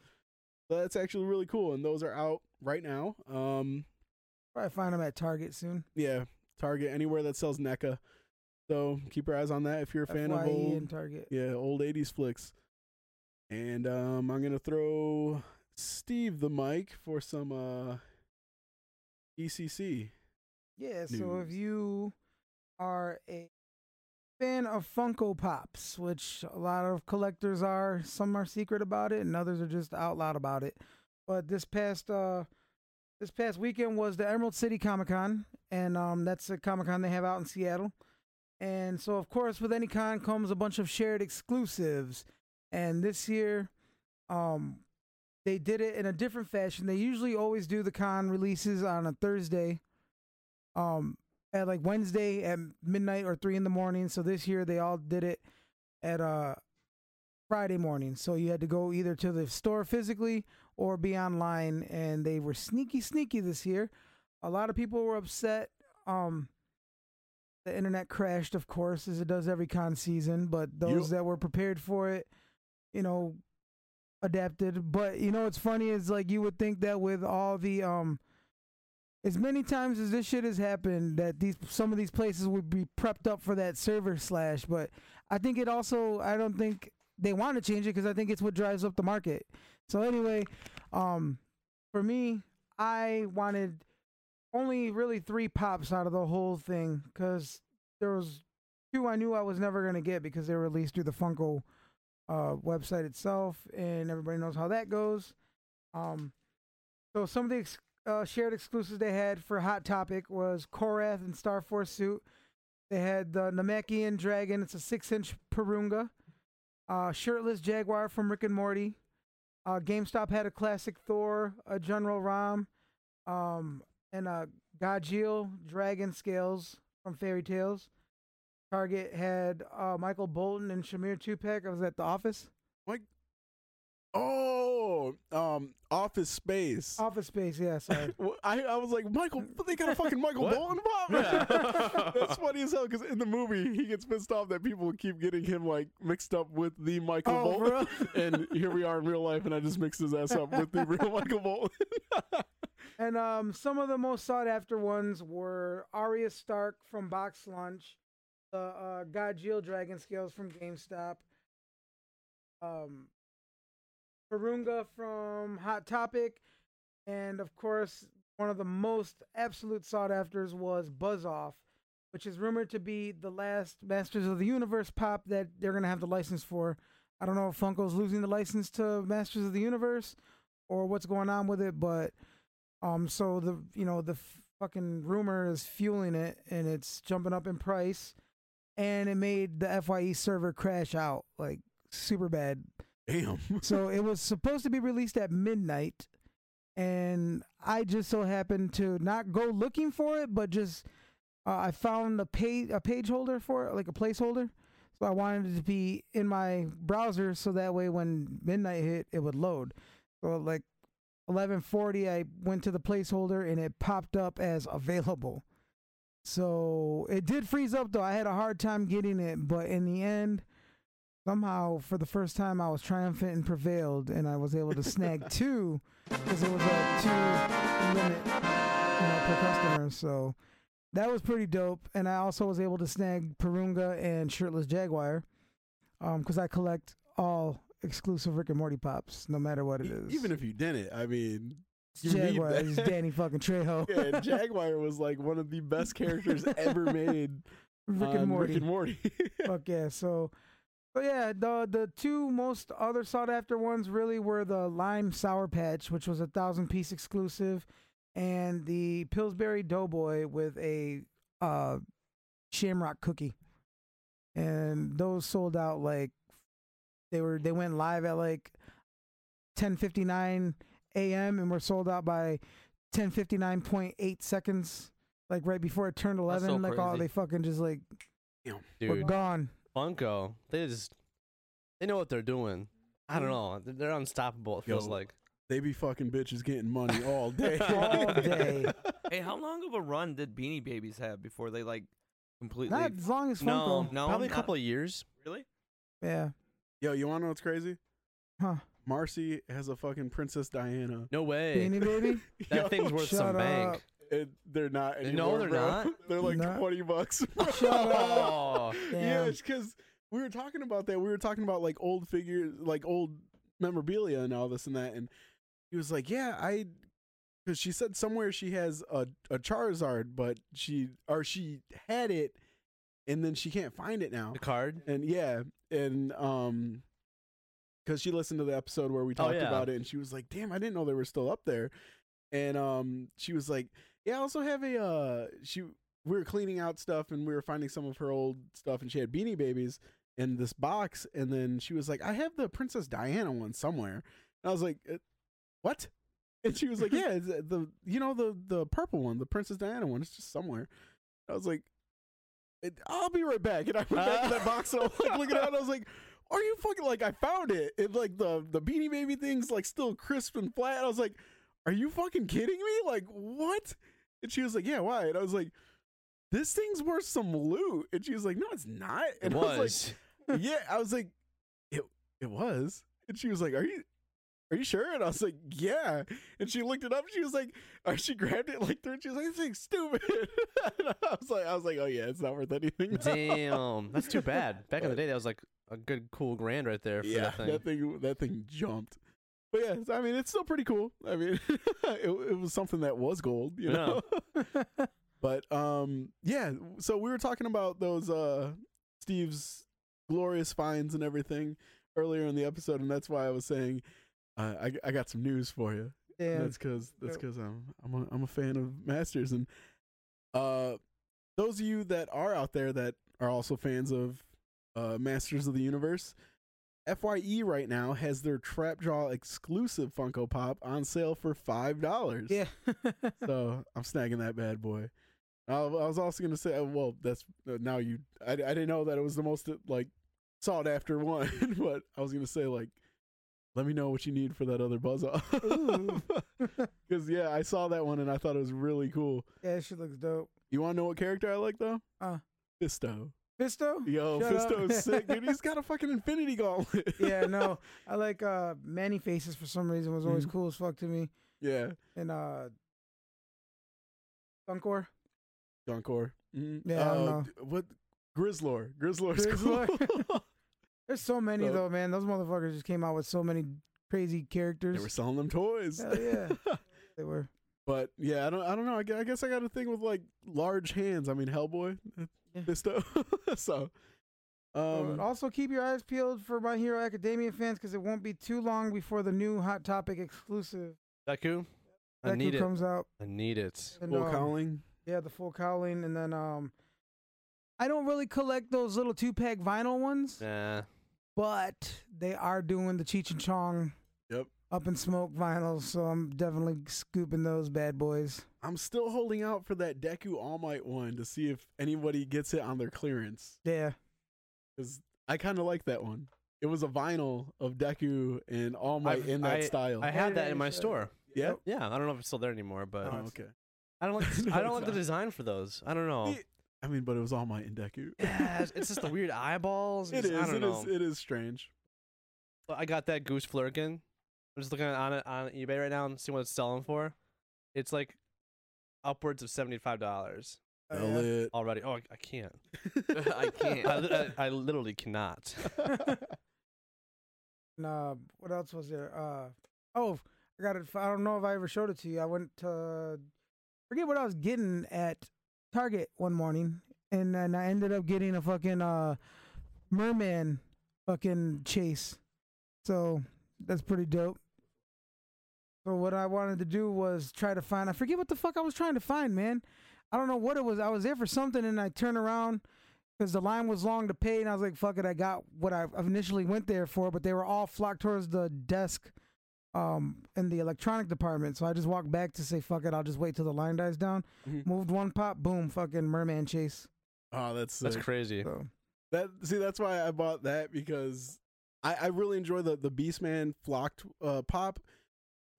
that's actually really cool, and those are out right now. Um, Probably find them at Target soon. yeah, Target anywhere that sells NECA. So keep your eyes on that if you're a fan of old, Target. yeah, old '80s flicks. And um, I'm gonna throw Steve the mic for some uh, ECC. Yeah, so if you are a fan of Funko Pops, which a lot of collectors are, some are secret about it and others are just out loud about it. But this past uh this past weekend was the Emerald City Comic Con, and um that's a Comic Con they have out in Seattle. And so of course with any con comes a bunch of shared exclusives. And this year, um they did it in a different fashion. They usually always do the con releases on a Thursday um at like Wednesday at midnight or three in the morning. So this year they all did it at uh Friday morning. So you had to go either to the store physically or be online and they were sneaky sneaky this year. A lot of people were upset. Um the internet crashed of course as it does every con season, but those that were prepared for it, you know, adapted. But you know what's funny is like you would think that with all the um as many times as this shit has happened that these some of these places would be prepped up for that server slash but i think it also i don't think they want to change it because i think it's what drives up the market so anyway um for me i wanted only really three pops out of the whole thing because there was two i knew i was never going to get because they were released through the funko uh website itself and everybody knows how that goes um so some of the ex- uh, shared exclusives they had for Hot Topic was Korath and Star Force suit. They had the Namekian Dragon. It's a six-inch Porunga. Uh, shirtless Jaguar from Rick and Morty. Uh, GameStop had a classic Thor, a General Ram, um, and a Gajeel Dragon Scales from Fairy Tales. Target had uh, Michael Bolton and Shamir Tupac. I was at the office. Like, Oh, um, Office Space. Office Space, yeah, sorry. Well, I, I was like, Michael, but they got a fucking Michael What? Bolton pop. Yeah. That's funny as hell because in the movie he gets pissed off that people keep getting him like mixed up with the Michael Oh, for Bolton, and here we are in real life, and I just mixed his ass up with the real Michael Bolton. And um, some of the most sought after ones were Arya Stark from Box Lunch, the uh, Dragon Scales from GameStop, um, Porunga from Hot Topic, and of course, one of the most absolute sought afters was Buzz Off, which is rumored to be the last Masters of the Universe pop that they're going to have the license for. I don't know if Funko's losing the license to Masters of the Universe or what's going on with it, but um, so the you know the fucking rumor is fueling it, and it's jumping up in price, and it made the Fye server crash out like super bad. Damn. so it was supposed to be released at midnight, and I just so happened to not go looking for it, but just uh, I found a page a page holder for it, like a placeholder. So I wanted it to be in my browser, so that way when midnight hit, it would load. So like 11:40, I went to the placeholder and it popped up as available. So it did freeze up though. I had a hard time getting it, but in the end, somehow for the first time, I was triumphant and prevailed, and I was able to snag two because it was a two limit, you know, per customer. So that was pretty dope. And I also was able to snag Porunga and Shirtless Jaguar, um, because I collect all exclusive Rick and Morty pops, no matter what it is. Even if you didn't, I mean, you Jaguar is Danny fucking Trejo. yeah, Jaguar was like one of the best characters ever made. Rick and Morty. Rick and Morty. Fuck yeah. So, but yeah, the the two most other sought after ones really were the lime sour patch, which was a thousand piece exclusive, and the Pillsbury Doughboy with a uh shamrock cookie. And those sold out like they were they went live at like 10:59 a.m. and we're sold out by 10:59.8 seconds like right before it turned 11 so like all crazy. they fucking just like we're gone. Funko, they just they know what they're doing. I don't know. They're- They're unstoppable. It feels Yo. like. they be fucking bitches getting money all day. All day. Hey, how long of a run did Beanie Babies have before they like completely. Not as long as Funko. no, no, Probably a not- couple of years. Really? Yeah. Yo, you want to know what's crazy? Huh. Marcy has a fucking Princess Diana. No way. Beanie Baby? That Yo, thing's worth some up. bank. it- they're not No, they're bro. not? They're like Not- twenty bucks. Shut up. Oh, Yeah, it's because we were talking about that. We were talking about like old figures, like old memorabilia and all this and that. And he was like, "Yeah, I," because she said somewhere she has a a Charizard, but she or she had it, and then she can't find it now. the card. And yeah, and um, because she listened to the episode where we Oh, talked yeah. about it, and she was like, "Damn, I didn't know they were still up there." And um, she was like, "Yeah, I also have a uh, she." We were cleaning out stuff, and we were finding some of her old stuff, and she had Beanie Babies in this box, and then she was like, "I have the Princess Diana one somewhere." And I was like, uh, "What?" And she was like, "Yeah, it's uh, the you know the the purple one, the Princess Diana one. It's just somewhere." I was like, "I'll be right back." And I went back to that box and I was like looking at it. And I was like, "Are you fucking like I found it? It like the the Beanie Baby thing's like still crisp and flat." I was like, "Are you fucking kidding me? Like what?" And she was like, "Yeah, why?" And I was like, "This thing's worth some loot." And she was like, "No, it's not." It And I was was. like, "Yeah." I was like, "It it was." And she was like, "Are you?" Are you sure? And I was like, yeah. And she looked it up. She was like, or she grabbed it like through. She was like, this thing's stupid. and I was like, I was like, oh yeah, it's not worth anything. now." Damn, that's too bad. Back in the day, that was like a good, cool grand right there for yeah, that thing. that thing, that thing jumped. But yeah, I mean, it's still pretty cool. I mean, it, it was something that was gold, you know. but um, yeah. So we were talking about those uh, Steve's glorious finds and everything earlier in the episode, and that's why I was saying uh, I I got some news for you. Yeah. That's because that's because I'm I'm a, I'm a fan of Masters, and uh, those of you that are out there that are also fans of uh, Masters of the Universe, Fye right now has their Trapjaw exclusive Funko Pop on sale for five dollars. yeah. so I'm snagging that bad boy. I, I was also gonna say, uh, well, that's uh, now you. I, I didn't know that it was the most like sought after one, but I was gonna say like, let me know what you need for that other buzz off. Because yeah, I saw that one and I thought it was really cool. yeah, she looks dope. You want to know what character I like though? Uh. Fisto. Fisto? Yo, Shut up. Fisto's sick, dude. He's got a fucking Infinity Gauntlet. yeah, no. I like uh Man-E-Faces for some reason was always Mhm. cool as fuck to me. yeah, And uh Dunkor. Dunkor. Mhm. Yeah, I don't Uh, know. What? Grizzlor. Grizzlor's Grizzlor. cool. There's so many So- though, man. Those motherfuckers just came out with so many crazy characters. they were selling them toys. Hell yeah. They were. But yeah, I don't. I don't know. I I guess I got a thing with like large hands. I mean, Hellboy, Yeah. Fisto. so, um, Uh, also, keep your eyes peeled for My Hero Academia fans because it won't be too long before the new Hot Topic exclusive Deku, I Deku need it. comes out. I need it. And, Will um, Cowling. Yeah, the full cowling, and then um, I don't really collect those little two pack vinyl ones, Nah. but they are doing the Cheech and Chong. Yep. Up in smoke vinyls, so I'm definitely scooping those bad boys. I'm still holding out for that Deku All Might one to see if anybody gets it on their clearance Yeah. because I kind of like that one. It was a vinyl of Deku and All Might I've- in that I- style. I had that in my store. yeah. Yeah, I don't know if it's still there anymore, but Oh, okay. I don't like. No, I don't it's like the not. design for those. I don't know. Yeah, I mean, but it was All Might and Deku. yeah, it's- it's just the weird eyeballs. it It's- is. I don't It know. is. It is strange. But I got that Goose Flurkin. I'm just looking on it on eBay right now and seeing what it's selling for. It's like upwards of seventy five dollars Oh, yeah. already. Oh, I, I can't. I can't. I, li- I, I literally cannot. And, uh, what else was there? Uh, oh, I got it. I don't know if I ever showed it to you. I went to forget what I was getting at Target one morning, and then I ended up getting a fucking uh, merman fucking chase. So that's pretty dope. So what I wanted to do was try to find. I forget what the fuck I was trying to find, man. I don't know what it was. I was there for something, and I turned around because the line was long to pay, and I was like, "Fuck it!" I got what I initially went there for, but they were all flocked towards the desk, um, in the electronic department. So I just walked back to say, "Fuck it!" I'll just wait till the line dies down. Mhm. Moved one pop, boom, fucking merman chase. Oh, that's That's crazy. So That see, that's why I bought that because I, I really enjoy the the Beastman flocked uh, pop,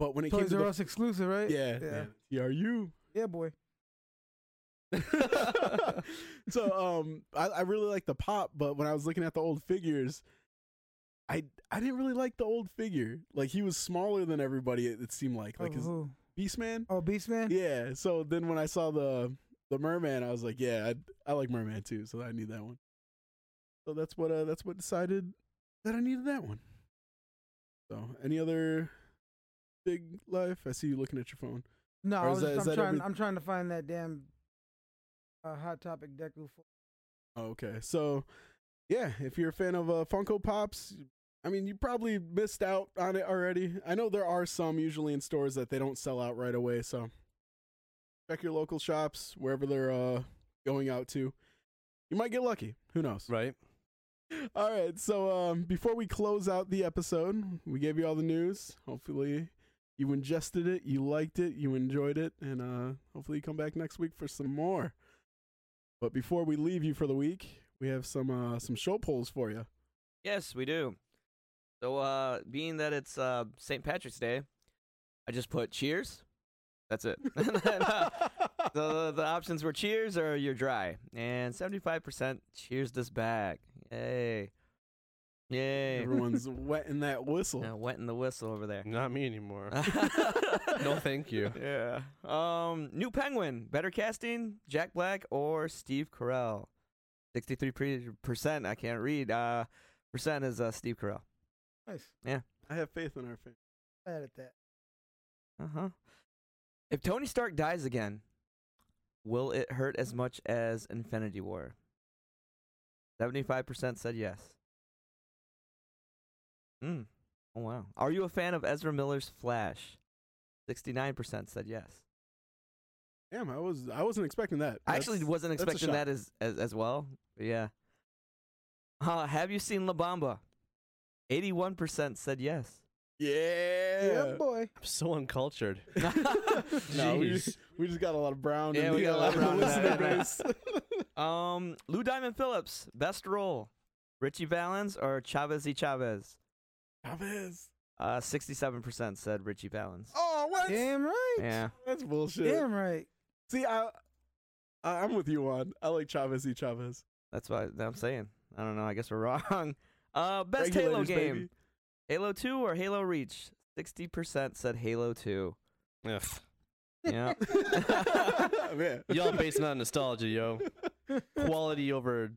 but when it came Toys to R the, Us exclusive, right? yeah, yeah, yeah, TRU, yeah, boy. so um, I, I really like the pop, but when I was looking at the old figures, I I didn't really like the old figure. Like he was smaller than everybody. It, it seemed like like oh, his who? Beastman. oh Beastman. Yeah. So then when I saw the the Merman, I was like, yeah, I, I like Merman too. So I need that one. So that's what uh that's what decided that I needed that one. So any other big life? I see you looking at your phone. No, I was that, just, I'm trying. every- I'm trying to find that damn uh, hot topic Deku. For, Oh, okay. So, yeah, if you're a fan of uh, Funko Pops, I mean, you probably missed out on it already. I know there are some usually in stores that they don't sell out right away. So, check your local shops wherever they're uh, going out to. You might get lucky. Who knows? Right. All right. So, um, before we close out the episode, we gave you all the news. Hopefully, you ingested it, you liked it, you enjoyed it, and uh, hopefully, you come back next week for some more. But before we leave you for the week, we have some uh, some show polls for you. Yes, we do. So, uh, being that it's uh, St. Patrick's Day, I just put cheers. That's it. the, the options were cheers or you're dry. And 75% cheers this bag. Yay. Yay. Everyone's wetting that whistle. Yeah, wet in the whistle over there. Not me anymore. no, thank you. Yeah. Um, new Penguin, better casting, Jack Black or Steve Carell. Sixty-three percent. I can't read. Uh, percent is uh, Steve Carell. nice. Yeah. I have faith in our fan. Bad at that. Uh huh. If Tony Stark dies again, will it hurt as much as Infinity War? Seventy-five percent said yes. Hmm. Oh wow. Are you a fan of Ezra Miller's Flash? Sixty-nine percent said yes. Damn, I was I wasn't expecting that. I actually wasn't expecting that as, as as well. But yeah. Uh, have you seen La Bamba? Eighty-one percent said yes. Yeah. Yeah, boy. I'm so uncultured. No, we, Jeez. we just got a lot of brown. Yeah, in we the, got a lot of brown listener base. Um, Lou Diamond Phillips, best role, Ritchie Valens or Chavez y Chavez? Chavez. Uh, sixty-seven percent said Ritchie Valens. Oh, what? Damn right. Yeah, That's bullshit. Damn right. See, I, I I'm with you on. I like Chavez y Chavez. that's what I'm saying. I don't know. I guess we're wrong. Uh, best Halo game, baby. Halo Two or Halo Reach? Sixty percent said Halo Two. Ugh. Yeah. Man. Y'all basing on nostalgia, yo. Quality over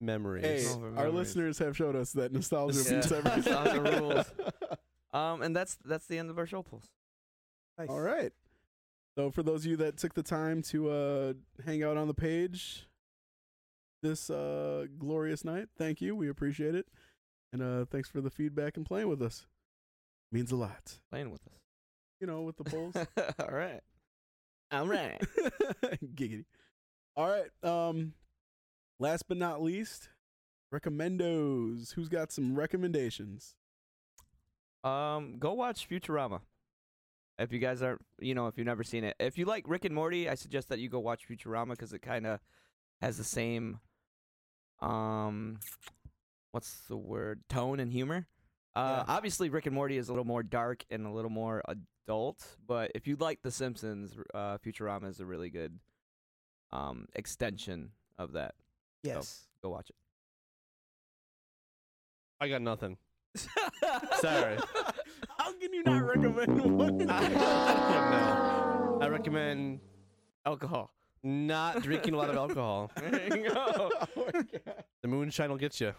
memories. Hey, our memories. listeners have showed us that nostalgia Yeah. beats everything. Nostalgia rules. Um, and that's that's the end of our show polls. Nice. All right. So for those of you that took the time to uh, hang out on the page this uh, glorious night, thank you. We appreciate it. And uh, thanks for the feedback and playing with us. Means a lot. Playing with us. You know, with the polls. All right. All right. Giggity. All right. Um last but not least, recommendos. Who's got some recommendations? Um, go watch Futurama. If you guys aren't, you know, if you've never seen it, if you like Rick and Morty, I suggest that you go watch Futurama because it kind of has the same, um, what's the word, tone and humor. Uh, Yeah. obviously Rick and Morty is a little more dark and a little more adult, but if you like The Simpsons, uh, Futurama is a really good, um, extension of that. Yes. Go watch it. I got nothing. Sorry. How can you not recommend one? I don't know. I recommend Alcohol. not drinking a lot of alcohol. There you go. oh my god. The moonshine will get you.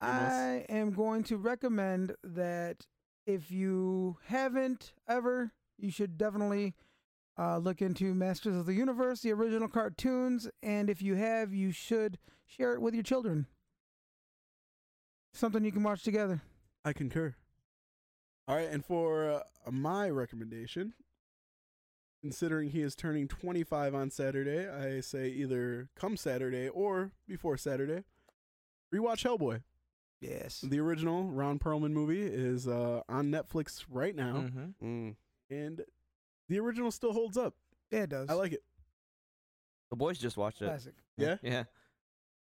I am going to recommend that if you haven't ever, you should definitely uh, look into Masters of the Universe, the original cartoons, and if you have, you should share it with your children. Something you can watch together. I concur. All right, and for uh, my recommendation, considering he is turning 25 on Saturday, I say either come Saturday or before Saturday, rewatch Hellboy. Yes. The original Ron Perlman movie is uh, on Netflix right now, Mm-hmm. Mm. and the original still holds up. Yeah, it does. I like it. The boys just watched it. Classic. Yeah? Yeah.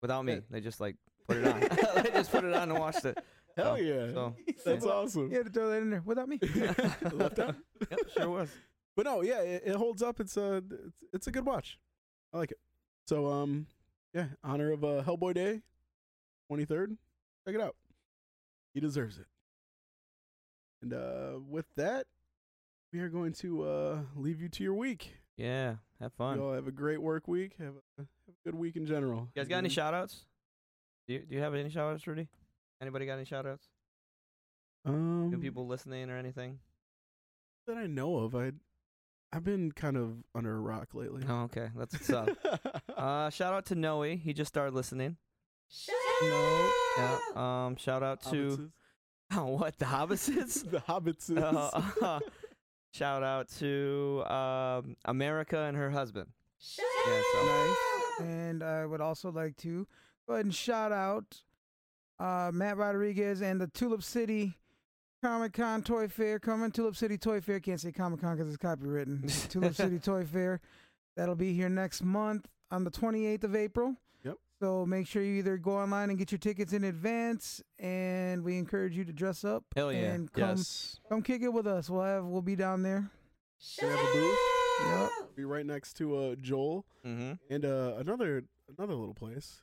Without me. Yeah. They just like put it on. they just put it on and watched it. Hell So- yeah. So That's yeah. awesome. You had to throw that in there without me. Left out. Yep, sure was. but no, yeah, it, it holds up. It's a it's, it's a good watch. I like it. So um, yeah, honor of uh, Hellboy Day, twenty third. Check it out. He deserves it. And uh, with that, we are going to uh leave you to your week. Yeah, have fun. You all have a great work week. Have a, have a good week in general. You guys got any And, shout outs? Do you, do you have any shout outs, Rudy? Anybody got any shout outs? Um, New people listening or anything? that I know of, I I've been kind of under a rock lately. Oh, okay. That's what's up. uh, shout out to Noe. He just started listening. Shout no. Yeah. Um, shout out to oh, what the Hobbitses. the Hobbits. Uh, shout out to um, America and her husband. Yeah, so Nice. And I would also like to go ahead and shout out uh, Matt Rodriguez and the Tulip City Comic Con Toy Fair coming. Tulip City Toy Fair. Can't say Comic Con because it's copywritten. Tulip City Toy Fair. That'll be here next month on the 28th of April. Yep. So make sure you either go online and get your tickets in advance, and we encourage you to dress up Hell yeah. and come Yes. come kick it with us. We'll have we'll be down there. We have a booth. Yep. Be right next to uh, Joel mm-hmm. and uh, another another little place.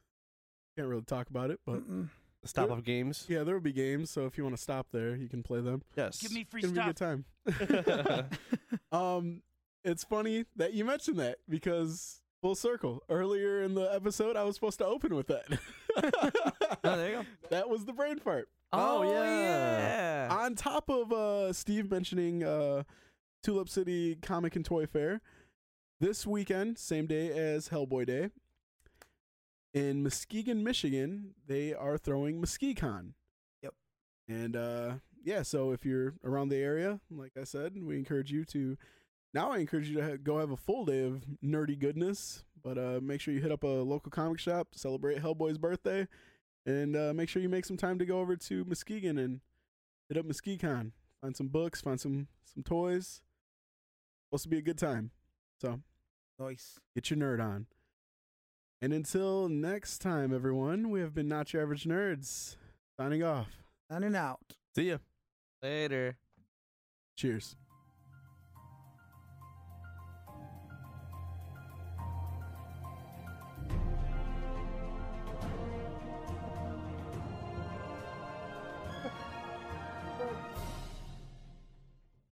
Can't really talk about it, but Mm-mm. Stop of games. yeah, there will be games. So if you want to stop there, you can play them. Yes. Give me free It's gonna be a good time. um, it's funny that you mentioned that because full circle. Earlier in the episode, I was supposed to open with that. Oh, there you go. That was the brain fart. Oh, Oh, yeah. yeah. On top of uh, Steve mentioning uh, Tulip City Comic and Toy Fair, this weekend, same day as Hellboy Day, in Muskegon, Michigan, they are throwing MuskeCon. Yep. And uh, yeah, so if you're around the area, like I said, we encourage you to. Now I encourage you to ha- go have a full day of nerdy goodness, but uh, make sure you hit up a local comic shop, celebrate Hellboy's birthday, and uh, make sure you make some time to go over to Muskegon and hit up MuskeCon. Find some books, find some some toys. Supposed to be a good time. So Nice. get your nerd on. And until next time, everyone, we have been Not Your Average Nerds. Signing off. Signing out. See ya. Later. Cheers.